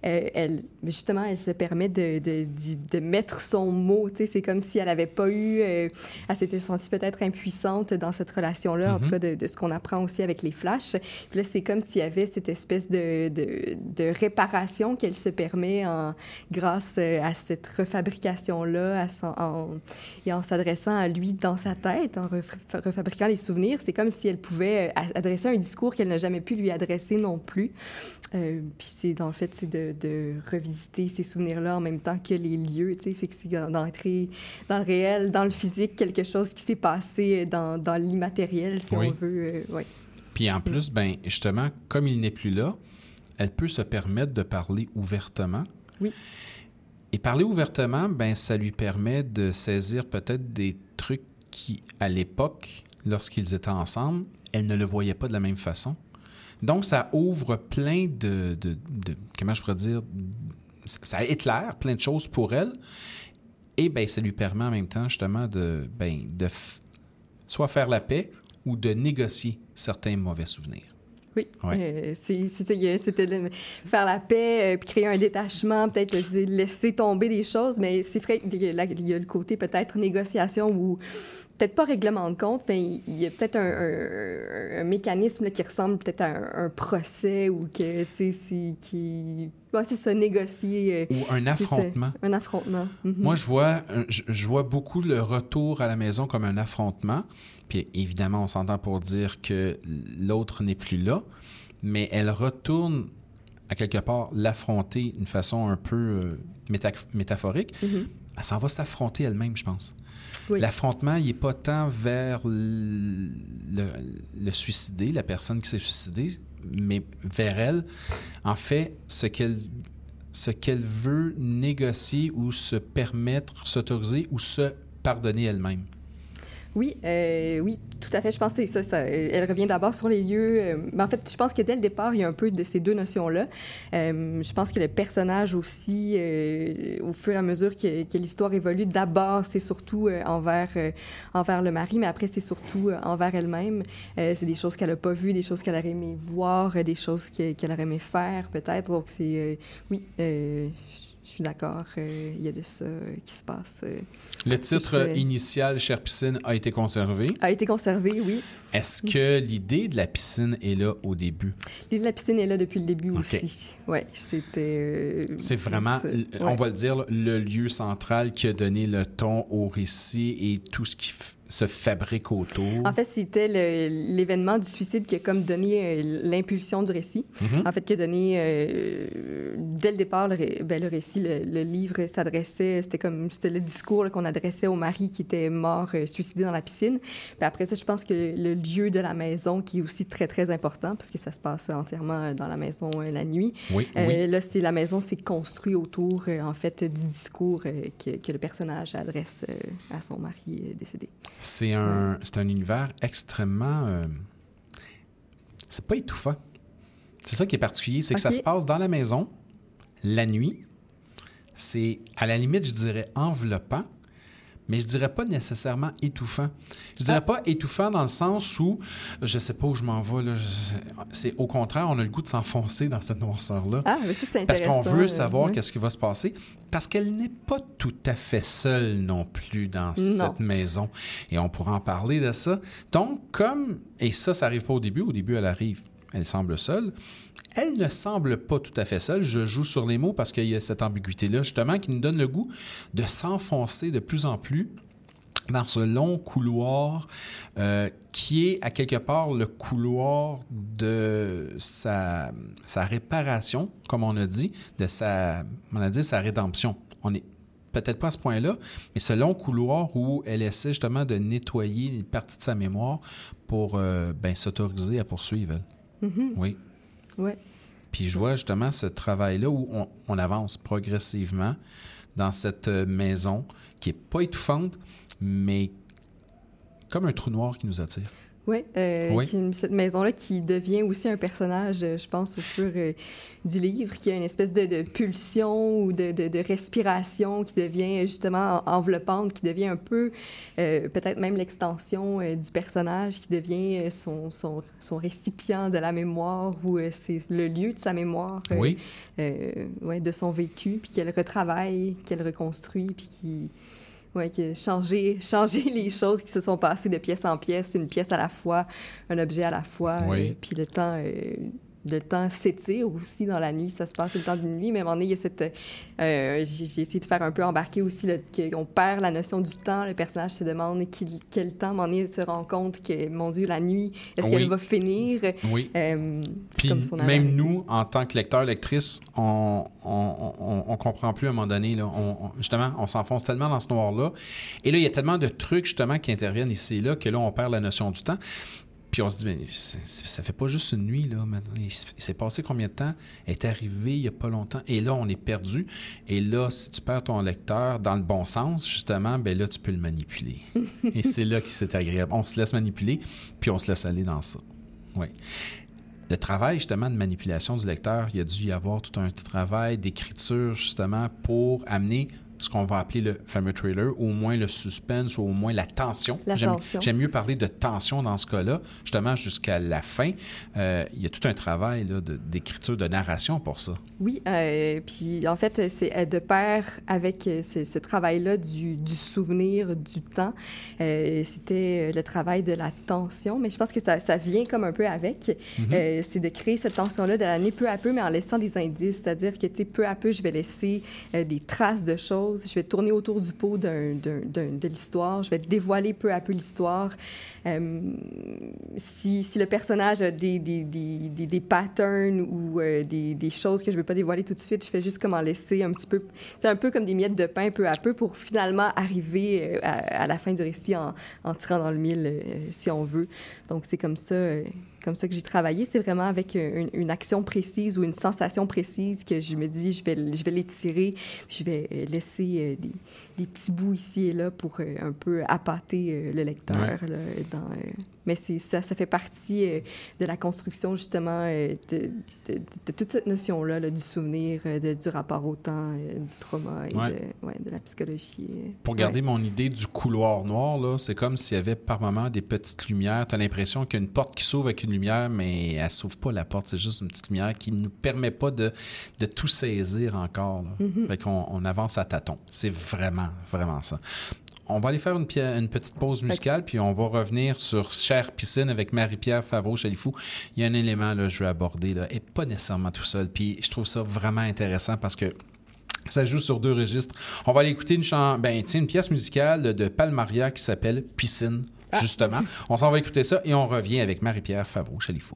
euh, elle, justement, elle se permet de, de, de mettre son mot. Tu sais, c'est comme si elle n'avait pas eu, euh, elle s'était sentie peut-être impuissante dans cette relation-là, en tout Mhm. cas de, de ce qu'on apprend aussi avec les flashs. Puis là, c'est comme s'il y avait cette espèce de, de, de réparation qu'elle se permet en, grâce euh, à cette refabrication-là en- et en s'adressant à lui dans sa tête, en ref- refabriquant les souvenirs. C'est comme si elle pouvait euh, adresser un discours qu'elle n'a jamais pu lui adresser non plus. Euh, puis c'est, dans le fait, c'est de, de revisiter ces souvenirs-là en même temps que les lieux, tu sais, fait que c'est dans- d'entrer dans le réel, dans le physique, quelque chose qui s'est passé dans, dans l'immatériel, si Oui. on veut. euh, ouais. Puis en plus, ben justement, comme il n'est plus là, elle peut se permettre de parler ouvertement. Oui. Et parler ouvertement, ben ça lui permet de saisir peut-être des trucs qui, à l'époque, lorsqu'ils étaient ensemble, elle ne le voyait pas de la même façon. Donc, ça ouvre plein de, comment je pourrais dire, ça éclaire plein de choses pour elle. Et ben, ça lui permet en même temps, justement, de, ben, de soit faire la paix ou de négocier certains mauvais souvenirs. Oui, Ouais. euh, c'était faire la paix, euh, puis créer un détachement, peut-être laisser tomber des choses, mais c'est vrai qu'il y, a y le côté peut-être négociation ou peut-être pas règlement de compte, mais il y a peut-être un, un- un mécanisme là, qui ressemble peut-être à un, un procès ou que, tu sais, c'est qui... Ouais, c'est ça, négocier. euh, Ou un affrontement. Un affrontement. mhm. Moi, je vois, je vois beaucoup le retour à la maison comme un affrontement. Puis évidemment, on s'entend pour dire que l'autre n'est plus là, mais elle retourne à quelque part l'affronter d'une façon un peu euh, méta- métaphorique. Mhm. Elle s'en va s'affronter elle-même, je pense. Oui. L'affrontement, il n'est pas tant vers le, le- le suicidé, la personne qui s'est suicidée, mais vers elle. En fait, ce qu'elle ce qu'elle veut négocier ou se permettre, s'autoriser ou se pardonner elle-même. Oui, euh, oui, tout à fait. Je pense que ça, ça. euh, Elle revient d'abord sur les lieux. euh, mais en fait, je pense que dès le départ, il y a un peu de ces deux notions-là. Je pense que le personnage aussi, au fur et à mesure que, l'histoire évolue, d'abord, c'est surtout envers, envers le mari, mais après, c'est surtout envers elle-même. C'est des choses qu'elle n'a pas vues, des choses qu'elle aurait aimé voir, des choses que- qu'elle aurait aimé faire, peut-être. Donc, c'est... oui, je suis d'accord, euh, il y a de ça euh, qui se passe. euh. Le titre fais- initial, Chère piscine, a été conservé. A été conservé, oui. Est-ce que l'idée de la piscine est là au début? L'idée de la piscine est là depuis le début aussi. Oui, c'était... C'est vraiment, on ouais. va le dire, le lieu central qui a donné le ton au récit et tout ce qui f- se fabrique autour? En fait, c'était l'événement du suicide qui a comme donné euh, l'impulsion du récit. Mhm. En fait, qui a donné, euh, dès le départ, le, ré- ben, le récit, le, le livre s'adressait, c'était comme, c'était le discours qu'on adressait au mari qui était mort, euh, suicidé dans la piscine. Puis après ça, je pense que le, lieu de la maison, qui est aussi très, très important, parce que ça se passe entièrement dans la maison la nuit. Oui, oui. Là, c'est la maison s'est construite autour, en fait, du discours que, que le personnage adresse à son mari décédé. C'est un, c'est un univers extrêmement. euh, c'est pas étouffant. C'est ça qui est particulier, c'est que ça se passe dans la maison, la nuit. C'est, à la limite, je dirais enveloppant, mais je dirais pas nécessairement étouffant. Je dirais pas étouffant dans le sens où je sais pas où je m'en vais. Là, c'est au contraire, on a le goût de s'enfoncer dans cette noirceur-là. Ah, mais ça, c'est Parce qu'on intéressant, veut savoir qu'est-ce qui va se passer. Parce qu'elle n'est pas tout à fait seule non plus dans Non. cette maison. Et on pourra en parler de ça. Donc, comme, et ça, ça arrive pas au début. Au début, elle arrive, elle semble seule. Elle ne semble pas tout à fait seule. Je joue sur les mots parce qu'il y a cette ambiguïté-là, justement, qui nous donne le goût de s'enfoncer de plus en plus dans ce long couloir euh, qui est à quelque part le couloir de sa, sa réparation, comme on a dit, de sa, on a dit sa rédemption. On est peut-être pas à ce point-là, mais ce long couloir où elle essaie justement de nettoyer une partie de sa mémoire pour euh, ben, s'autoriser à poursuivre. Mhm. Oui. Ouais. Puis je vois justement ce travail-là où on, avance progressivement dans cette euh, maison qui est pas étouffante, mais comme un trou noir qui nous attire. Ouais, euh, Oui. cette maison-là qui devient aussi un personnage, euh, je pense, au fur euh, du livre, qui a une espèce de, de pulsion ou de, de- de respiration qui devient justement en- enveloppante, qui devient un peu, euh, peut-être même l'extension du personnage, qui devient son, son, son récipient de la mémoire ou c'est le lieu de sa mémoire, Oui. euh, ouais, de son vécu, puis qu'elle retravaille, qu'elle reconstruit, puis qui... Ouais, changé, changé les choses qui se sont passées de pièce en pièce, une pièce à la fois, un objet à la fois. Oui. euh, puis le temps, euh, le temps s'étire aussi dans la nuit. Ça se passe le temps d'une nuit. Mais à un moment donné, il y a cette. euh, j'ai essayé de faire un peu embarquer aussi le- qu'on perd la notion du temps. Le personnage se demande quel temps. À un moment donné, il se rend compte que, mon Dieu, la nuit, est-ce Oui. qu'elle va finir? Oui. Euh, Puis comme son même nous, en tant que lecteur, lectrice, on, on, on, on comprend plus à un moment donné. Là. On, on- justement, on s'enfonce tellement dans ce noir-là. Et là, il y a tellement de trucs justement qui interviennent ici et là que là, on perd la notion du temps. Puis on se dit, mais ça fait pas juste une nuit, là. maintenant. Il s'est passé combien de temps? Elle est arrivé il y a pas longtemps. Et là, on est perdu. Et là, si tu perds ton lecteur dans le bon sens, justement, ben là, tu peux le manipuler. et c'est là que c'est agréable. On se laisse manipuler, puis on se laisse aller dans ça. Oui. Le travail, justement, de manipulation du lecteur, il y a dû y avoir tout un travail d'écriture, justement, pour amener ce qu'on va appeler le fameux trailer, au moins le suspense, ou au moins la tension. La J'aime- tension. J'aime mieux parler de tension dans ce cas-là, justement, jusqu'à la fin. Euh, il y a tout un travail là, de- d'écriture, de, narration pour ça. Oui, euh, puis en fait, c'est euh, de pair avec ce, ce travail-là du, du souvenir, du temps. Euh, C'était le travail de la tension, mais je pense que ça, ça vient comme un peu avec. Mhm. C'est de créer cette tension-là, de l'amener peu à peu, mais en laissant des indices. C'est-à-dire que, tu sais, peu à peu, je vais laisser des traces de choses. Je vais tourner autour du pot de l'histoire. Je vais dévoiler peu à peu l'histoire. Euh, si, le personnage a des, patterns ou euh, des, choses que je ne veux pas dévoiler tout de suite, je fais juste comme en laisser un petit peu. C'est un peu comme des miettes de pain peu à peu pour finalement arriver euh, à, la fin du récit en, en tirant dans le mille, si on veut. Donc c'est comme ça. Comme ça que j'ai travaillé, c'est vraiment avec une, une action précise ou une sensation précise que je me dis, je vais, je vais l'étirer, je vais euh, laisser euh, des, des petits bouts ici et là pour euh, un peu appâter le lecteur Ouais. là, dans, Mais ça, ça fait partie euh, de la construction, justement, euh, de, de- de- de toute cette notion-là, là, du souvenir, euh, de- du rapport au temps, du trauma et Ouais. de, ouais, de la psychologie. Pour garder mon idée du couloir noir, là, c'est comme s'il y avait par moment des petites lumières. Tu as l'impression qu'il y a une porte qui s'ouvre avec une lumière, mais elle s'ouvre pas la porte. C'est juste une petite lumière qui ne nous permet pas de, tout saisir encore. Là. Mhm. Fait qu'on on avance à tâtons. C'est vraiment, vraiment ça. On va aller faire une, petite pause musicale, puis on va revenir sur Cher Piscine avec Marie-Pierre Favreau-Chalifou. Il y a un élément là, je veux aborder, là, et pas nécessairement tout seul. Puis je trouve ça vraiment intéressant parce que ça joue sur deux registres. On va aller écouter une, chan- ben, une pièce musicale de, Palmaria qui s'appelle Piscine, justement. On s'en va écouter ça et on revient avec Marie-Pierre Favreau-Chalifou.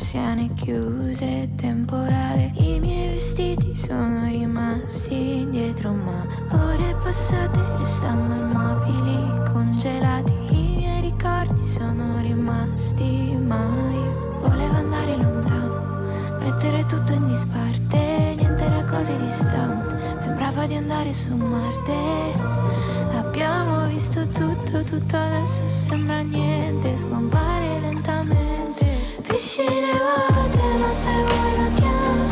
Persiane chiuse, temporale. I miei vestiti sono rimasti indietro, ma ore passate restando immobili, congelati. I miei ricordi sono rimasti, ma io volevo andare lontano, mettere tutto in disparte. Niente era così distante, sembrava di andare su Marte. Abbiamo visto tutto, tutto adesso sembra niente, scompare lentamente. Piscine vuote, ma se vuoi nuotiamo,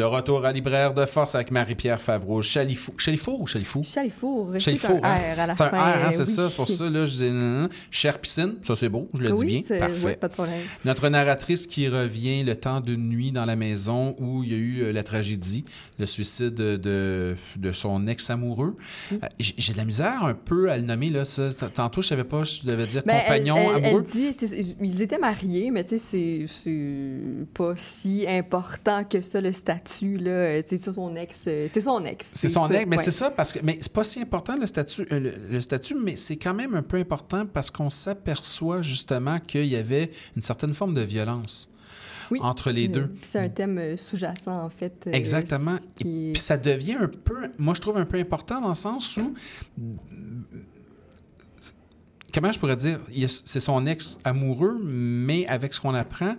De retour à Libraire de Force avec Marie-Pierre Favreau. Chalifou. Chalifou ou Chalifou? Chalifour, Chalifou, c'est un hein? R à la C'est un. R, hein, c'est oui. ça. Pour ça, là, je dis, Chère piscine, ça c'est beau, je le dis Oui, bien. Parfait. ouais, pas de problème. Notre narratrice qui revient le temps d'une nuit dans la maison où il y a eu euh, la tragédie, le suicide de, de son ex-amoureux. Euh, J'ai de la misère un peu à le nommer, là. Ça. Tantôt, je savais pas, je devais dire Ben, compagnon elle, elle amoureux. dit, ils étaient mariés, mais tu sais, c'est pas si important que ça, le statut, là. C'est ça, son ex. euh, C'est son ex. C'est son ex, mais ouais. c'est ça parce que mais c'est pas si important le statut euh, le, le statut mais c'est quand même un peu important parce qu'on s'aperçoit justement qu'il y avait une certaine forme de violence Oui, entre les c'est- deux. C'est un thème euh, sous-jacent, en fait. euh, Exactement. qui- Puis ça devient un peu moi je trouve un peu important dans le sens où comment je pourrais dire, c'est son ex amoureux, mais avec ce qu'on apprend,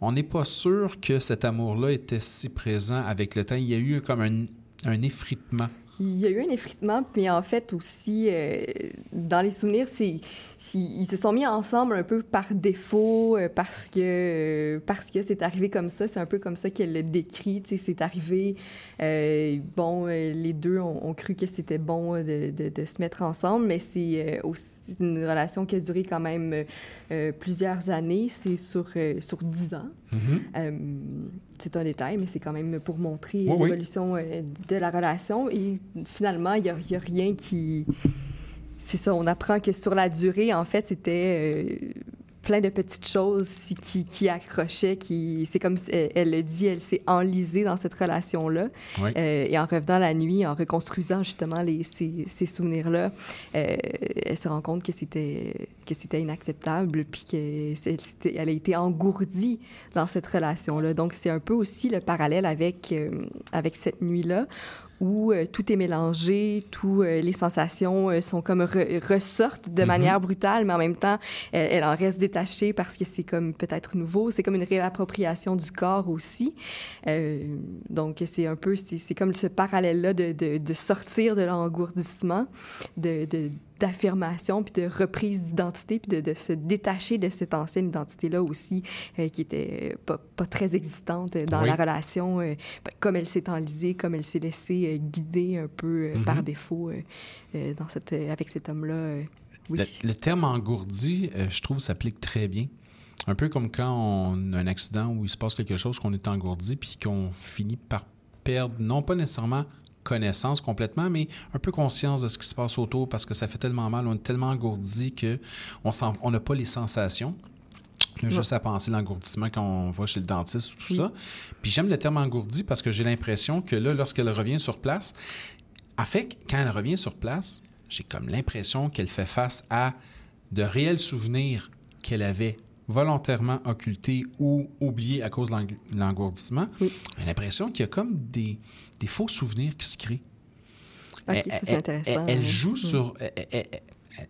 on n'est pas sûr que cet amour-là était si présent avec le temps. Il y a eu comme un, effritement. Il y a eu un effritement, puis en fait aussi, euh, dans les souvenirs, c'est- ils se sont mis ensemble un peu par défaut, euh, parce que euh, parce que c'est arrivé comme ça. C'est un peu comme ça qu'elle le décrit. C'est arrivé, euh, bon, les deux ont, ont cru que c'était bon de, de- de se mettre ensemble, mais c'est aussi une relation qui a duré quand même euh, plusieurs années. C'est sur, euh, sur 10 ans. Euh, c'est un détail, mais c'est quand même pour montrer Oui, l'évolution de la relation. Et finalement, il n'y a, il y a rien qui... C'est ça, on apprend que sur la durée, en fait, c'était euh, plein de petites choses qui, qui accrochaient. Qui, c'est comme elle, elle le dit, elle s'est enlisée dans cette relation-là. Oui. Euh, et en revenant la nuit, en reconstruisant justement les, ces, ces souvenirs-là, euh, elle se rend compte que c'était, que c'était inacceptable, puis que c'est- c'était- elle a été engourdie dans cette relation-là. Donc, c'est un peu aussi le parallèle avec, avec cette nuit-là, où euh, tout est mélangé, tous euh, les sensations euh, sont comme re- ressortent de Mhm. manière brutale, mais en même temps, elle, elle en reste détachée parce que c'est comme peut-être nouveau, c'est comme une réappropriation du corps aussi. Euh, donc, c'est un peu, c'est c'est comme ce parallèle-là de, de, de sortir de l'engourdissement, de, de- d'affirmation, puis de reprise d'identité, puis de, de se détacher de cette ancienne identité-là aussi, euh, qui était pas, pas très existante dans Oui. la relation, euh, ben, comme elle s'est enlisée, comme elle s'est laissée euh, guider un peu euh, Mhm. par défaut euh, euh, dans cette, euh, avec cet homme-là. euh, oui. Le, le terme engourdi, euh, je trouve, s'applique très bien. Un peu comme quand on a un accident où il se passe quelque chose, qu'on est engourdi, puis qu'on finit par perdre, non pas nécessairement connaissance complètement, mais un peu conscience de ce qui se passe autour parce que ça fait tellement mal, on est tellement engourdi que on n'a pas les sensations. Là, juste à penser l'engourdissement quand on va chez le dentiste, tout Oui. ça. Puis j'aime le terme engourdi parce que j'ai l'impression que là, lorsqu'elle revient sur place, en fait, quand elle revient sur place, j'ai comme l'impression qu'elle fait face à de réels souvenirs qu'elle avait volontairement occultés ou oubliés à cause de l'eng- l'engourdissement. J'ai l'impression qu'il y a comme des, des faux souvenirs qui se créent. Elle- ça, intéressant. Elle, elle joue Mm. sur.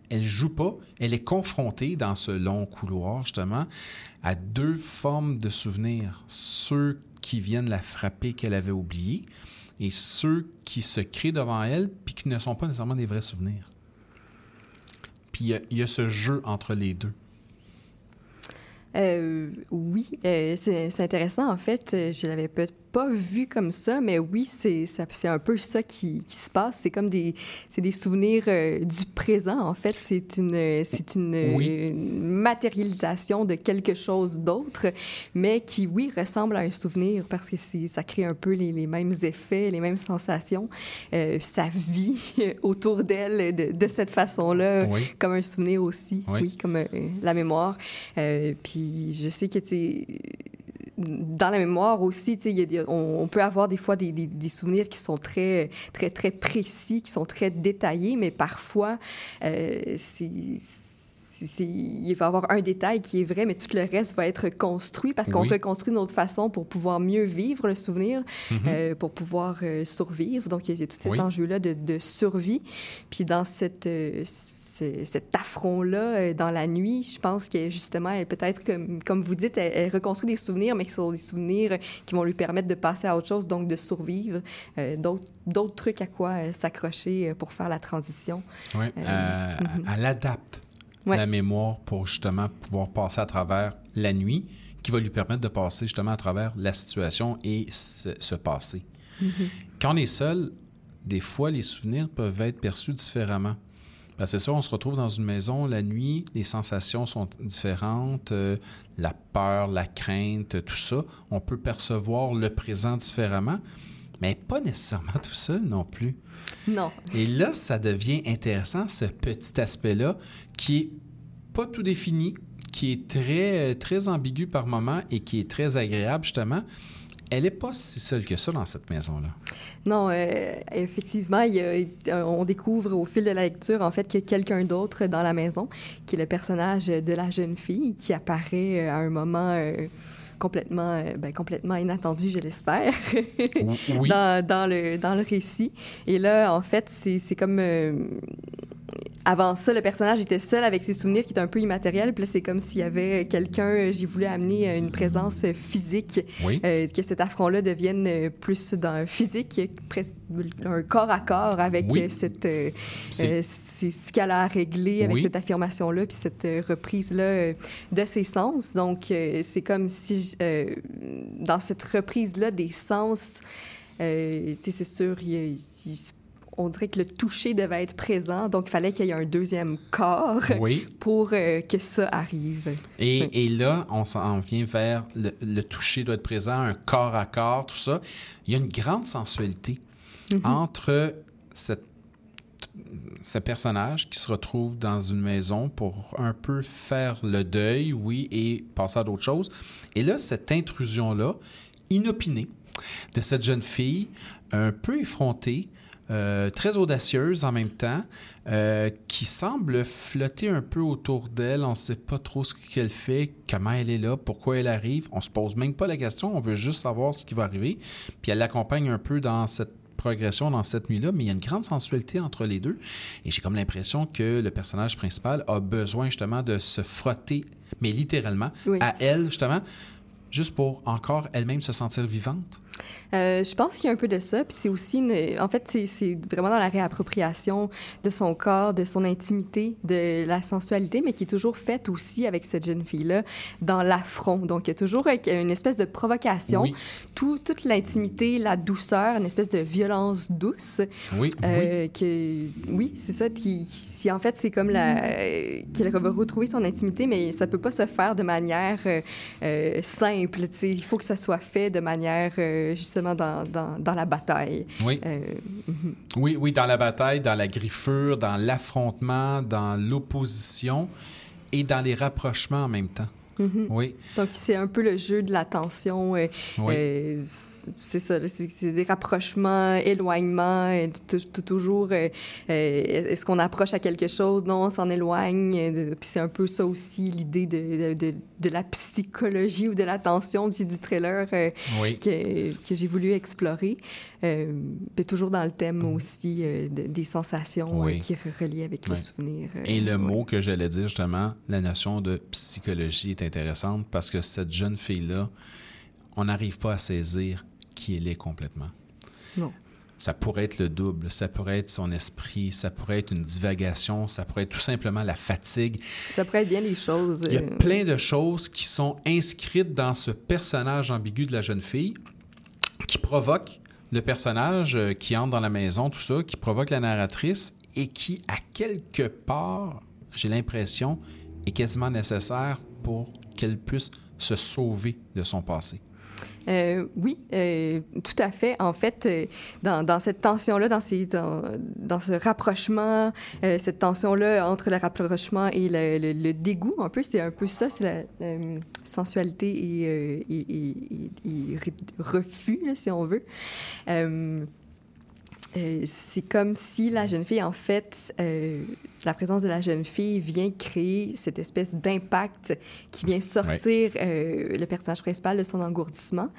Elle, joue pas, elle est confrontée dans ce long couloir, justement, à deux formes de souvenirs. Ceux qui viennent la frapper qu'elle avait oubliés et ceux qui se créent devant elle puis qui ne sont pas nécessairement des vrais souvenirs. Puis il y a- il y, a ce jeu entre les deux. Euh, oui, euh, c'est intéressant. En fait, je l'avais peut-être pas vu comme ça, mais oui, c'est un peu ça qui, qui se passe. C'est comme des, des souvenirs euh, du présent. En fait, c'est une, une, Oui. une matérialisation de quelque chose d'autre, mais qui, oui, ressemble à un souvenir parce que ça crée un peu les, les mêmes effets, les mêmes sensations. Euh, ça vit autour d'elle de, de cette façon-là, Oui. comme un souvenir aussi. Oui. Oui, comme euh, la mémoire. Euh, puis je sais que, tu dans la mémoire aussi, on, peut avoir des fois des souvenirs qui sont très, très, très précis, qui sont très détaillés, mais parfois, euh, c'est... c'est- il va y avoir un détail qui est vrai, mais tout le reste va être construit parce qu'on Oui. reconstruit autre façon pour pouvoir mieux vivre le souvenir, Mhm. euh, pour pouvoir euh, survivre. Donc, il y a tout cet Oui. enjeu-là de, de survie. Puis dans cette, euh, ce- cet affront-là, dans la nuit, je pense que justement, elle peut-être, comme, comme vous dites, elle, elle reconstruit des souvenirs, mais qui sont des souvenirs qui vont lui permettre de passer à autre chose, donc de survivre. D'autres d'autres trucs à quoi s'accrocher pour faire la transition. Euh, euh, mhm. Elle adapte Ouais. la mémoire pour justement pouvoir passer à travers la nuit, qui va lui permettre de passer justement à travers la situation et se, se passer. Mhm. Quand on est seul, des fois, les souvenirs peuvent être perçus différemment. Ben, c'est sûr, on se retrouve dans une maison la nuit, les sensations sont différentes, euh, la peur, la crainte, tout ça. On peut percevoir le présent différemment, mais pas nécessairement tout seul non plus. Non. Et là, ça devient intéressant, ce petit aspect-là, qui est pas tout défini, qui est très, très ambigu par moment et qui est très agréable, justement. Elle n'est pas si seule que ça dans cette maison-là. Non, euh, effectivement, il euh, on découvre au fil de la lecture, en fait, qu'il y a quelqu'un d'autre dans la maison, qui est le personnage de la jeune fille, qui apparaît euh, à un moment euh, complètement, euh, ben, complètement inattendu, je l'espère, oui. dans, dans le, dans le récit. Et là, en fait, c'est c'est comme... euh, avant ça, le personnage était seul avec ses souvenirs qui étaient un peu immatériels. Puis là, c'est comme s'il y avait quelqu'un, j'ai voulu amener une présence physique, Oui. euh, que cet affront-là devienne euh, plus dans physique, un corps à corps avec Oui. euh, cette, euh, euh, ce qu'elle a à régler avec Oui. cette affirmation-là, puis cette euh, reprise-là euh, de ses sens. Donc, euh, c'est comme si, euh, dans cette reprise-là des sens, euh, tu sais, c'est sûr, il il- on dirait que le toucher devait être présent, donc il fallait qu'il y ait un deuxième corps Oui. pour euh, que ça arrive. Et, et là, on s'en vient vers le, le toucher doit être présent, un corps à corps, tout ça. Il y a une grande sensualité Mhm. entre cette, ce personnage qui se retrouve dans une maison pour un peu faire le deuil, oui, et passer à d'autres choses. Et là, cette intrusion-là, inopinée, de cette jeune fille, un peu effrontée, euh, très audacieuse en même temps, euh, qui semble flotter un peu autour d'elle. On ne sait pas trop ce qu'elle fait, comment elle est là, pourquoi elle arrive. On se pose même pas la question, on veut juste savoir ce qui va arriver. Puis elle l'accompagne un peu dans cette progression dans cette nuit-là, mais il y a une grande sensualité entre les deux. Et j'ai comme l'impression que le personnage principal a besoin justement de se frotter, mais littéralement, Oui. à elle, justement, juste pour encore elle-même se sentir vivante. Euh, je pense qu'il y a un peu de ça. Puis c'est aussi, une... en fait, c'est- vraiment dans la réappropriation de son corps, de son intimité, de la sensualité, mais qui est toujours faite aussi avec cette jeune fille-là dans l'affront. Donc, il y a toujours un- une espèce de provocation. Oui. Tout- toute l'intimité, la douceur, une espèce de violence douce. Oui, Euh, que, oui, c'est ça. Qui, qui- en fait, c'est comme la, qu'elle va retrouver son intimité, mais ça peut pas se faire de manière euh, simple. Il faut que ça soit fait de manière justement dans, dans, dans la bataille. Oui. Euh, mhm. Oui, oui, dans la bataille, dans la griffure, dans l'affrontement, dans l'opposition et dans les rapprochements en même temps. Mhm. Oui. Donc, c'est un peu le jeu de la tension. euh, Oui. Euh, c'est ça, c'est des rapprochements, éloignements, euh, t- t- toujours, euh, euh, est-ce qu'on approche à quelque chose? Non, on s'en éloigne. euh, Puis c'est un peu ça aussi, l'idée de, de, la psychologie ou de la tension puis du trailer euh, Oui. que, que j'ai voulu explorer. Euh, puis toujours dans le thème aussi euh, de- des sensations Oui. euh, qui re- relient avec Ouais. les souvenirs. euh, Et le ouais. mot que j'allais dire, justement, la notion de psychologie est intéressante parce que cette jeune fille-là, on n'arrive pas à saisir qui elle est complètement. Non. Ça pourrait être le double, ça pourrait être son esprit, ça pourrait être une divagation, ça pourrait être tout simplement la fatigue. Ça pourrait être bien des choses. Il y a euh, plein de choses qui sont inscrites dans ce personnage ambigu de la jeune fille qui provoquent le personnage euh, qui entre dans la maison, tout ça, qui provoque la narratrice et qui, à quelque part, j'ai l'impression, est quasiment nécessaire pour qu'elle puisse se sauver de son passé. Euh, oui, euh, tout à fait. En fait, euh, dans, cette tension-là, dans, ce rapprochement, cette tension-là entre le rapprochement et le, dégoût, un peu, c'est un peu ça, c'est la, sensualité et, et- et- et- et re- refus, si on veut. Euh, c'est comme si la jeune fille, en fait, euh, la présence de la jeune fille vient créer cette espèce d'impact qui vient sortir euh, le personnage principal de son engourdissement.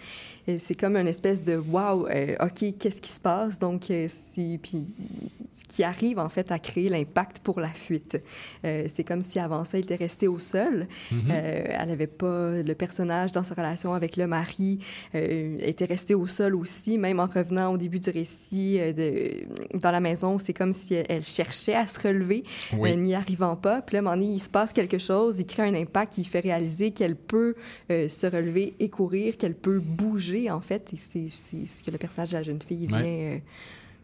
C'est comme une espèce de wow, euh, ok, qu'est-ce qui se passe? Donc, euh, c'est puis ce qui arrive en fait à créer l'impact pour la fuite. Euh, c'est comme si avant ça, elle était restée au sol. Mhm. Euh, elle n'avait pas le personnage dans sa relation avec le mari euh, était resté au sol aussi, même en revenant au début du récit de, dans la maison, c'est comme si elle, elle cherchait à se relever, Oui. n'y arrivant pas. Puis là, à un moment donné, il se passe quelque chose, il crée un impact qui fait réaliser qu'elle peut se relever et courir, qu'elle peut bouger en fait. C'est ce que le personnage de la jeune fille vient, Ouais.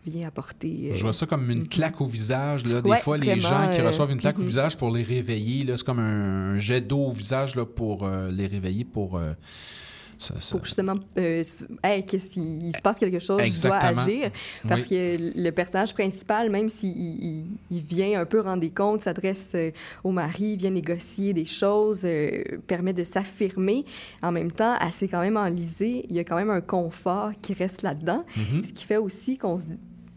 euh, vient apporter. euh, Je vois ça comme une claque au visage. Là. Des Ouais, fois, les gens qui euh, reçoivent une claque au mhm. visage pour les réveiller, c'est comme un, un jet d'eau au visage là, pour euh, les réveiller, pour... ça- ça- pour justement, euh, hey, qu'il se passe quelque chose, je dois Exactement. agir. Parce Oui. que le personnage principal, même s'il il, il vient un peu rendre des comptes, s'adresse euh, au mari, vient négocier des choses, euh, permet de s'affirmer, en même temps, s'est quand même enlisée. Il y a quand même un confort qui reste là-dedans. Mhm. Ce qui fait aussi qu'on se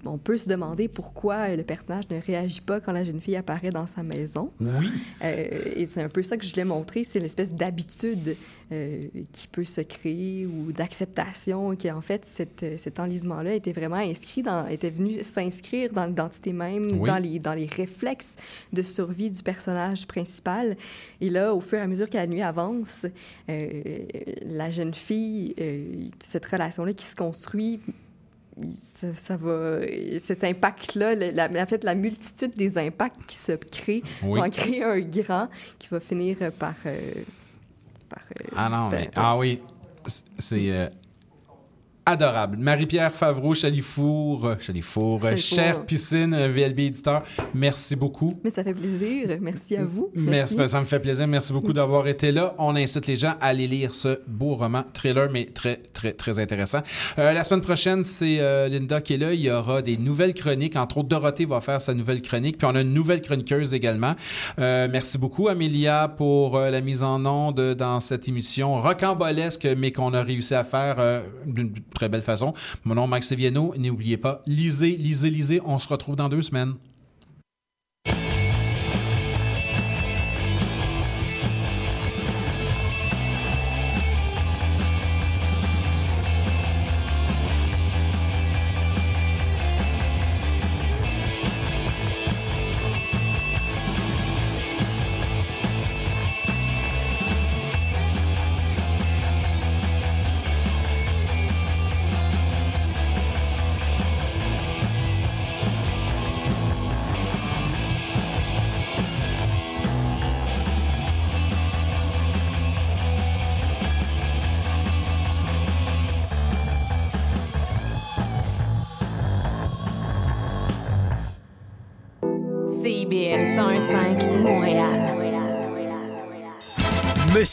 on peut se demander pourquoi le personnage ne réagit pas quand la jeune fille apparaît dans sa maison. Oui. Euh, et c'est un peu ça que je voulais montrer, c'est l'espèce d'habitude euh, qui peut se créer ou d'acceptation, qui en fait, cette, cet enlisement-là était vraiment inscrit dans, était venu s'inscrire dans l'identité même, Oui. dans, les, dans les réflexes de survie du personnage principal. Et là, au fur et à mesure que la nuit avance, euh, la jeune fille, euh, cette relation-là qui se construit, ça, ça va, cet impact-là, en fait, la multitude des impacts qui se créent Oui. en créer un grand qui va finir par. euh, par, euh, Ah non, mais. Ah oui. C'est. Adorable. Marie-Pierre Favreau, Chalifour, euh, Chalifour, euh, Chalifour. chère piscine, euh, VLB éditeur, merci beaucoup. Mais ça fait plaisir. Merci à vous. Merci, ben, ça me fait plaisir. Merci beaucoup d'avoir été là. On incite les gens à aller lire ce beau roman, thriller, mais très, très, très intéressant. Euh, la semaine prochaine, c'est euh, Linda qui est là. Il y aura des nouvelles chroniques. Entre autres, Dorothée va faire sa nouvelle chronique. Puis on a une nouvelle chroniqueuse également. Euh, merci beaucoup, Amélia, pour la mise en onde dans cette émission rocambolesque, mais qu'on a réussi à faire euh, d'une très belle façon. Mon nom est Max Seviano. N'oubliez pas, lisez, lisez, lisez. On se retrouve dans deux semaines.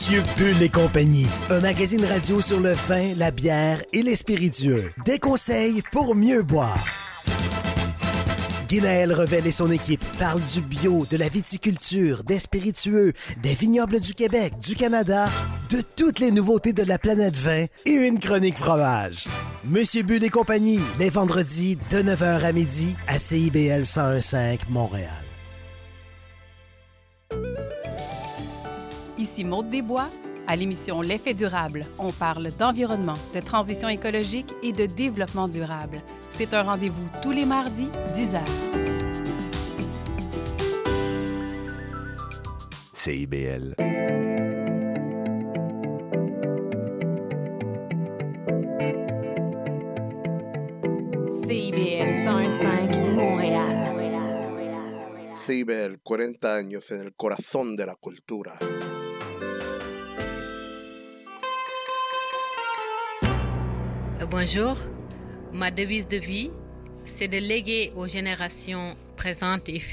Monsieur Bull et compagnie, un magazine radio sur le vin, la bière et les spiritueux. Des conseils pour mieux boire. Guinaël Revel et son équipe parlent du bio, de la viticulture, des spiritueux, des vignobles du Québec, du Canada, de toutes les nouveautés de la planète vin et une chronique fromage. Monsieur Bull et compagnie, les vendredis de 9h à midi à CIBL 1015 Montréal. Ici Maude Desbois. À l'émission L'effet durable, on parle d'environnement, de transition écologique et de développement durable. C'est un rendez-vous tous les mardis, 10 heures. CIBL. CIBL 101.5 Montréal. CIBEL, 40 años en el corazón de la cultura. Bonjour. Ma devise de vie, c'est de léguer aux générations présentes et futures